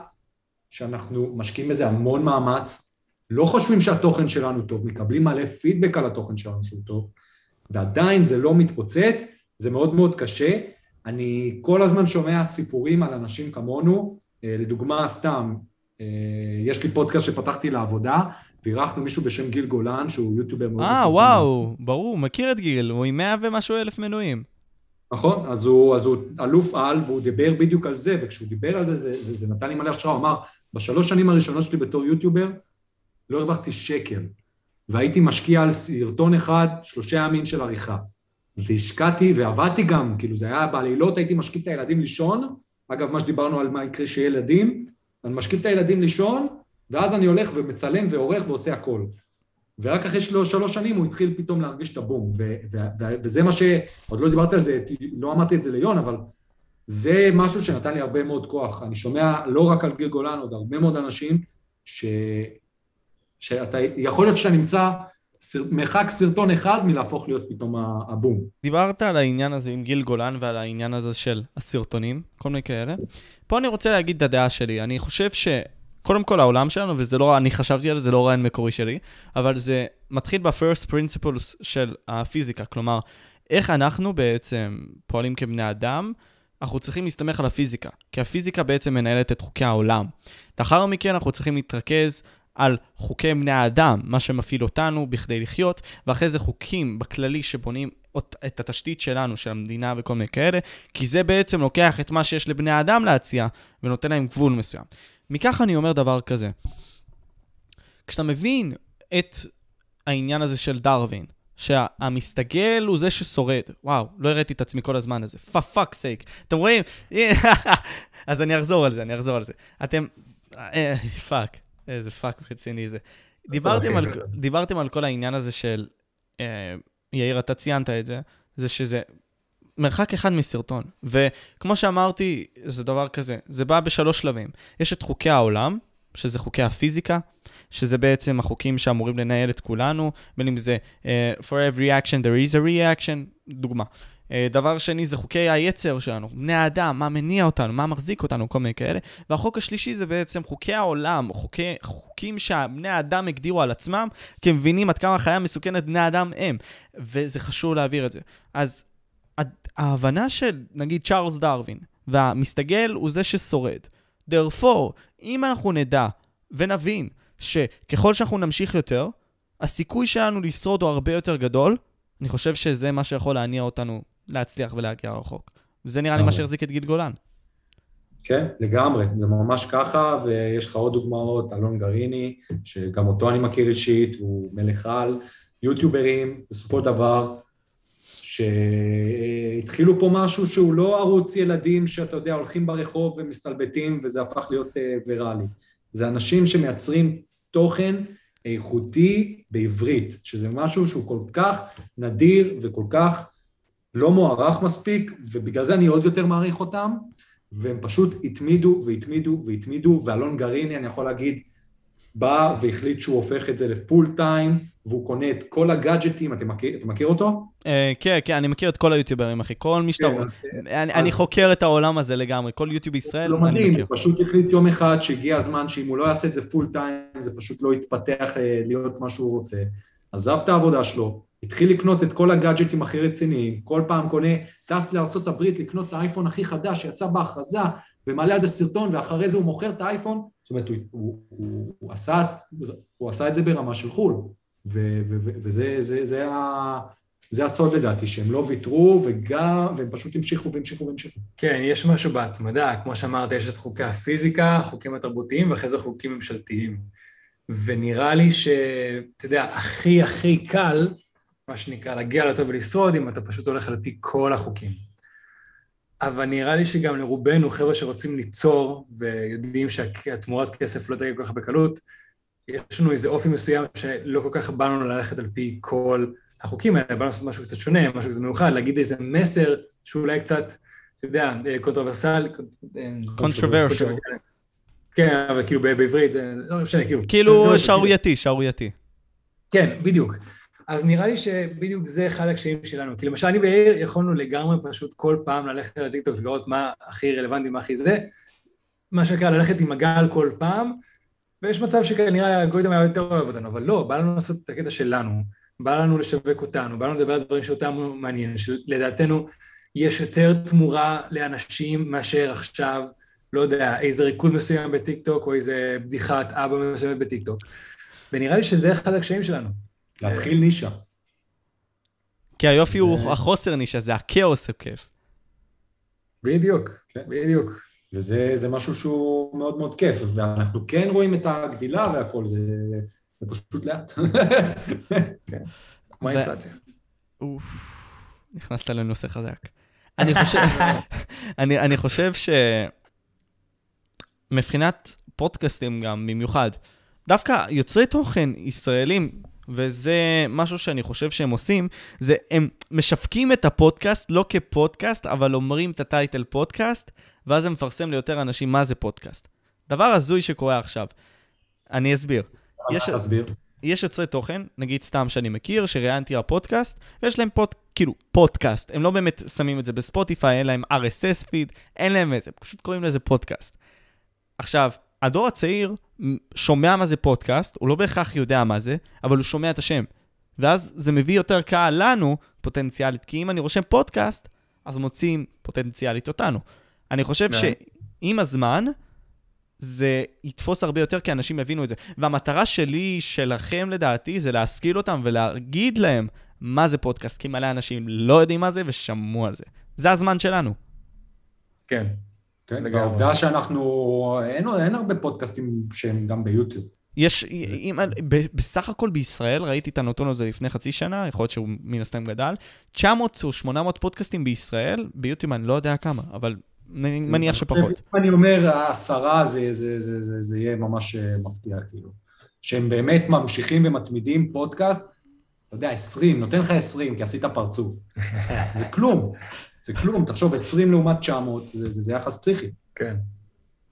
[SPEAKER 3] שאנחנו משקיעים בזה המון מאמץ, לא חושבים שהתוכן שלנו טוב, מקבלים מלא פידבק על התוכן שלנו שהוא טוב, ועדיין זה לא מתפוצץ, זה מאוד מאוד קשה. אני כל הזמן שומע סיפורים על אנשים כמונו, אה, לדוגמה, סתם, אה, יש לי פודקאסט שפתחתי לעבודה, ואירחנו מישהו בשם גיל גולן, שהוא יוטיובר מאוד
[SPEAKER 1] אה,
[SPEAKER 3] מפורסם.
[SPEAKER 1] וואו, ברור, מכיר את גיל, הוא עם 100 ומשהו אלף מנויים.
[SPEAKER 3] נכון, אז הוא, אז הוא אלוף על והוא דיבר בדיוק על זה, וכשהוא דיבר על זה, זה, זה, זה נתן לי מלא השראה, הוא אמר, בשלוש שנים הראשונות שלי בתור יוטיובר, לא הרווחתי שקל, והייתי משקיע על סרטון אחד שלושה ימים של עריכה. והשקעתי ועבדתי גם, כאילו זה היה בלילות, הייתי משקיף את הילדים לישון, אגב, מה שדיברנו על מה יקרה שיהיה ילדים, אני משקיף את הילדים לישון, ואז אני הולך ומצלם ועורך ועושה הכל. ורק אחרי שלוש, שלוש שנים הוא התחיל פתאום להרגיש את הבום, ו- ו- ו- וזה מה ש... עוד לא דיברתי על זה, לא אמרתי את זה ליון, אבל זה משהו שנתן לי הרבה מאוד כוח. אני שומע לא רק על גיל גולן, עוד הרבה מאוד אנשים, ש... שאתה, יכול להיות שאתה נמצא סר... מרחק סרטון אחד מלהפוך להיות פתאום הבום.
[SPEAKER 1] דיברת על העניין הזה עם גיל גולן ועל העניין הזה של הסרטונים, כל מיני כאלה. פה אני רוצה להגיד את הדעה שלי. אני חושב ש... קודם כל העולם שלנו, וזה לא, אני חשבתי על זה, זה לא רעיון מקורי שלי, אבל זה מתחיל ב-first principles של הפיזיקה, כלומר, איך אנחנו בעצם פועלים כבני אדם, אנחנו צריכים להסתמך על הפיזיקה, כי הפיזיקה בעצם מנהלת את חוקי העולם. לאחר מכן אנחנו צריכים להתרכז על חוקי בני האדם, מה שמפעיל אותנו בכדי לחיות, ואחרי זה חוקים בכללי שבונים את התשתית שלנו, של המדינה וכל מיני כאלה, כי זה בעצם לוקח את מה שיש לבני האדם להציע ונותן להם גבול מסוים. מכך אני אומר דבר כזה, כשאתה מבין את העניין הזה של דרווין, שהמסתגל הוא זה ששורד. וואו, לא הראיתי את עצמי כל הזמן הזה. for fuck sake. אתם רואים? (laughs) אז אני אחזור על זה, אני אחזור על זה. אתם... fuck, איזה פאק רציני זה. דיברתם על, דיברתם על כל העניין הזה של... אה, יאיר, אתה ציינת את זה, זה שזה מרחק אחד מסרטון. וכמו שאמרתי, זה דבר כזה, זה בא בשלוש שלבים. יש את חוקי העולם, שזה חוקי הפיזיקה, שזה בעצם החוקים שאמורים לנהל את כולנו, בין אם זה uh, For every action there is a reaction, דוגמה. Uh, דבר שני זה חוקי היצר שלנו, בני האדם, מה מניע אותנו, מה מחזיק אותנו, כל מיני כאלה. והחוק השלישי זה בעצם חוקי העולם, חוקי, חוקים שבני האדם הגדירו על עצמם, כי הם מבינים עד כמה חיה מסוכנת בני האדם הם. וזה חשוב להעביר את זה. אז ההבנה של, נגיד, צ'ארלס דרווין, והמסתגל הוא זה ששורד. therefore, אם אנחנו נדע ונבין שככל שאנחנו נמשיך יותר, הסיכוי שלנו לשרוד הוא הרבה יותר גדול, אני חושב שזה מה שיכול להניע אותנו להצליח ולהגיע רחוק. וזה נראה לי מה שהחזיק את גיל גולן.
[SPEAKER 3] כן, לגמרי, זה ממש ככה, ויש לך עוד דוגמאות, אלון גריני, שגם אותו אני מכיר אישית, הוא מלך על, יוטיוברים, בסופו של דבר, שהתחילו פה משהו שהוא לא ערוץ ילדים שאתה יודע, הולכים ברחוב ומסתלבטים וזה הפך להיות אה, ויראלי. זה אנשים שמייצרים תוכן איכותי בעברית, שזה משהו שהוא כל כך נדיר וכל כך לא מוערך מספיק, ובגלל זה אני עוד יותר מעריך אותם, והם פשוט התמידו והתמידו והתמידו, ואלון גריני, אני יכול להגיד, בא והחליט שהוא הופך את זה לפול טיים, והוא קונה את כל הגאדג'טים, אתה מכיר, אתה מכיר אותו?
[SPEAKER 1] Uh, כן, כן, אני מכיר את כל היוטיוברים, אחי, כל מי שאתה רואה. אני, חוקר את העולם הזה לגמרי, כל יוטיוב בישראל,
[SPEAKER 3] לא אני מדהים, הוא פשוט החליט יום אחד שהגיע הזמן שאם הוא לא יעשה את זה פול טיים, זה פשוט לא יתפתח uh, להיות מה שהוא רוצה. עזב את העבודה שלו, התחיל לקנות את כל הגאדג'טים הכי רציניים, כל פעם קונה, טס לארה"ב לקנות את האייפון הכי חדש שיצא בהכרזה, ומעלה על זה סרטון, ואחרי זה הוא מוכר את האייפון, זאת אומרת, הוא, הוא, הוא, הוא, עשה, הוא עשה את זה ברמה של חו"ל. וזה זה, זה ה... זה הסוד לדעתי, שהם לא ויתרו וגם, והם פשוט המשיכו והמשיכו והמשיכו.
[SPEAKER 2] כן, יש משהו בהתמדה, כמו שאמרת, יש את חוקי הפיזיקה, החוקים התרבותיים, ואחרי זה חוקים ממשלתיים. ונראה לי שאתה יודע, הכי הכי קל, מה שנקרא, להגיע לטוב ולשרוד, אם אתה פשוט הולך על פי כל החוקים. אבל נראה לי שגם לרובנו, חבר'ה שרוצים ליצור, ויודעים שהתמורת כסף לא תגיע כל כך בקלות, יש לנו איזה אופי מסוים שלא כל כך באנו ללכת על פי כל החוקים האלה, באנו לעשות משהו קצת שונה, משהו קצת מיוחד, להגיד איזה מסר שאולי קצת, אתה יודע, controversial.
[SPEAKER 1] controversial.
[SPEAKER 2] כן, אבל כאילו בעברית זה לא משנה, כאילו.
[SPEAKER 1] כאילו שערורייתי, שערורייתי.
[SPEAKER 2] כן, בדיוק. אז נראה לי שבדיוק זה אחד הקשיים שלנו. כי למשל, אני ויאיר יכולנו לגמרי פשוט כל פעם ללכת לטיקטוק ולראות מה הכי רלוונטי, מה הכי זה. מה שנקרא, ללכת עם הגל כל פעם, ויש מצב שכנראה האלגוריתם היה יותר אוהב אותנו, אבל לא, בא לנו לעשות את הקטע שלנו, בא לנו לשווק אותנו, בא לנו לדבר על דברים שאותם מעניין, שלדעתנו יש יותר תמורה לאנשים מאשר עכשיו, לא יודע, איזה ריקוד מסוים בטיקטוק, או איזה בדיחת אבא מסוימת בטיקטוק. ונראה לי שזה אחד הקשיים שלנו.
[SPEAKER 3] להתחיל נישה.
[SPEAKER 1] כי היופי הוא החוסר נישה, זה הכאוס הכיף.
[SPEAKER 2] בדיוק, כן. בדיוק.
[SPEAKER 3] וזה משהו שהוא מאוד מאוד כיף, ואנחנו כן רואים את הגדילה והכל, זה, זה פשוט לאט. (laughs)
[SPEAKER 2] כן, כמו האינפלציה.
[SPEAKER 1] נכנסת לנושא חזק. אני חושב, (laughs) אני, אני חושב שמבחינת פודקאסטים גם, במיוחד, דווקא יוצרי תוכן ישראלים, וזה משהו שאני חושב שהם עושים, זה הם משווקים את הפודקאסט לא כפודקאסט, אבל אומרים את ה title פודקאסט, ואז זה מפרסם ליותר אנשים מה זה פודקאסט. דבר הזוי שקורה עכשיו. אני אסביר.
[SPEAKER 3] יש, אסביר.
[SPEAKER 1] יש יוצרי תוכן, נגיד סתם שאני מכיר, שראיינתי לפודקאסט, ויש להם פוד, כאילו, פודקאסט. הם לא באמת שמים את זה בספוטיפיי, אין להם RSS feed, אין להם את זה, פשוט קוראים לזה פודקאסט. עכשיו, הדור הצעיר שומע מה זה פודקאסט, הוא לא בהכרח יודע מה זה, אבל הוא שומע את השם. ואז זה מביא יותר קהל לנו, פוטנציאלית, כי אם אני רושם פודקאסט, אז מוצאים פוטנציאלית אותנו. אני חושב
[SPEAKER 2] כן.
[SPEAKER 1] שעם הזמן, זה יתפוס הרבה יותר, כי אנשים יבינו את זה. והמטרה שלי, שלכם לדעתי, זה להשכיל אותם ולהגיד להם מה זה פודקאסט, כי מלא אנשים לא יודעים מה זה ושמעו על זה. זה הזמן שלנו.
[SPEAKER 2] כן.
[SPEAKER 3] כן,
[SPEAKER 2] לגמרי.
[SPEAKER 3] והעובדה שאנחנו, אין, אין הרבה פודקאסטים שהם גם ביוטיוב.
[SPEAKER 1] יש, אם, ב- בסך הכל בישראל, ראיתי את הנתון הזה לפני חצי שנה, יכול להיות שהוא מן הסתם גדל, 900 או 800 פודקאסטים בישראל, ביוטיוב אני לא יודע כמה, אבל אני מניח שפחות.
[SPEAKER 3] אם אני אומר העשרה, זה, זה, זה, זה, זה יהיה ממש אה, מפתיע, כאילו. שהם באמת ממשיכים ומתמידים פודקאסט, אתה יודע, 20, נותן לך 20, כי עשית פרצוף. (laughs) זה כלום, זה כלום, תחשוב, 20 לעומת 900, זה, זה, זה יחס פסיכי.
[SPEAKER 2] כן.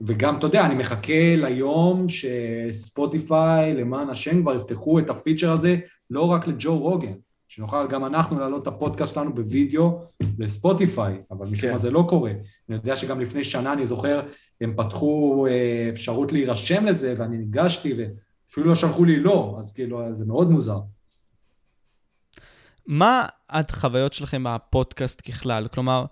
[SPEAKER 3] וגם, אתה יודע, אני מחכה ליום שספוטיפיי, למען השם, כבר יפתחו את הפיצ'ר הזה, לא רק לג'ו רוגן, שנוכל גם אנחנו להעלות את הפודקאסט שלנו בווידאו לספוטיפיי, אבל משום
[SPEAKER 2] כן.
[SPEAKER 3] מה זה לא קורה. אני יודע שגם לפני שנה, אני זוכר, הם פתחו אה, אפשרות להירשם לזה, ואני ניגשתי, ואפילו לא שלחו לי לא, אז כאילו, זה מאוד מוזר.
[SPEAKER 1] מה החוויות שלכם מהפודקאסט ככלל? כלומר,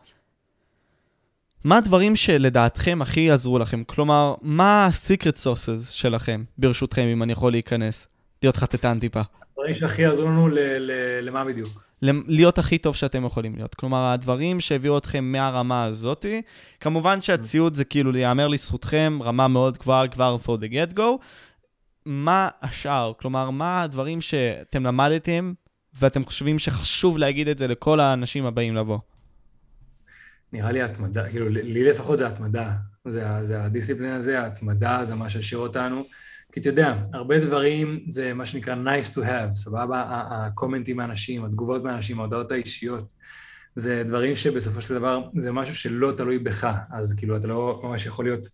[SPEAKER 1] מה הדברים שלדעתכם הכי יעזרו לכם? כלומר, מה ה-secret sources שלכם, ברשותכם, אם אני יכול להיכנס? להיות חטטן טיפה.
[SPEAKER 2] דברים שהכי יעזרו לנו למה בדיוק?
[SPEAKER 1] להיות הכי טוב שאתם יכולים להיות. כלומר, הדברים שהביאו אתכם מהרמה הזאתי, כמובן שהציוד זה כאילו, להיאמר לזכותכם, רמה מאוד גבוהה כבר for the get go. מה השאר? כלומר, מה הדברים שאתם למדתם ואתם חושבים שחשוב להגיד את זה לכל האנשים הבאים לבוא?
[SPEAKER 2] נראה לי התמדה, כאילו, לי לפחות זה התמדה. זה, זה הדיסציפלין הזה, ההתמדה זה מה שהשאיר אותנו. כי אתה יודע, הרבה דברים זה מה שנקרא nice to have, סבבה? הקומנטים מהאנשים, התגובות מהאנשים, ההודעות האישיות. זה דברים שבסופו של דבר זה משהו שלא תלוי בך, אז כאילו אתה לא ממש יכול להיות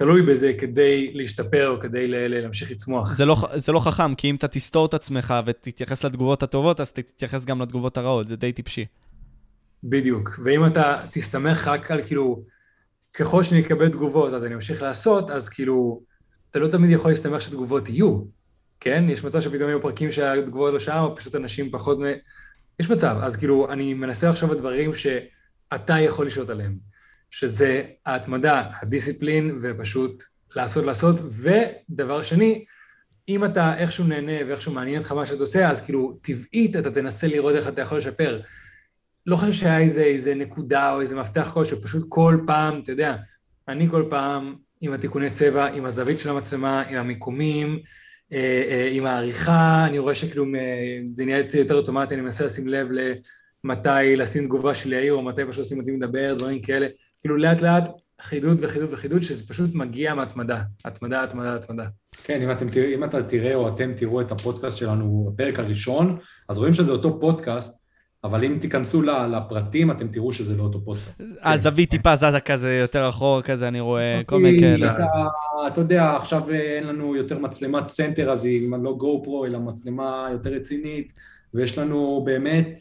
[SPEAKER 2] תלוי בזה כדי להשתפר או כדי להמשיך לצמוח.
[SPEAKER 1] זה לא, זה לא חכם, כי אם אתה תסתור את עצמך ותתייחס לתגובות הטובות, אז תתייחס גם לתגובות הרעות, זה די טיפשי.
[SPEAKER 2] בדיוק. ואם אתה תסתמך רק על כאילו, ככל שאני אקבל תגובות אז אני אמשיך לעשות, אז כאילו, אתה לא תמיד יכול להסתמך שתגובות יהיו, כן? יש מצב שפתאום יהיו פרקים שהתגובות לא שם, או פשוט אנשים פחות מ... יש מצב. אז כאילו, אני מנסה לחשוב על דברים שאתה יכול לשלוט עליהם, שזה ההתמדה, הדיסציפלין, ופשוט לעשות, לעשות. ודבר שני, אם אתה איכשהו נהנה ואיכשהו מעניין אותך מה שאתה עושה, אז כאילו, טבעית אתה תנסה לראות איך אתה יכול לשפר. לא חושב שהיה איזה, איזה נקודה או איזה מפתח כלשהו, פשוט כל פעם, אתה יודע, אני כל פעם עם התיקוני צבע, עם הזווית של המצלמה, עם המיקומים, אה, אה, עם העריכה, אני רואה שכאילו אה, זה נהיה יותר אוטומטי, אני מנסה לשים לב למתי לשים תגובה של יאיר, או מתי פשוט לשים אותי מדבר, דברים כאלה. כאילו לאט לאט חידוד וחידוד וחידוד, שזה פשוט מגיע מהתמדה. התמדה, התמדה, התמדה.
[SPEAKER 3] כן, אם, אתם, תרא- אם אתה תראה או אתם תראו את הפודקאסט שלנו, הפרק הראשון, אז רואים שזה אותו פודקאסט, אבל אם תיכנסו ל- לפרטים, אתם תראו שזה לא אותו פודקאסט.
[SPEAKER 1] הזווית טיפה זזה כזה, יותר אחורה כזה, אני רואה כל מיני כאלה.
[SPEAKER 3] אתה, אתה יודע, עכשיו אין לנו יותר מצלמת center, אז היא לא GoPro, אלא מצלמה יותר רצינית, ויש לנו באמת,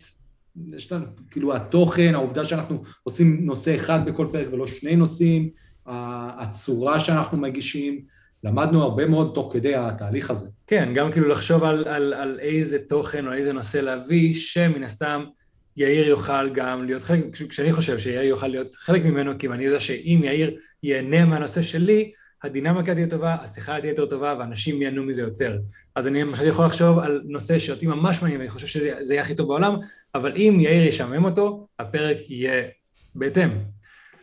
[SPEAKER 3] יש לנו, כאילו התוכן, העובדה שאנחנו עושים נושא אחד בכל פרק ולא שני נושאים, הצורה שאנחנו מגישים, למדנו הרבה מאוד תוך כדי התהליך הזה.
[SPEAKER 2] כן, גם כאילו לחשוב על, על, על איזה תוכן או איזה נושא להביא, שמן הסתם יאיר יוכל גם להיות חלק, כש- כשאני חושב שיאיר יוכל להיות חלק ממנו, כי אני יודע שאם יאיר ייהנה מהנושא שלי, הדינמיקה תהיה טובה, השיחה תהיה יותר טובה, ואנשים ייהנו מזה יותר. אז אני למשל יכול לחשוב על נושא שאותי ממש מעניין, ואני חושב שזה זה יהיה הכי טוב בעולם, אבל אם יאיר ישמם אותו, הפרק יהיה בהתאם.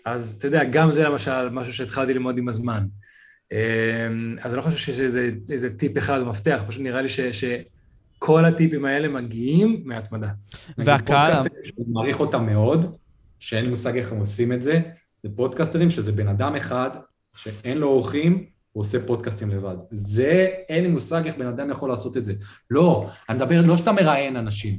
[SPEAKER 2] אז אתה יודע, גם זה למשל משהו שהתחלתי ללמוד עם הזמן. אמ, אז אני לא חושב שיש איזה, טיפ אחד מפתח, פשוט נראה לי ש, שכל הטיפים האלה מגיעים מהתמדה.
[SPEAKER 1] והקהל-
[SPEAKER 3] שאני מעריך אותם מאוד, שאין מושג איך הם עושים את זה, זה פודקאסטרים שזה בן אדם אחד שאין לו אורחים, הוא עושה פודקאסטים לבד. זה, אין לי מושג איך בן אדם יכול לעשות את זה. לא, אני מדבר, לא שאתה מראיין אנשים,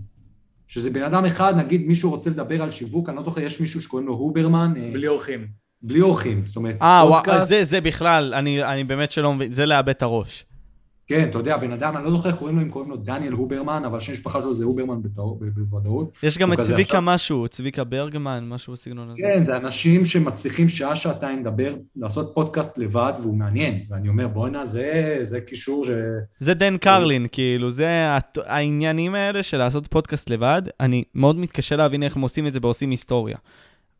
[SPEAKER 3] שזה בן אדם אחד, נגיד מישהו רוצה לדבר על שיווק, אני לא זוכר, יש מישהו שקוראים לו הוברמן, אה,
[SPEAKER 2] בלי אורחים.
[SPEAKER 3] בלי אורחים, זאת אומרת,
[SPEAKER 1] אה, זה, זה בכלל, אני, אני באמת שלא מבין, זה לאבד את הראש.
[SPEAKER 3] כן, אתה יודע, בן אדם, אני לא זוכר איך קוראים לו, אם קוראים לו דניאל הוברמן, אבל שם המשפחה שלו זה הוברמן בוודאות.
[SPEAKER 1] יש גם את צביקה
[SPEAKER 3] עכשיו-
[SPEAKER 1] משהו, צביקה ברגמן, משהו בסגנון הזה.
[SPEAKER 3] כן, זה אנשים שמצליחים שעה-שעתיים לדבר, לעשות פודקאסט לבד, והוא מעניין. ואני אומר, בואנה, זה, זה קישור ש...
[SPEAKER 1] זה דן קרלין, כאילו, זה העניינים האלה של לעשות פודקאסט לבד, אני מאוד מתקשה להבין איך הם עושים את זה ועושים היסטוריה.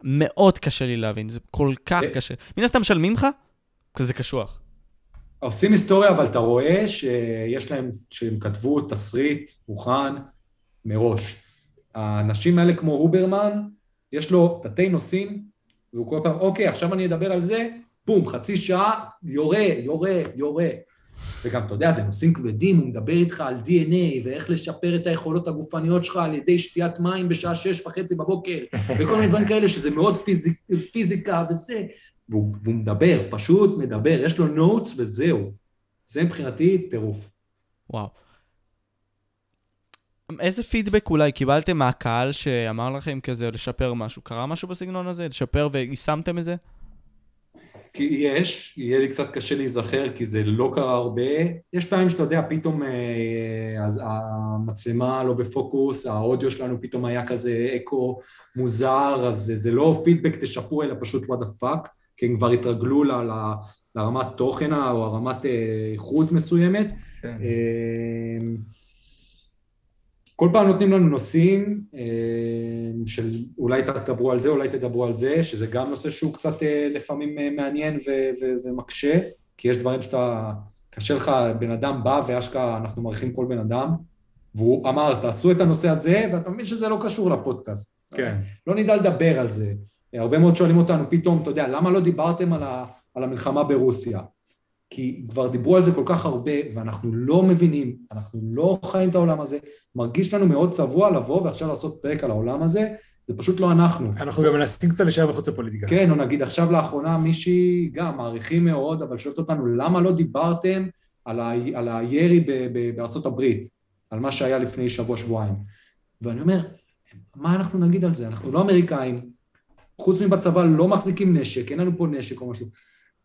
[SPEAKER 1] מאוד קשה לי להבין, זה כל כך
[SPEAKER 3] אה.
[SPEAKER 1] קשה. מן הסתם משלמים לך? כזה קשוח.
[SPEAKER 3] עושים היסטוריה, אבל אתה רואה שיש להם, שהם כתבו תסריט מוכן מראש. האנשים האלה כמו הוברמן, יש לו תתי נושאים, והוא כל פעם, אוקיי, עכשיו אני אדבר על זה, בום, חצי שעה, יורה, יורה, יורה. וגם, אתה יודע, זה נושאים כבדים, הוא מדבר איתך על DNA, ואיך לשפר את היכולות הגופניות שלך על ידי שתיית מים בשעה שש וחצי בבוקר, וכל מיני דברים כאלה, שזה מאוד פיזיק, פיזיקה וזה. והוא, והוא מדבר, פשוט מדבר, יש לו נוטס וזהו. זה מבחינתי טירוף.
[SPEAKER 1] וואו. איזה פידבק אולי קיבלתם מהקהל שאמר לכם כזה לשפר משהו? קרה משהו בסגנון הזה? לשפר ויישמתם את זה?
[SPEAKER 3] כי יש, יהיה לי קצת קשה להיזכר כי זה לא קרה הרבה. יש פעמים שאתה יודע, פתאום אה, אז המצלמה לא בפוקוס, האודיו שלנו פתאום היה כזה אקו מוזר, אז זה, זה לא פידבק תשפרו, אלא פשוט what the fuck, כי הם כבר התרגלו ל, ל, לרמת תוכן או הרמת אה, איכות מסוימת.
[SPEAKER 2] כן.
[SPEAKER 3] אה, כל פעם נותנים לנו נושאים אה, של אולי תדברו על זה, אולי תדברו על זה, שזה גם נושא שהוא קצת לפעמים מעניין ו- ו- ומקשה, כי יש דברים שאתה, קשה לך, בן אדם בא ואשכרה אנחנו מעריכים כל בן אדם, והוא אמר, תעשו את הנושא הזה, ואתה מבין שזה לא קשור לפודקאסט.
[SPEAKER 2] כן.
[SPEAKER 3] לא נדע לדבר על זה. הרבה מאוד שואלים אותנו פתאום, אתה יודע, למה לא דיברתם על, ה- על המלחמה ברוסיה? כי כבר דיברו על זה כל כך הרבה, ואנחנו לא מבינים, אנחנו לא חיים את העולם הזה, מרגיש לנו מאוד צבוע לבוא ועכשיו לעשות פרק על העולם הזה, זה פשוט לא אנחנו.
[SPEAKER 2] אנחנו גם מנסים קצת להישאר מחוץ לפוליטיקה.
[SPEAKER 3] כן, או נגיד עכשיו לאחרונה מישהי, גם מעריכים מאוד, אבל שואלת אותנו, למה לא דיברתם על, ה, על הירי ב, ב, בארצות הברית, על מה שהיה לפני שבוע-שבועיים? ואני אומר, מה אנחנו נגיד על זה? אנחנו לא אמריקאים, חוץ מבצבא לא מחזיקים נשק, אין לנו פה נשק או משהו.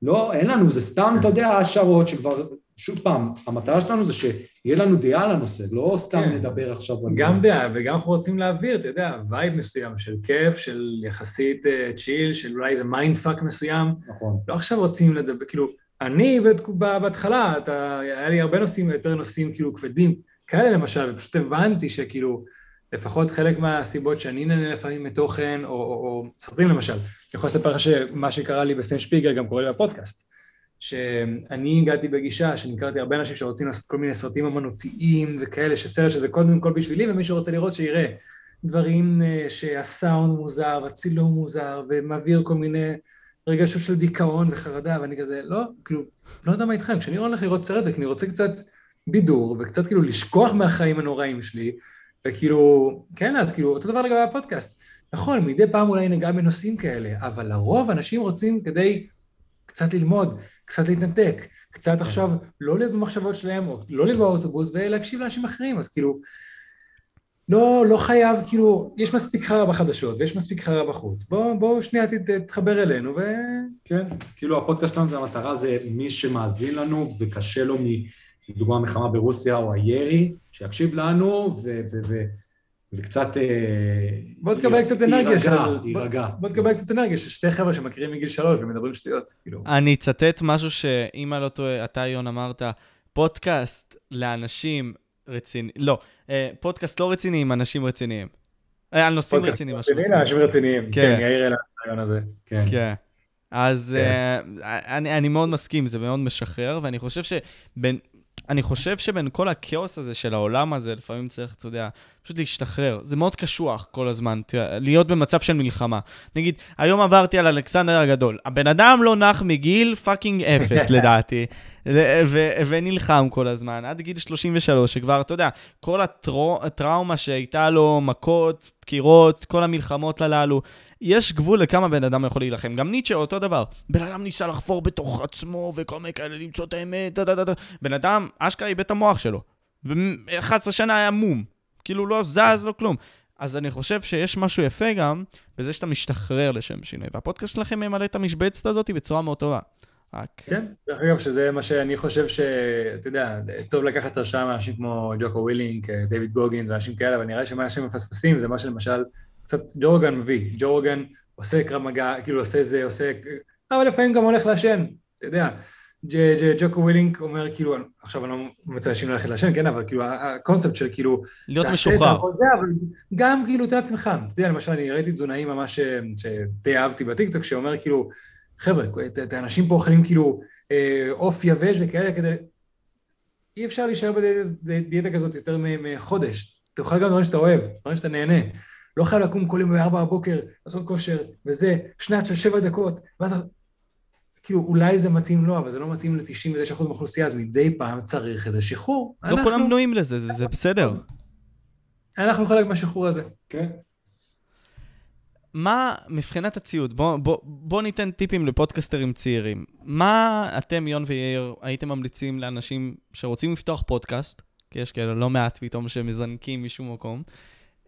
[SPEAKER 3] לא, אין לנו, זה סתם, אתה יודע, השערות שכבר, שוב פעם, המטרה שלנו זה שיהיה לנו דעה על הנושא, לא סתם
[SPEAKER 2] כן.
[SPEAKER 3] נדבר עכשיו על...
[SPEAKER 2] גם דעה, וגם אנחנו רוצים להעביר, אתה יודע, vibe מסוים של כיף, של יחסית chill, של אולי איזה mind fuck מסוים.
[SPEAKER 3] נכון.
[SPEAKER 2] לא עכשיו רוצים לדבר, כאילו, אני בהתחלה, אתה, היה לי הרבה נושאים, יותר נושאים כאילו כבדים, כאלה למשל, ופשוט הבנתי שכאילו, לפחות חלק מהסיבות שאני נהנה לפעמים מתוכן, או, או, או סרטים למשל, אני יכול לספר לך שמה שקרה לי בסטן שפיגל גם קורה לי בפודקאסט. שאני הגעתי בגישה, שאני הכרתי הרבה אנשים שרוצים לעשות כל מיני סרטים אמנותיים וכאלה, שסרט שזה קודם כל בשבילי, ומי שרוצה לראות שיראה דברים אה, שהסאונד מוזר, והצילום מוזר, ומעביר כל מיני רגשות של דיכאון וחרדה, ואני כזה, לא, כאילו, לא יודע מה איתכם, כשאני הולך לראות סרט זה כי אני רוצה קצת בידור, וקצת כאילו לשכוח מהחיים הנוראים שלי, וכאילו, כן, אז כאילו, אותו דבר לגבי הפודקאסט. נכון, מדי פעם אולי ניגע בנושאים כאלה, אבל לרוב אנשים רוצים כדי קצת ללמוד, קצת להתנתק, קצת עכשיו לא להיות במחשבות שלהם, או לא להיות באוטובוס, ולהקשיב לאנשים אחרים, אז כאילו, לא, לא חייב, כאילו, יש מספיק חרא בחדשות, ויש מספיק חרא בחוץ. בואו בוא שנייה תתחבר אלינו, ו...
[SPEAKER 3] כן, כאילו הפודקאסט שלנו זה המטרה, זה מי שמאזין לנו וקשה לו מדוגמה המלחמה ברוסיה או הירי, שיקשיב לנו ו- ו- ו- וקצת... אה,
[SPEAKER 2] בוא תקבל קצת אנרגיה של...
[SPEAKER 3] יירגע,
[SPEAKER 2] בוא-
[SPEAKER 3] יירגע.
[SPEAKER 2] בוא תקבל קצת אנרגיה של שתי חבר'ה שמכירים מגיל שלוש ומדברים שטויות, כאילו.
[SPEAKER 1] אני אצטט משהו שאם אני לא טועה, אתה, יון, אמרת, פודקאסט לאנשים רציניים, לא, אה, פודקאסט לא רציני עם אנשים רציניים. אה, על נושאים רציניים, משהו
[SPEAKER 2] רציני, אנשים רציניים.
[SPEAKER 1] כן.
[SPEAKER 2] כן, יאיר העלה הרעיון הזה.
[SPEAKER 3] כן.
[SPEAKER 1] כן. אז
[SPEAKER 3] כן.
[SPEAKER 1] אני, אני מאוד מסכים, זה מאוד משחרר, ואני חושב שבין... אני חושב שבין כל הכאוס הזה של העולם הזה, לפעמים צריך, אתה יודע, פשוט להשתחרר. זה מאוד קשוח כל הזמן, תראה, להיות במצב של מלחמה. נגיד, היום עברתי על אלכסנדר הגדול. הבן אדם לא נח מגיל fucking אפס, (laughs) לדעתי, ו- ו- ונלחם כל הזמן, עד גיל 33, שכבר, אתה יודע, כל הטראומה שהייתה לו, מכות, דקירות, כל המלחמות הללו, יש גבול לכמה בן אדם יכול להילחם. גם ניטשה אותו דבר. בן אדם ניסה לחפור בתוך עצמו וכל מיני כאלה, למצוא את האמת, דה דה דה דה. בן אדם, אשכרה איבד את המוח שלו. ו-11 שנה היה מום. כאילו לא זז, לא כלום. אז אני חושב שיש משהו יפה גם בזה שאתה משתחרר לשם שינוי. והפודקאסט שלכם ממלא את המשבצת הזאת בצורה מאוד טובה. רק...
[SPEAKER 2] כן, דרך אגב, שזה מה שאני חושב שאתה יודע, טוב לקחת השראה מאנשים כמו ג'וקו ווילינק, דיוויד גוגינס ואנשים כאלה, אבל נראה לי שמה שהם מפספסים זה מה שלמשל קצת ג'ו רוגן מביא. ג'ו רוגן עושה קרב מגע, כאילו עושה זה, עושה... אבל לפעמים גם הולך לעשן, אתה יודע. ג'וקו ווילינק אומר כאילו, עכשיו אני לא מציע לאנשים ללכת לעשן, כן, אבל כאילו הקונספט של כאילו,
[SPEAKER 1] להיות משוחרר.
[SPEAKER 2] אבל גם כאילו, תן לעצמך. אתה יודע, למשל, אני ראיתי תזונאי ממש אה, שדי אהבתי בטיקטוק, שאומר כאילו, חבר'ה, את- האנשים פה אוכלים כאילו אה, עוף יבש וכאלה כדי... אי אפשר להישאר בדיאטה כזאת יותר מחודש. תאכל גם דברים שאתה אוהב, דברים שאתה נהנה. לא חייב לקום כל יום ב-4 בבוקר, לעשות כושר, וזה, שנץ של 7 דקות, ואז... כאילו, אולי זה מתאים לו, אבל זה לא מתאים ל-99% מהאוכלוסייה, אז מדי פעם צריך איזה שחרור.
[SPEAKER 1] לא
[SPEAKER 2] אנחנו-
[SPEAKER 1] כולם בנויים לזה, זה- זה בסדר.
[SPEAKER 2] אנחנו חלק מהשחרור הזה.
[SPEAKER 3] כן.
[SPEAKER 1] מה מבחינת הציוד, בוא, בוא, בוא ניתן טיפים לפודקסטרים צעירים. מה אתם, יון ויאיר, הייתם ממליצים לאנשים שרוצים לפתוח פודקאסט, כי יש כאלה לא מעט פתאום שמזנקים משום מקום,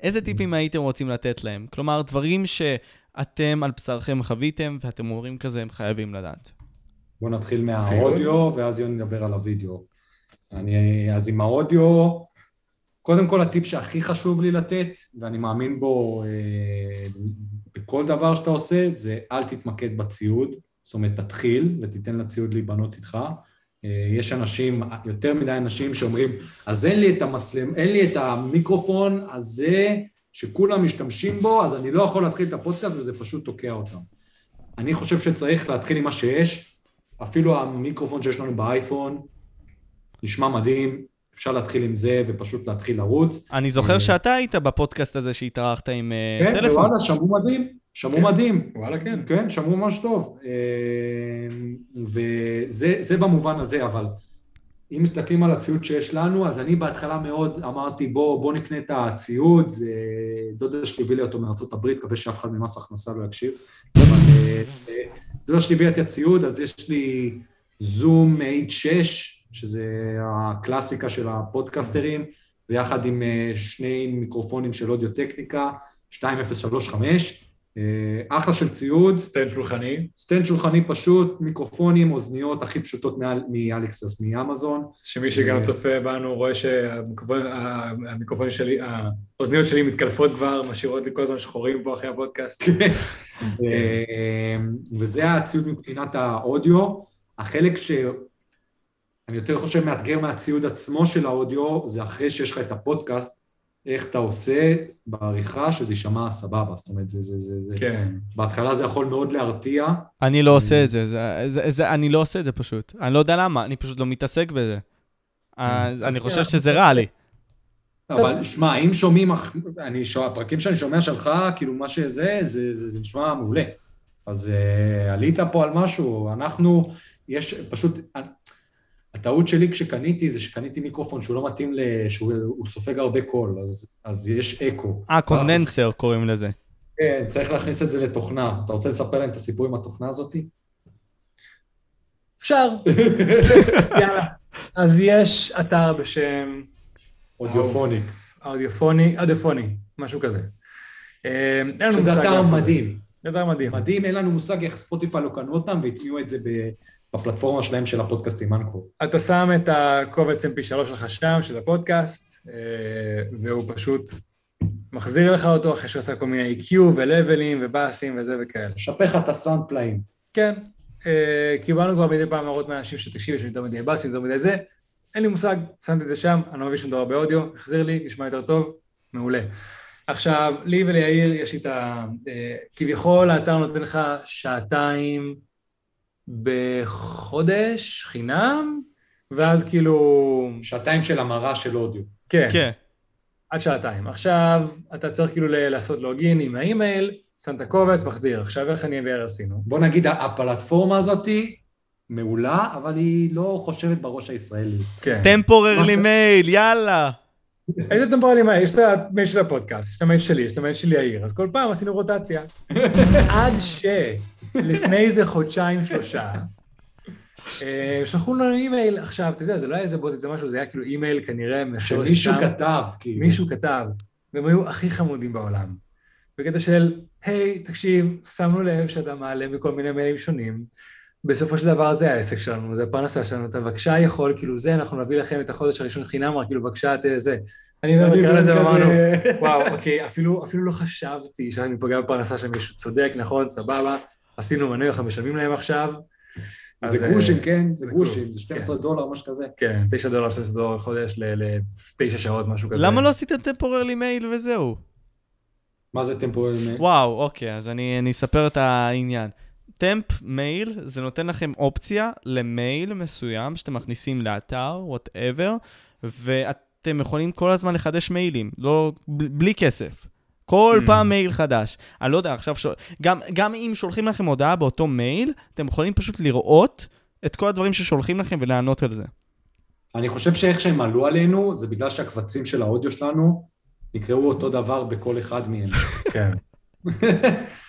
[SPEAKER 1] איזה טיפים הייתם רוצים לתת להם? כלומר, דברים שאתם על בשרכם חוויתם, ואתם אומרים כזה, הם חייבים לדעת.
[SPEAKER 3] בואו נתחיל מהאודיו, ואז יוני נדבר על הוידאו. אני, אז עם האודיו, קודם כל הטיפ שהכי חשוב לי לתת, ואני מאמין בו אה, בכל דבר שאתה עושה, זה אל תתמקד בציוד, זאת אומרת, תתחיל ותיתן לציוד להיבנות איתך. אה, יש אנשים, יותר מדי אנשים שאומרים, אז אין לי את המצלם, אין לי את המיקרופון הזה שכולם משתמשים בו, אז אני לא יכול להתחיל את הפודקאסט וזה פשוט תוקע אותם. אני חושב שצריך להתחיל עם מה שיש, אפילו המיקרופון שיש לנו באייפון, נשמע מדהים, אפשר להתחיל עם זה ופשוט להתחיל לרוץ.
[SPEAKER 1] אני זוכר
[SPEAKER 3] אה,
[SPEAKER 1] שאתה היית בפודקאסט הזה שהתארחת עם אה,
[SPEAKER 3] כן,
[SPEAKER 1] טלפון.
[SPEAKER 3] ווואלה, שמעו מדהים, שמעו
[SPEAKER 2] כן.
[SPEAKER 3] מדהים.
[SPEAKER 2] וואלה, כן.
[SPEAKER 3] כן, שמעו ממש טוב. אה, וזה זה במובן הזה, אבל אם מסתכלים על הציוד שיש לנו, אז אני בהתחלה מאוד אמרתי, בוא, בוא נקנה את הציוד, זה דודה שלי הביא לי אותו מארצות הברית, מקווה שאף אחד ממס הכנסה לא יקשיב, אבל אה, דודה שלי הביאה את הציוד, אז יש לי זום H6, שזה הקלאסיקה של הפודקסטרים, ויחד עם אה, שני מיקרופונים של אודיו טכניקה, 2035, אה, אחלה של ציוד,
[SPEAKER 2] stand שולחני,
[SPEAKER 3] stand שולחני פשוט, מיקרופונים, אוזניות הכי פשוטות מעל- מאליקספרס, מאמזון.
[SPEAKER 2] שמי שגם צופה בנו רואה שהמיקרופונים שלי, האוזניות שלי מתקלפות כבר, משאירות לי כל הזמן שחורים פה אחרי הפודקאסט.
[SPEAKER 3] אה, וזה הציוד מבחינת האודיו. החלק שאני יותר חושב מאתגר מהציוד עצמו של האודיו, זה אחרי שיש לך את הפודקאסט, איך אתה עושה בעריכה שזה יישמע סבבה. זאת אומרת, זה, זה, זה, זה...
[SPEAKER 2] כן.
[SPEAKER 3] בהתחלה זה יכול מאוד להרתיע.
[SPEAKER 1] אני לא עושה את זה, זה, זה, זה, אני לא עושה את זה פשוט. אני לא יודע למה, אני פשוט לא מתעסק בזה. אז אני חושב. שזה רע לי.
[SPEAKER 3] אבל שמע, אם שומעים, אני, הפרקים שאני שומע שלך, כאילו מה שזה, זה, זה, זה נשמע מעולה. אז uh, עלית פה על משהו, אנחנו, יש פשוט, הטעות שלי כשקניתי זה שקניתי מיקרופון שהוא לא מתאים, ל- שהוא הוא סופג הרבה קול, אז, אז יש אקו.
[SPEAKER 1] אה, קונדנסר קוראים לזה.
[SPEAKER 3] כן, צריך להכניס את זה לתוכנה. אתה רוצה לספר להם את הסיפור עם התוכנה הזאתי?
[SPEAKER 2] אפשר. (laughs) יאללה. אז יש אתר בשם
[SPEAKER 3] אודיופוניק.
[SPEAKER 2] אודיופוני, אודיופוני, משהו כזה. אה,
[SPEAKER 3] שזה אתר. מדהים.
[SPEAKER 2] זה אתר מדהים.
[SPEAKER 3] מדהים, אין לנו מושג איך ספוטיפיי לא קנו אותם והטמיעו את זה ב- בפלטפורמה שלהם של הפודקאסטים אנקור.
[SPEAKER 2] אתה שם את הקובץ mp3 שלך שם, של הפודקאסט, אה, והוא פשוט מחזיר לך אותו אחרי שהוא עשה כל מיני EQ ולבלים ובאסים וזה וכאלה.
[SPEAKER 3] לשפר לך את הסאונד פלאים.
[SPEAKER 2] כן, אה, קיבלנו כבר מדי פעם הערות מאנשים שתקשיב, יש לי יותר מדי באסים, יותר מדי זה, אין לי מושג, שמתי את זה שם, אני לא מבין שום דבר באודיו, החזיר לי, נשמע יותר טוב, מעולה. עכשיו, לי וליאיר יש את ה... אה, כביכול האתר נותן לך שעתיים בחודש, חינם, ואז כאילו...
[SPEAKER 3] שעתיים של המרה של אודיו.
[SPEAKER 2] כן,
[SPEAKER 1] כן.
[SPEAKER 2] עד שעתיים. עכשיו, אתה צריך כאילו ל- לעשות לוגין עם האימייל, שם את הקובץ, מחזיר. עכשיו, איך אני ויאיר עשינו?
[SPEAKER 3] בוא נגיד, הפלטפורמה הזאתי מעולה, אבל היא לא חושבת בראש הישראלי.
[SPEAKER 2] כן.
[SPEAKER 1] temporary mail, (laughs) יאללה.
[SPEAKER 2] איזה temporary מה? יש את המייל של הפודקאסט, יש את המייל שלי, יש את המייל של יאיר, אז כל פעם עשינו רוטציה. (laughs) עד שלפני איזה חודשיים, שלושה, אה, שלחו לנו אימייל, עכשיו, אתה יודע, זה לא היה איזה בוט, זה משהו, זה היה כאילו אימייל כנראה
[SPEAKER 3] שמישהו. כתב, כאילו.
[SPEAKER 2] מישהו כתב, והם היו הכי חמודים בעולם. בקטע של, היי, תקשיב, שמנו לב שאתה מעלה מכל מיני מיילים שונים, בסופו של דבר זה העסק שלנו, זה הפרנסה שלנו, אתה בבקשה יכול, כאילו זה, אנחנו נביא לכם את החודש הראשון חינם, רק כאילו בבקשה, את זה. אני
[SPEAKER 3] אני
[SPEAKER 2] ומקרן לזה ואמרנו, וואו, אוקיי, אפילו, אפילו לא חשבתי שאני פוגע בפרנסה של מישהו צודק, נכון, סבבה, עשינו מנוי, אנחנו משלמים להם עכשיו,
[SPEAKER 3] זה
[SPEAKER 2] אז,
[SPEAKER 3] גרושים,
[SPEAKER 2] אה,
[SPEAKER 3] כן? זה גרושים. זה 12 דולר, משהו כזה.
[SPEAKER 2] כן, 9 דולר, 16 דולר לחודש לתשע שעות, משהו כזה.
[SPEAKER 1] למה לא עשיתם temporary mail וזהו?
[SPEAKER 3] מה זה temporary?
[SPEAKER 1] וואו, אוקיי, אז אני, אני אספר את העניין. temp mail, זה נותן לכם אופציה למייל מסוים שאתם מכניסים לאתר, whatever, ואתם יכולים כל הזמן לחדש מיילים, לא, בלי כסף. כל
[SPEAKER 2] Mm.
[SPEAKER 1] פעם מייל חדש. אני לא יודע, עכשיו, ש... גם, גם אם שולחים לכם הודעה באותו מייל, אתם יכולים פשוט לראות את כל הדברים ששולחים לכם ולענות על זה.
[SPEAKER 3] אני חושב שאיך שהם עלו עלינו, זה בגלל שהקבצים של האודיו שלנו נקראו אותו דבר בכל אחד מהם. (laughs)
[SPEAKER 2] כן.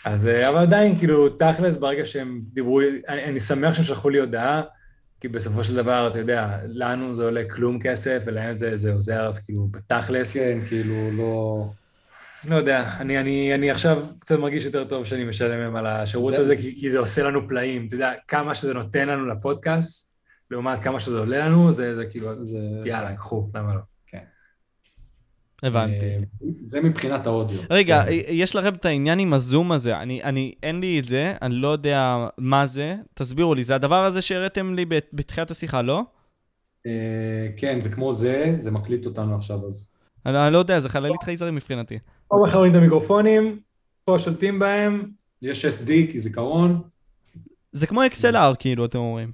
[SPEAKER 2] אז, אה, אבל עדיין, כאילו, תכלס, ברגע שהם דיברו, אני, אני שמח שהם שלחו לי הודעה, כי בסופו של דבר, אתה יודע, לנו זה עולה כלום כסף, ולהם זה, זה עוזר, אז כאילו, בתכלס,
[SPEAKER 3] כן, כאילו, לא...
[SPEAKER 2] לא יודע, אני, אני, אני עכשיו קצת מרגיש יותר טוב שאני משלם להם על השירות
[SPEAKER 3] זה-
[SPEAKER 2] הזה, כי, כי זה עושה לנו פלאים. אתה יודע, כמה שזה נותן לנו לפודקאסט, לעומת כמה שזה עולה לנו, זה, זה כאילו,
[SPEAKER 3] זה...
[SPEAKER 2] יאללה, קחו, למה לא?
[SPEAKER 1] הבנתי.
[SPEAKER 3] אה, זה מבחינת האודיו.
[SPEAKER 1] רגע,
[SPEAKER 3] כן.
[SPEAKER 1] יש לכם את העניין עם הזום הזה, אני, אני, אין לי את זה, אני לא יודע מה זה, תסבירו לי, זה הדבר הזה שהראיתם לי בת- בתחילת השיחה, לא?
[SPEAKER 3] אה, כן, זה כמו זה, זה מקליט אותנו עכשיו, אז...
[SPEAKER 1] אני, לא יודע, זה חללית חייזרים מבחינתי.
[SPEAKER 2] פה מחברים את המיקרופונים, פה שולטים בהם,
[SPEAKER 3] יש SD כי זיכרון.
[SPEAKER 1] זה כמו XLR, כאילו, אתם אומרים.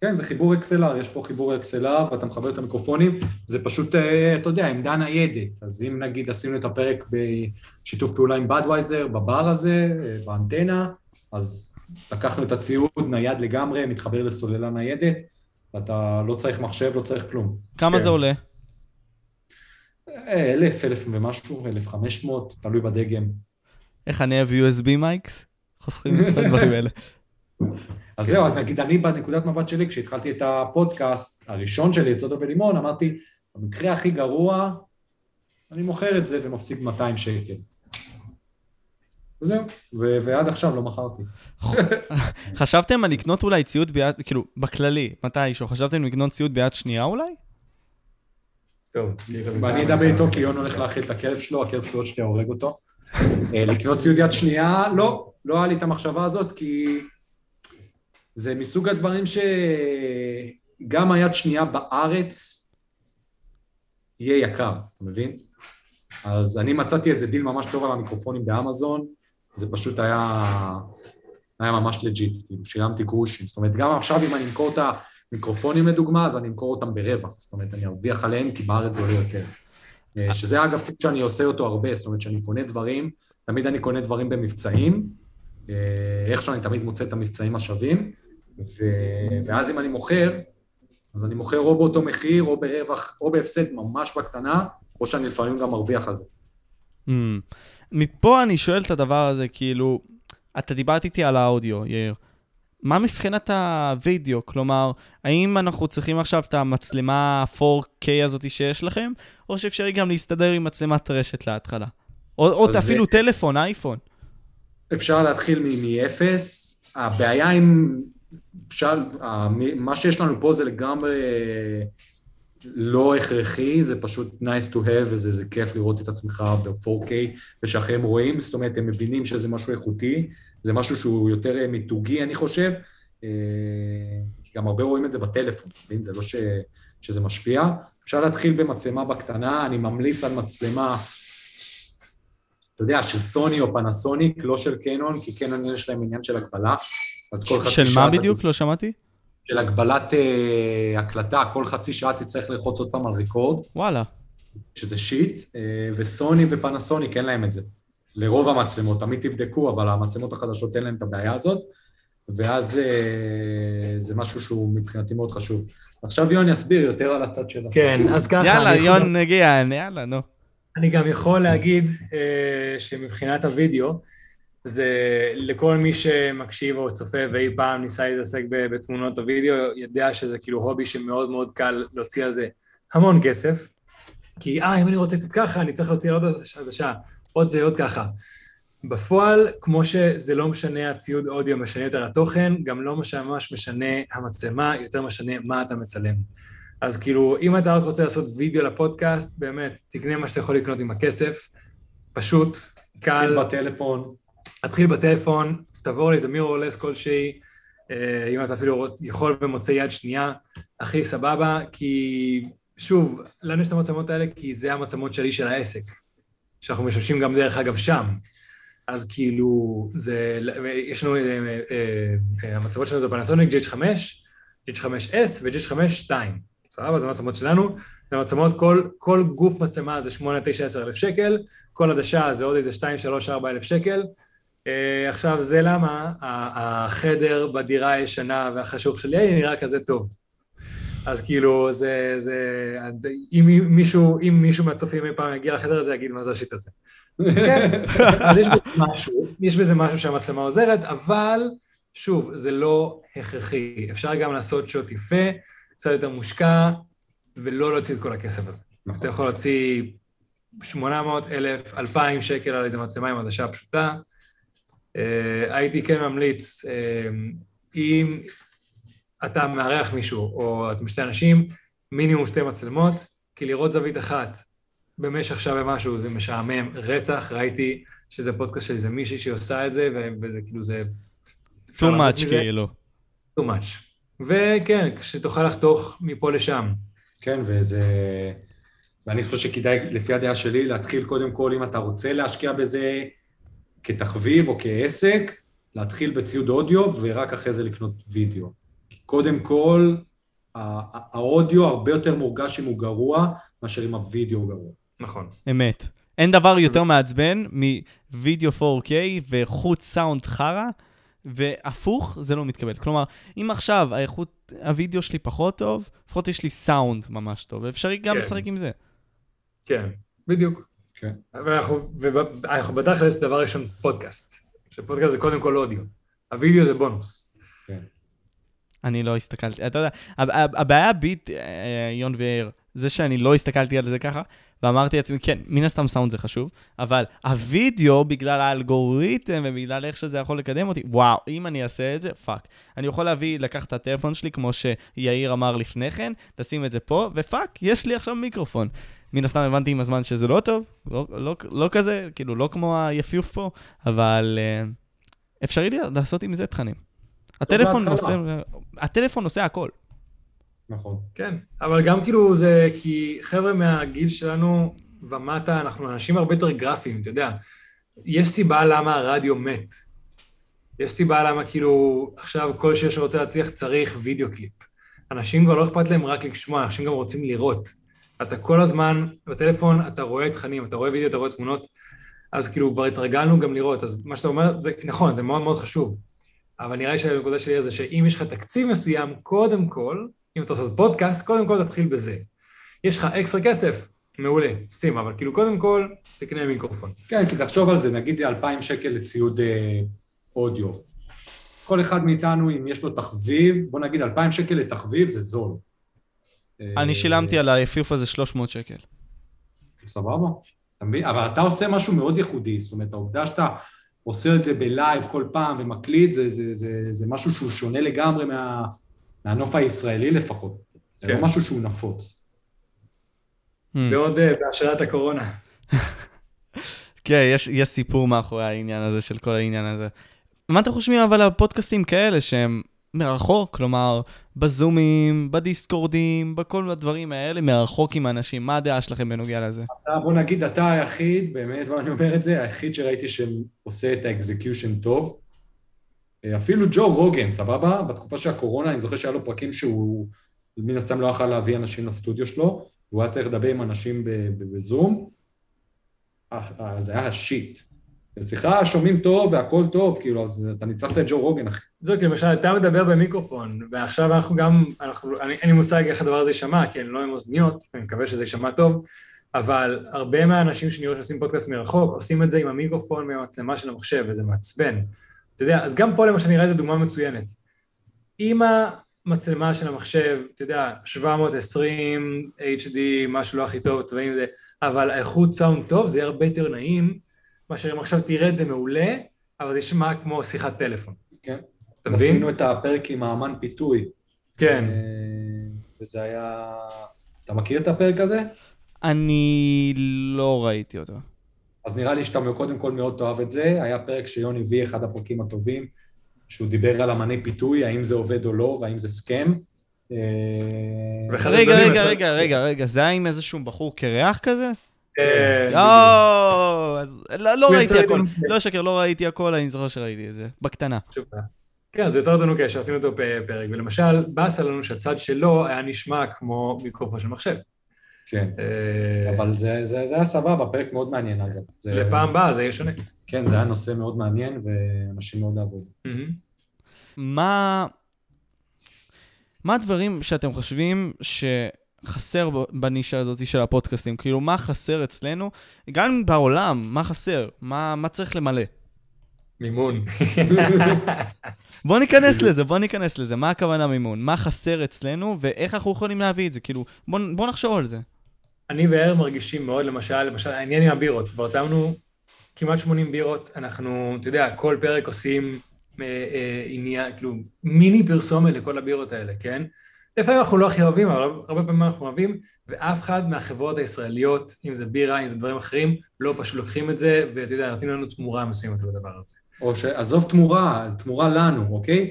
[SPEAKER 3] כן, זה חיבור XLR, יש פה חיבור XLR ואתה מחבר את המיקרופונים, זה פשוט, אה, אתה יודע, עמדה ניידת. אז אם נגיד עשינו את הפרק בשיתוף פעולה עם בדווייזר, בבר הזה, אה, באנטנה, אז לקחנו את הציוד נייד לגמרי, מתחבר לסוללה ניידת, ואתה לא צריך מחשב, לא צריך כלום.
[SPEAKER 1] כמה
[SPEAKER 2] כן.
[SPEAKER 1] זה עולה?
[SPEAKER 3] אלף, אלף ומשהו, אלף חמש מאות, תלוי בדגם.
[SPEAKER 1] איך אני אוהב USB מייקס? חוסכים את הדברים האלה.
[SPEAKER 3] אז זהו, אז נגיד אני בנקודת מבט שלי, כשהתחלתי את הפודקאסט הראשון שלי, את סודה ולימון, אמרתי, במקרה הכי גרוע, אני מוכר את זה ומפסיק 200 שקל. וזהו, ו- ועד עכשיו לא מכרתי.
[SPEAKER 1] חשבתם על לקנות אולי ציוד ביד, כאילו, בכללי, מתישהו, חשבתם לקנות ציוד ביד שנייה אולי?
[SPEAKER 2] טוב.
[SPEAKER 3] ואני אדבר איתו כי יון הולך להאכיל את הכלב שלו, הכלב שלו שנייה הורג אותו. אה, לקנות ציוד יד שנייה, לא, לא היה לי את המחשבה הזאת, כי זה מסוג הדברים שגם היד שנייה בארץ יהיה יקר, אתה מבין? אז אני מצאתי איזה דיל ממש טוב על המיקרופונים באמזון, זה פשוט היה, היה ממש legit, כאילו שילמתי גרושים, זאת אומרת גם עכשיו אם אני אמכור את המיקרופונים לדוגמה, אז אני אמכור אותם ברווח, זאת אומרת אני ארוויח עליהם כי בארץ זה עולה יותר. אה, שזה אגב טיפ שאני עושה אותו הרבה, זאת אומרת שאני קונה דברים, תמיד אני קונה דברים במבצעים, אה, איכשהו אני תמיד מוצא את המבצעים השווים, ו... ואז אם אני מוכר, אז אני מוכר או באותו מחיר, או ברווח, או בהפסד ממש בקטנה, או שאני לפעמים גם מרוויח על זה.
[SPEAKER 1] Hmm. מפה אני שואל את הדבר הזה, כאילו, אתה דיברת איתי על האודיו, יאיר. מה מבחינת הווידאו? כלומר, האם אנחנו צריכים עכשיו את המצלמה 4K הזאת שיש לכם, או שאפשר גם להסתדר עם מצלמת רשת להתחלה? או, או
[SPEAKER 3] אז
[SPEAKER 1] אפילו
[SPEAKER 3] זה-
[SPEAKER 1] טלפון, אייפון.
[SPEAKER 3] אפשר להתחיל מאפס, הבעיה עם... אפשר, מה שיש לנו פה זה לגמרי לא הכרחי, זה פשוט nice to have, וזה זה כיף לראות את עצמך ב-4K, ושאחרים רואים, זאת אומרת, הם מבינים שזה משהו איכותי, זה משהו שהוא יותר אה, מיתוגי, אני חושב, אה, כי גם הרבה רואים את זה בטלפון, מבין? זה לא ש, שזה משפיע. אפשר להתחיל במצלמה בקטנה, אני ממליץ על מצלמה, אתה יודע, של סוני או פנסוניק, לא של קנון, כי קנון יש להם עניין של הגבלה, אז כל חצי
[SPEAKER 1] של
[SPEAKER 3] שעה...
[SPEAKER 1] מה
[SPEAKER 3] אתה-
[SPEAKER 1] בדיוק? לא שמעתי?
[SPEAKER 3] של הגבלת אה, הקלטה, כל חצי שעה תצטרך ללחוץ עוד פעם על ריקורד,
[SPEAKER 1] וואלה.
[SPEAKER 3] שזה שיט, אה, וסוני ופנסוניק אין להם את זה. לרוב המצלמות, תמיד תבדקו, אבל המצלמות החדשות אין להם את הבעיה הזאת, ואז אה, זה משהו שהוא מבחינתי מאוד חשוב. עכשיו יון יסביר יותר על הצד שלו.
[SPEAKER 2] כן, אז ככה,
[SPEAKER 1] יאללה, יון נגיע, יאללה, נו.
[SPEAKER 2] אני גם יכול להגיד אה, שמבחינת הוידאו, זה לכל מי שמקשיב או צופה ואי פעם ניסה להתעסק בתמונות הוידאו, יודע שזה כאילו הובי שמאוד מאוד קל להוציא על זה המון כסף. כי אה, אם אני רוצה קצת ככה, אני צריך להוציא על עוד עדשה, עוד זה, עוד ככה. בפועל, כמו שזה לא משנה הציוד אודיו משנה יותר התוכן, גם לא ממש משנה המצלמה, יותר משנה מה אתה מצלם. אז כאילו, אם אתה רק רוצה לעשות וידאו לפודקאסט, באמת, תקנה מה שאתה יכול לקנות עם הכסף. פשוט, קל,
[SPEAKER 3] תתחיל בטלפון,
[SPEAKER 2] תתחיל בטלפון, תעבור לאיזה מירורלס כלשהי, אה, אם אתה אפילו יכול ומוצא יד שנייה, הכי סבבה, כי שוב, לנו יש את המצלמות האלה כי זה המצלמות שלי של העסק, שאנחנו משמשים גם דרך אגב שם. אז כאילו, זה, יש לנו, אה, אה, המצלמות שלנו זה פנסוניק GH5, GH5S ו-GH5-2. סבבה, זה המצלמות שלנו. זה מצלמות, כל, כל גוף מצלמה זה 8, 9, 10 אלף שקל, כל עדשה זה עוד איזה 2, 3, 4 אלף שקל. עכשיו, זה למה החדר בדירה הישנה והחשוך שלי נראה כזה טוב. אז כאילו, זה, זה, אם מישהו, אם מישהו מהצופים אי פעם יגיע לחדר הזה, יגיד מה זה השיט הזה. כן, אז יש בזה משהו, יש בזה משהו שהמצלמה עוזרת, אבל שוב, זה לא הכרחי. אפשר גם לעשות שוט יפה, קצת יותר מושקע, ולא להוציא את כל הכסף הזה. נכון. אתה יכול להוציא 800, 1,000, 2,000 שקל על איזה מצלמה עם עדשה פשוטה. Uh, הייתי כן ממליץ, uh, אם אתה מארח מישהו, או את משתי אנשים, מינימום שתי מצלמות, כי לראות זווית אחת במשך שעה ומשהו זה משעמם רצח, ראיתי שזה פודקאסט של איזה מישהי שעושה את זה, וזה כאילו זה...
[SPEAKER 1] too much כאילו.
[SPEAKER 2] too much. וכן, שתוכל לחתוך מפה לשם.
[SPEAKER 3] כן, וזה... ואני חושב שכדאי, לפי הדעה שלי, להתחיל קודם כל, אם אתה רוצה להשקיע בזה כתחביב או כעסק, להתחיל בציוד אודיו ורק אחרי זה לקנות וידאו. קודם כל, האודיו הרבה יותר מורגש אם הוא גרוע, מאשר אם הוידאו גרוע.
[SPEAKER 2] נכון.
[SPEAKER 1] אמת. אין דבר יותר מעצבן מווידאו 4K ואיכות סאונד חרא, והפוך, זה לא מתקבל. כלומר, אם עכשיו האיכות, הווידאו שלי פחות טוב, לפחות יש לי סאונד ממש טוב, ואפשר גם כן. לשחק עם זה.
[SPEAKER 2] כן, בדיוק. כן. ואנחנו, ואנחנו בתכלס, דבר ראשון, פודקאסט. שפודקאסט זה קודם כל אודיו. הווידאו זה בונוס. כן.
[SPEAKER 1] אני לא הסתכלתי, אתה יודע, הבעיה בי, אה, יון ויאיר, זה שאני לא הסתכלתי על זה ככה, ואמרתי לעצמי, כן, מן הסתם סאונד זה חשוב, אבל הווידאו, בגלל האלגוריתם ובגלל איך שזה יכול לקדם אותי, וואו, אם אני אעשה את זה, fuck. אני יכול להביא, לקחת את הטלפון שלי, כמו שיאיר אמר לפני כן, לשים את זה פה, ופאק, יש לי עכשיו מיקרופון. מן הסתם הבנתי עם הזמן שזה לא טוב, לא, לא, לא כזה, כאילו, לא כמו היפיוף פה, אבל uh, אפשרי לעשות עם זה תכנים. הטלפון עושה, הטלפון עושה הכל.
[SPEAKER 3] נכון.
[SPEAKER 2] כן, אבל גם כאילו זה כי חבר'ה מהגיל שלנו ומטה, אנחנו אנשים הרבה יותר גרפיים, אתה יודע. יש סיבה למה הרדיו מת. יש סיבה למה כאילו עכשיו כל שיר שרוצה להצליח צריך וידאו קליפ. אנשים כבר לא אכפת להם רק לשמוע, אנשים גם רוצים לראות. אתה כל הזמן בטלפון, אתה רואה תכנים, אתה רואה וידאו, אתה רואה תמונות, אז כאילו כבר התרגלנו גם לראות. אז מה שאתה אומר, זה נכון, זה מאוד מאוד חשוב. אבל נראה לי שהנקודה שלי זה שאם יש לך תקציב מסוים, קודם כל, אם אתה עושה פודקאסט, קודם כל תתחיל בזה. יש לך אקסטרה כסף, מעולה, שים, אבל כאילו קודם כל, תקנה מיקרופון.
[SPEAKER 3] כן, כי תחשוב על זה, נגיד 2,000 שקל לציוד אה, אודיו. כל אחד מאיתנו, אם יש לו תחביב, בוא נגיד 2,000 שקל לתחביב זה זול.
[SPEAKER 1] אני שילמתי על היפיוף הזה 300 שקל.
[SPEAKER 3] סבבה, אתה מבין? אבל אתה עושה משהו מאוד ייחודי, זאת אומרת, העובדה שאתה עושה את זה בלייב כל פעם ומקליט, זה, זה, זה, זה משהו שהוא שונה לגמרי מה, מהנוף הישראלי לפחות. כן. זה לא כן. משהו שהוא נפוץ.
[SPEAKER 2] Hmm. ועוד אה, בהשאלת הקורונה. (laughs)
[SPEAKER 1] כן, יש, יש סיפור מאחורי העניין הזה, של כל העניין הזה. מה אתם חושבים אבל על פודקאסטים כאלה שהם מרחוק, כלומר, בזומים, בדיסקורדים, בכל הדברים האלה, מרחוק עם אנשים, מה הדעה שלכם בנוגע לזה?
[SPEAKER 3] אתה, בוא נגיד, אתה היחיד, באמת, ואני אומר את זה, היחיד שראיתי שעושה את האקזקיושן טוב. אפילו ג'ו רוגן, סבבה? בתקופה של הקורונה, אני זוכר שהיה לו פרקים שהוא מן הסתם לא יכל להביא אנשים לסטודיו שלו, והוא היה צריך לדבר עם אנשים בזום. אה, אה, זה היה השיט. בשיחה שומעים טוב והכל טוב, כאילו, אז אתה ניצחת את ג'ו רוגן, אחי.
[SPEAKER 2] זהו, כי למשל, אתה מדבר במיקרופון, ועכשיו אנחנו גם, אנחנו, אני, אין לי מושג איך הדבר הזה יישמע, כי אני לא עם אוזניות, אני מקווה שזה יישמע טוב, אבל הרבה מהאנשים שאני רואה שעושים פודקאסט מרחוק, עושים את זה עם המיקרופון מהמצלמה של המחשב, וזה מעצבן. אתה יודע, אז גם פה למשל נראה איזה דוגמה מצוינת. אם המצלמה של המחשב, אתה יודע, 720 HD, משהו לא הכי טוב, צבעים אבל האיכות סאונד טוב, זה יהיה הרבה יותר נעים, מאשר אם עכשיו תראה את זה מעולה, אבל זה ישמע כמו שיחת טלפון.
[SPEAKER 3] כן. אתה מבין? עשינו את הפרק עם האמן פיתוי.
[SPEAKER 2] כן. אה,
[SPEAKER 3] וזה היה... אתה מכיר את הפרק הזה?
[SPEAKER 1] אני לא ראיתי אותו.
[SPEAKER 3] אז נראה לי שאתה קודם כל מאוד תאהב את זה. היה פרק שיוני הביא, אחד הפרקים הטובים. שהוא דיבר על אמני פיתוי, האם זה עובד או לא, והאם זה סכם. אה,
[SPEAKER 1] רגע, רגע, רגע, רגע, רגע, זה היה עם איזשהו בחור קרח כזה?
[SPEAKER 2] כן,
[SPEAKER 1] יואו, אז לא לא ראיתי הכל, לא אשקר, לא ראיתי הכל, אני זוכר שראיתי את זה, בקטנה.
[SPEAKER 2] בדיוק. כן, אז יצר אותנו קשר, עשינו אותו פרק, ולמשל, באסה לנו שהצד שלו היה נשמע כמו מיקרופון של מחשב.
[SPEAKER 3] כן,
[SPEAKER 2] אה,
[SPEAKER 3] אבל זה, זה, זה היה סבבה, פרק מאוד מעניין אגב. זה,
[SPEAKER 2] לפעם הבאה זה יהיה שונה.
[SPEAKER 3] כן, זה היה נושא מאוד מעניין, ואנשים מאוד אהבו זה.
[SPEAKER 1] מה... מה הדברים שאתם חושבים שחסר ב- בנישה הזאת של הפודקאסטים? כאילו, מה חסר אצלנו? גם בעולם, מה חסר? מה, מה צריך למלא?
[SPEAKER 2] מימון.
[SPEAKER 1] בוא ניכנס לזה, בוא ניכנס לזה. מה הכוונה מימון? מה חסר אצלנו, ואיך אנחנו יכולים להביא את זה? כאילו, בוא, בוא נחשוב על זה.
[SPEAKER 2] אני וער מרגישים מאוד, למשל, למשל, העניין עם הבירות. כבר תמנו כמעט 80 בירות, אנחנו, אתה יודע, כל פרק עושים אה, אה, עניין, כאילו, מיני פרסומת לכל הבירות האלה, כן? לפעמים אנחנו לא הכי אוהבים, אבל הרבה פעמים אנחנו אוהבים, ואף אחד מהחברות הישראליות, אם זה בירה, אם זה דברים אחרים, לא פשוט לוקחים את זה, ואתה יודע, נותנים לנו תמורה מסוימת על הדבר הזה.
[SPEAKER 3] או שעזוב תמורה, תמורה לנו, אוקיי?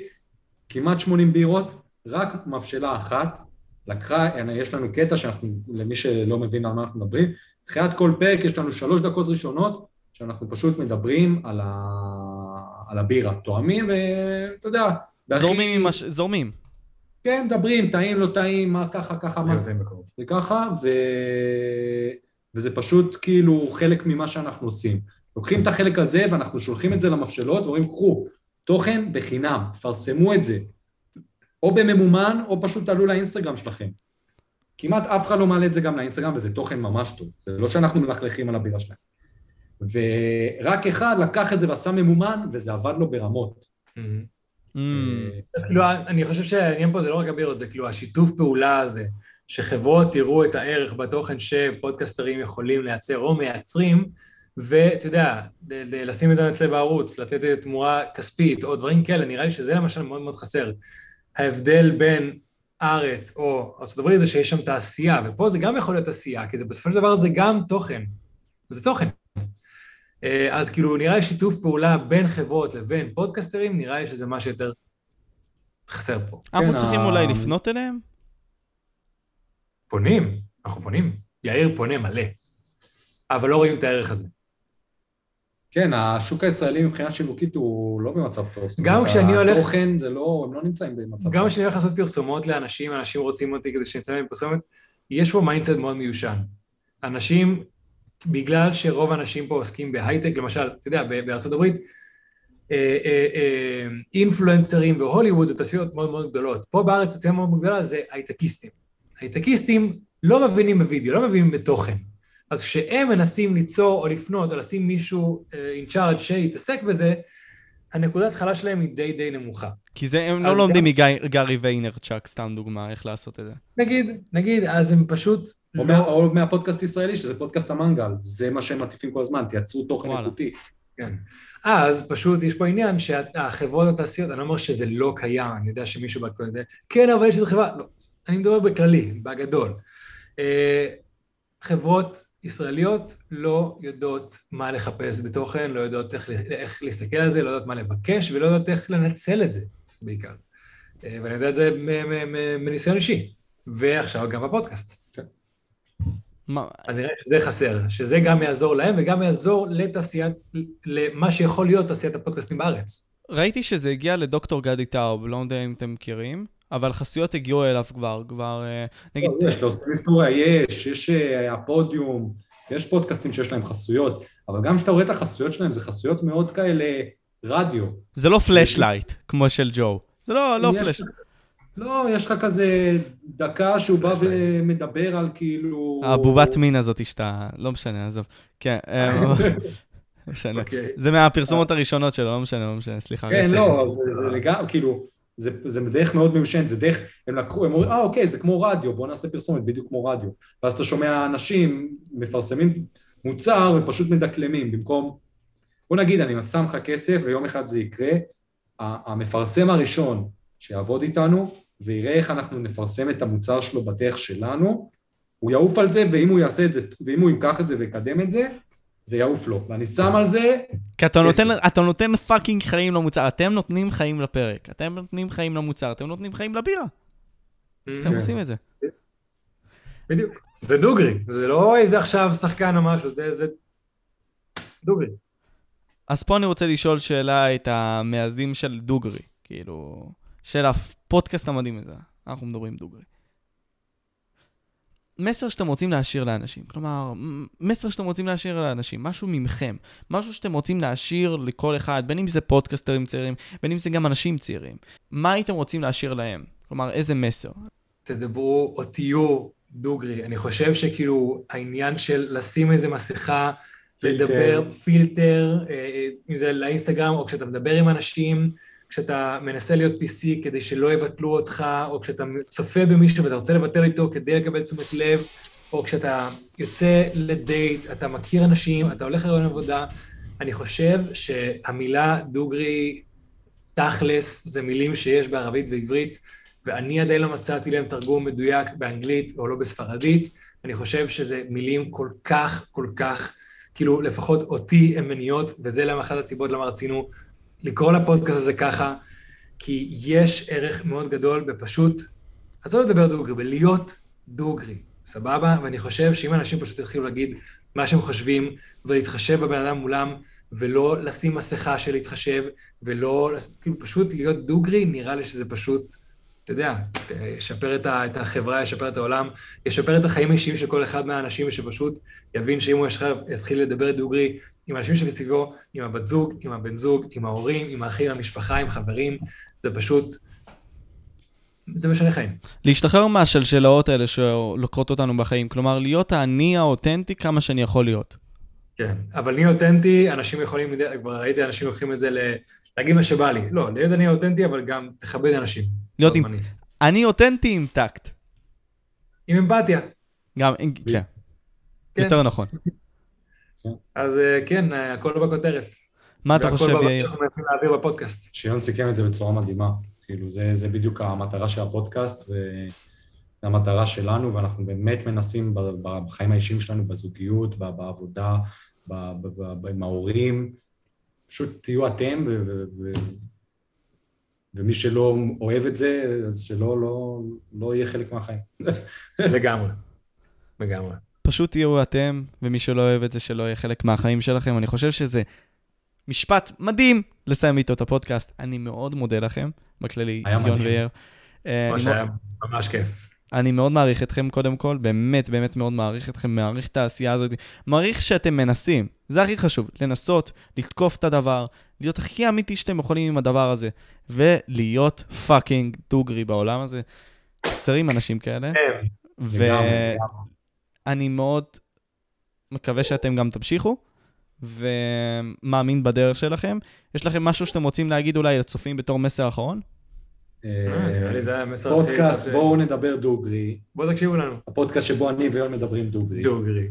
[SPEAKER 3] כמעט 80 בירות, רק מבשלה אחת לקחה, יש לנו קטע שאנחנו, למי שלא מבין על מה אנחנו מדברים, תחילת כל פרק יש לנו שלוש דקות ראשונות, שאנחנו פשוט מדברים על, ה... על הבירה, תואמים, ואתה יודע,
[SPEAKER 1] זורמים עם הש... זורמים.
[SPEAKER 3] כן, מדברים, טעים, לא טעים, מה ככה, ככה, מה
[SPEAKER 2] בקרוב.
[SPEAKER 3] זה ככה, ו... וזה פשוט כאילו חלק ממה שאנחנו עושים. לוקחים את החלק הזה ואנחנו שולחים את זה למבשלות ואומרים, קחו, תוכן בחינם, פרסמו את זה, או בממומן, או פשוט תעלו לאינסטגרם שלכם. כמעט אף אחד לא מעלה את זה גם לאינסטגרם, וזה תוכן ממש טוב. זה לא שאנחנו מלכלכים על הבירה שלהם. ורק אחד לקח את זה ועשה ממומן, וזה עבד לו ברמות.
[SPEAKER 2] מהמם.
[SPEAKER 1] Mm.
[SPEAKER 2] אז כאילו, אני חושב שהעניין פה זה לא רק הבירות, זה כאילו השיתוף פעולה הזה, שחברות יראו את הערך בתוכן שפודקסטרים יכולים לייצר או מייצרים, ואתה יודע, לשים את זה אצלם בערוץ, לתת תמורה כספית או דברים כאלה, נראה לי שזה למשל מאוד מאוד חסר. ההבדל בין ארץ או ארה"ב זה שיש שם תעשייה, ופה זה גם יכול להיות תעשייה, כי זה בסופו של דבר זה גם תוכן. זה תוכן. אה, אז כאילו, נראה לי שיתוף פעולה בין חברות לבין פודקסטרים, נראה לי שזה מה שיותר חסר פה.
[SPEAKER 1] אנחנו
[SPEAKER 3] כן,
[SPEAKER 1] צריכים אולי לפנות אליהם?
[SPEAKER 2] פונים, אנחנו פונים. יאיר פונה מלא, אבל לא רואים את הערך הזה.
[SPEAKER 3] כן, השוק הישראלי מבחינה שיווקית הוא לא במצב טוב.
[SPEAKER 2] גם כשאני הולך-
[SPEAKER 3] התוכן זה לא, הם לא נמצאים במצב
[SPEAKER 2] גם
[SPEAKER 3] טוב.
[SPEAKER 2] כשאני הולך לעשות פרסומות לאנשים, אנשים רוצים אותי כדי שנצא להם פרסומת, יש פה mindset מאוד מיושן. אנשים, בגלל שרוב האנשים פה עוסקים בהייטק, למשל, אתה יודע, בארצות הברית, אה, אה, אה, אינפלואנסרים והוליווד זה תעשיות מאוד מאוד גדולות. פה בארץ תעשייה מאוד מאוד גדולה זה הייטקיסטים. הייטקיסטים לא מבינים בווידאו, לא מבינים בתוכן. אז כשהם מנסים ליצור או לפנות או לשים מישהו in charge שיתעסק בזה, הנקודת התחלה שלהם היא די די נמוכה.
[SPEAKER 1] כי זה, הם לא
[SPEAKER 2] גם-
[SPEAKER 1] לומדים מגארי ויינרצ'אק, סתם דוגמה, איך לעשות את זה.
[SPEAKER 2] נגיד, נגיד, אז הם פשוט
[SPEAKER 3] או,
[SPEAKER 2] לא...
[SPEAKER 3] מה, או מהפודקאסט ישראלי, שזה פודקאסט המנגל, זה מה שהם מטיפים כל הזמן, תייצרו תוכן. איכותי.
[SPEAKER 2] כן. אז פשוט יש פה עניין שהחברות התעשיות, אני לא אומר שזה לא קיים, אני יודע שמישהו בא קודם, כן, אבל יש איזו חברה, לא, אני מדבר בכללי, בגדול. אה, חברות ישראליות לא יודעות מה לחפש בתוכן, לא יודעות איך, איך להסתכל על זה, לא יודעות מה לבקש, ולא יודעות איך לנצל את זה, בעיקר. אה, ואני יודע את זה מניסיון אישי, ועכשיו גם בפודקאסט.
[SPEAKER 1] מה,
[SPEAKER 2] אז נראה שזה חסר, שזה גם יעזור להם וגם יעזור לתעשיית, למה שיכול להיות תעשיית הפודקאסטים בארץ.
[SPEAKER 1] ראיתי שזה הגיע לדוקטור גדי טאוב, לא יודע אם אתם מכירים, אבל חסויות הגיעו אליו כבר, כבר, אה, נגיד,
[SPEAKER 3] לא, יש, לעושים היסטוריה יש, יש אה, הפודיום, יש פודקאסטים שיש להם חסויות, אבל גם כשאתה רואה את החסויות שלהם, זה חסויות מאוד כאלה רדיו.
[SPEAKER 1] זה לא Fleshlight, כמו של ג'ו. זה לא, לא
[SPEAKER 3] יש-
[SPEAKER 1] Flesh...
[SPEAKER 3] לא, יש לך כזה דקה שהוא בא ומדבר על כאילו...
[SPEAKER 1] הבובת מין הזאת שאתה... לא משנה, עזוב. כן, אה, (laughs) לא משנה.
[SPEAKER 2] אוקיי.
[SPEAKER 1] זה מהפרסומות הראשונות שלו, לא משנה, לא משנה, סליחה.
[SPEAKER 3] כן. לא, זה, לגמרי, כאילו, זה, דרך מאוד מיושנת, זה דרך, הם לקחו, הם אומרים, אה, אוקיי, זה כמו רדיו, בוא נעשה פרסומת בדיוק כמו רדיו. ואז אתה שומע אנשים מפרסמים מוצר ופשוט מדקלמים, במקום, בוא נגיד, אני שם לך כסף ויום אחד זה יקרה, המפרסם הראשון שיעבוד איתנו ויראה איך אנחנו נפרסם את המוצר שלו בדרך שלנו, הוא יעוף על זה, ואם הוא יעשה את זה, ואם הוא ייקח את זה ויקדם את זה, זה יעוף לו. ואני שם על זה,
[SPEAKER 1] כי אתה. נותן, אתה נותן fucking חיים למוצר, אתם נותנים חיים לפרק, אתם נותנים חיים למוצר, אתם נותנים חיים לבירה, אתם
[SPEAKER 2] כן.
[SPEAKER 1] עושים את זה.
[SPEAKER 2] בדיוק. זה דוגרי, זה לא איזה עכשיו שחקן או משהו, זה, זה דוגרי.
[SPEAKER 1] אז פה אני רוצה לשאול שאלה את המייסדים של דוגרי, כאילו, של הפודקאסט המדהים הזה, אנחנו מדברים דוגרי. מסר שאתם רוצים להשאיר לאנשים, כלומר, מסר שאתם רוצים להשאיר לאנשים, משהו ממכם, משהו שאתם רוצים להשאיר לכל אחד, בין אם זה פודקאסטרים צעירים, בין אם זה גם אנשים צעירים. מה הייתם רוצים להשאיר להם? כלומר, איזה מסר?
[SPEAKER 2] תדברו או תהיו דוגרי. אני חושב שכאילו העניין של לשים איזה מסכה,
[SPEAKER 3] פילטר.
[SPEAKER 2] לדבר פילטר, אה, אם זה לאינסטגרם, או כשאתה מדבר עם אנשים, כשאתה מנסה להיות PC כדי שלא יבטלו אותך, או כשאתה צופה במישהו ואתה רוצה לבטל איתו כדי לקבל תשומת לב, או כשאתה יוצא לדייט, אתה מכיר אנשים, אתה הולך לרעיון עבודה, אני חושב שהמילה דוגרי, תכלס, זה מילים שיש בערבית ועברית, ואני עדיין לא מצאתי להם תרגום מדויק באנגלית או לא בספרדית. אני חושב שזה מילים כל כך, כל כך, כאילו, לפחות אותי הן מניעות, וזה למה אחת הסיבות למה רצינו לקרוא לפודקאסט הזה ככה, כי יש ערך מאוד גדול בפשוט, אז לא לדבר דוגרי, בלהיות דוגרי, סבבה? ואני חושב שאם אנשים פשוט יתחילו להגיד מה שהם חושבים, ולהתחשב בבן אדם מולם, ולא לשים מסכה של להתחשב, ולא, כאילו, פשוט להיות דוגרי, נראה לי שזה פשוט... אתה יודע, ישפר את, את החברה, ישפר את העולם, ישפר את החיים האישיים של כל אחד מהאנשים, שפשוט יבין שאם הוא עכשיו יתחיל לדבר דוגרי עם האנשים שמסביבו, עם הבת זוג, עם הבן זוג, עם ההורים, עם האחים, עם המשפחה, עם חברים, זה פשוט, זה משנה חיים.
[SPEAKER 1] להשתחרר מהשלשלאות האלה שלוקחות אותנו בחיים, כלומר, להיות האני האותנטי כמה שאני יכול להיות.
[SPEAKER 2] כן, אבל אני אותנטי, אנשים יכולים, כבר ראיתי אנשים לוקחים את זה ל... להגיד מה שבא לי. לא, להיות אני אותנטי, אבל גם לכבד אנשים.
[SPEAKER 1] להיות עם-. אני אותנטי עם טקט.
[SPEAKER 2] עם אמפתיה.
[SPEAKER 1] גם, כן,
[SPEAKER 2] כן.
[SPEAKER 1] יותר נכון.
[SPEAKER 2] אז אה, כן, אה, הכל בכותרת.
[SPEAKER 1] מה אתה
[SPEAKER 2] והכל
[SPEAKER 1] חושב, יאיר?
[SPEAKER 2] אנחנו מנסים להעביר בפודקאסט.
[SPEAKER 3] שיון סיכם את זה בצורה מדהימה. כאילו, זה, זה בדיוק המטרה של הפודקאסט, וזו המטרה שלנו, ואנחנו באמת מנסים בחיים האישיים שלנו, בזוגיות, בעבודה, ב- ב- ב- ב- עם ההורים, פשוט תהיו אתם, ו- ו- ו- ומי שלא אוהב את זה, אז שלא לא, לא יהיה חלק מהחיים.
[SPEAKER 2] לגמרי. לגמרי.
[SPEAKER 1] פשוט תהיו אתם, ומי שלא אוהב את זה, שלא יהיה חלק מהחיים שלכם. אני חושב שזה משפט מדהים לסיים איתו את הפודקאסט. אני מאוד מודה לכם, בכללי,
[SPEAKER 3] היה
[SPEAKER 1] יון. ויאיר. אה,
[SPEAKER 2] מה
[SPEAKER 1] אני
[SPEAKER 2] שהיה ממש כיף.
[SPEAKER 1] אני מאוד מעריך אתכם קודם כל, באמת, באמת מאוד מעריך אתכם, מעריך את העשייה הזאת, מעריך שאתם מנסים, זה הכי חשוב, לנסות, לתקוף את הדבר, להיות הכי אמיתי שאתם יכולים עם הדבר הזה, ולהיות fucking דוגרי בעולם הזה. חסרים אנשים כאלה,
[SPEAKER 2] כן.
[SPEAKER 1] ואני מאוד מקווה שאתם גם תמשיכו, ומאמין בדרך שלכם. יש לכם משהו שאתם רוצים להגיד אולי לצופים בתור מסר אחרון?
[SPEAKER 2] אה, נראה לי זה היה המסר הכי...
[SPEAKER 3] פודקאסט, בואו נדבר דוגרי.
[SPEAKER 2] בואו תקשיבו לנו.
[SPEAKER 3] הפודקאסט שבו אני ויון מדברים דוגרי.
[SPEAKER 2] דוגרי.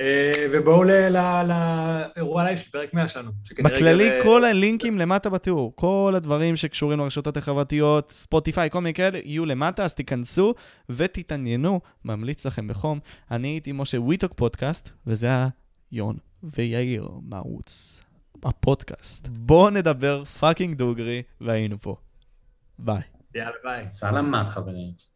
[SPEAKER 2] אה, ובואו לאירוע live של פרק 100 שלנו.
[SPEAKER 1] בכללי,
[SPEAKER 2] אה,
[SPEAKER 1] כל הלינקים למטה בתיאור. כל הדברים שקשורים לרשתות החברתיות, ספוטיפיי, כל מיני כאלה, יהיו למטה, אז תיכנסו ותתעניינו. ממליץ לכם בחום. אני הייתי משה We Talk פודקאסט, וזה היה יון ויאיר מערוץ הפודקאסט. בואו נדבר fucking דוגרי, והיינו פה. ביי.
[SPEAKER 2] יאללה ביי.
[SPEAKER 3] סלמת, חברים.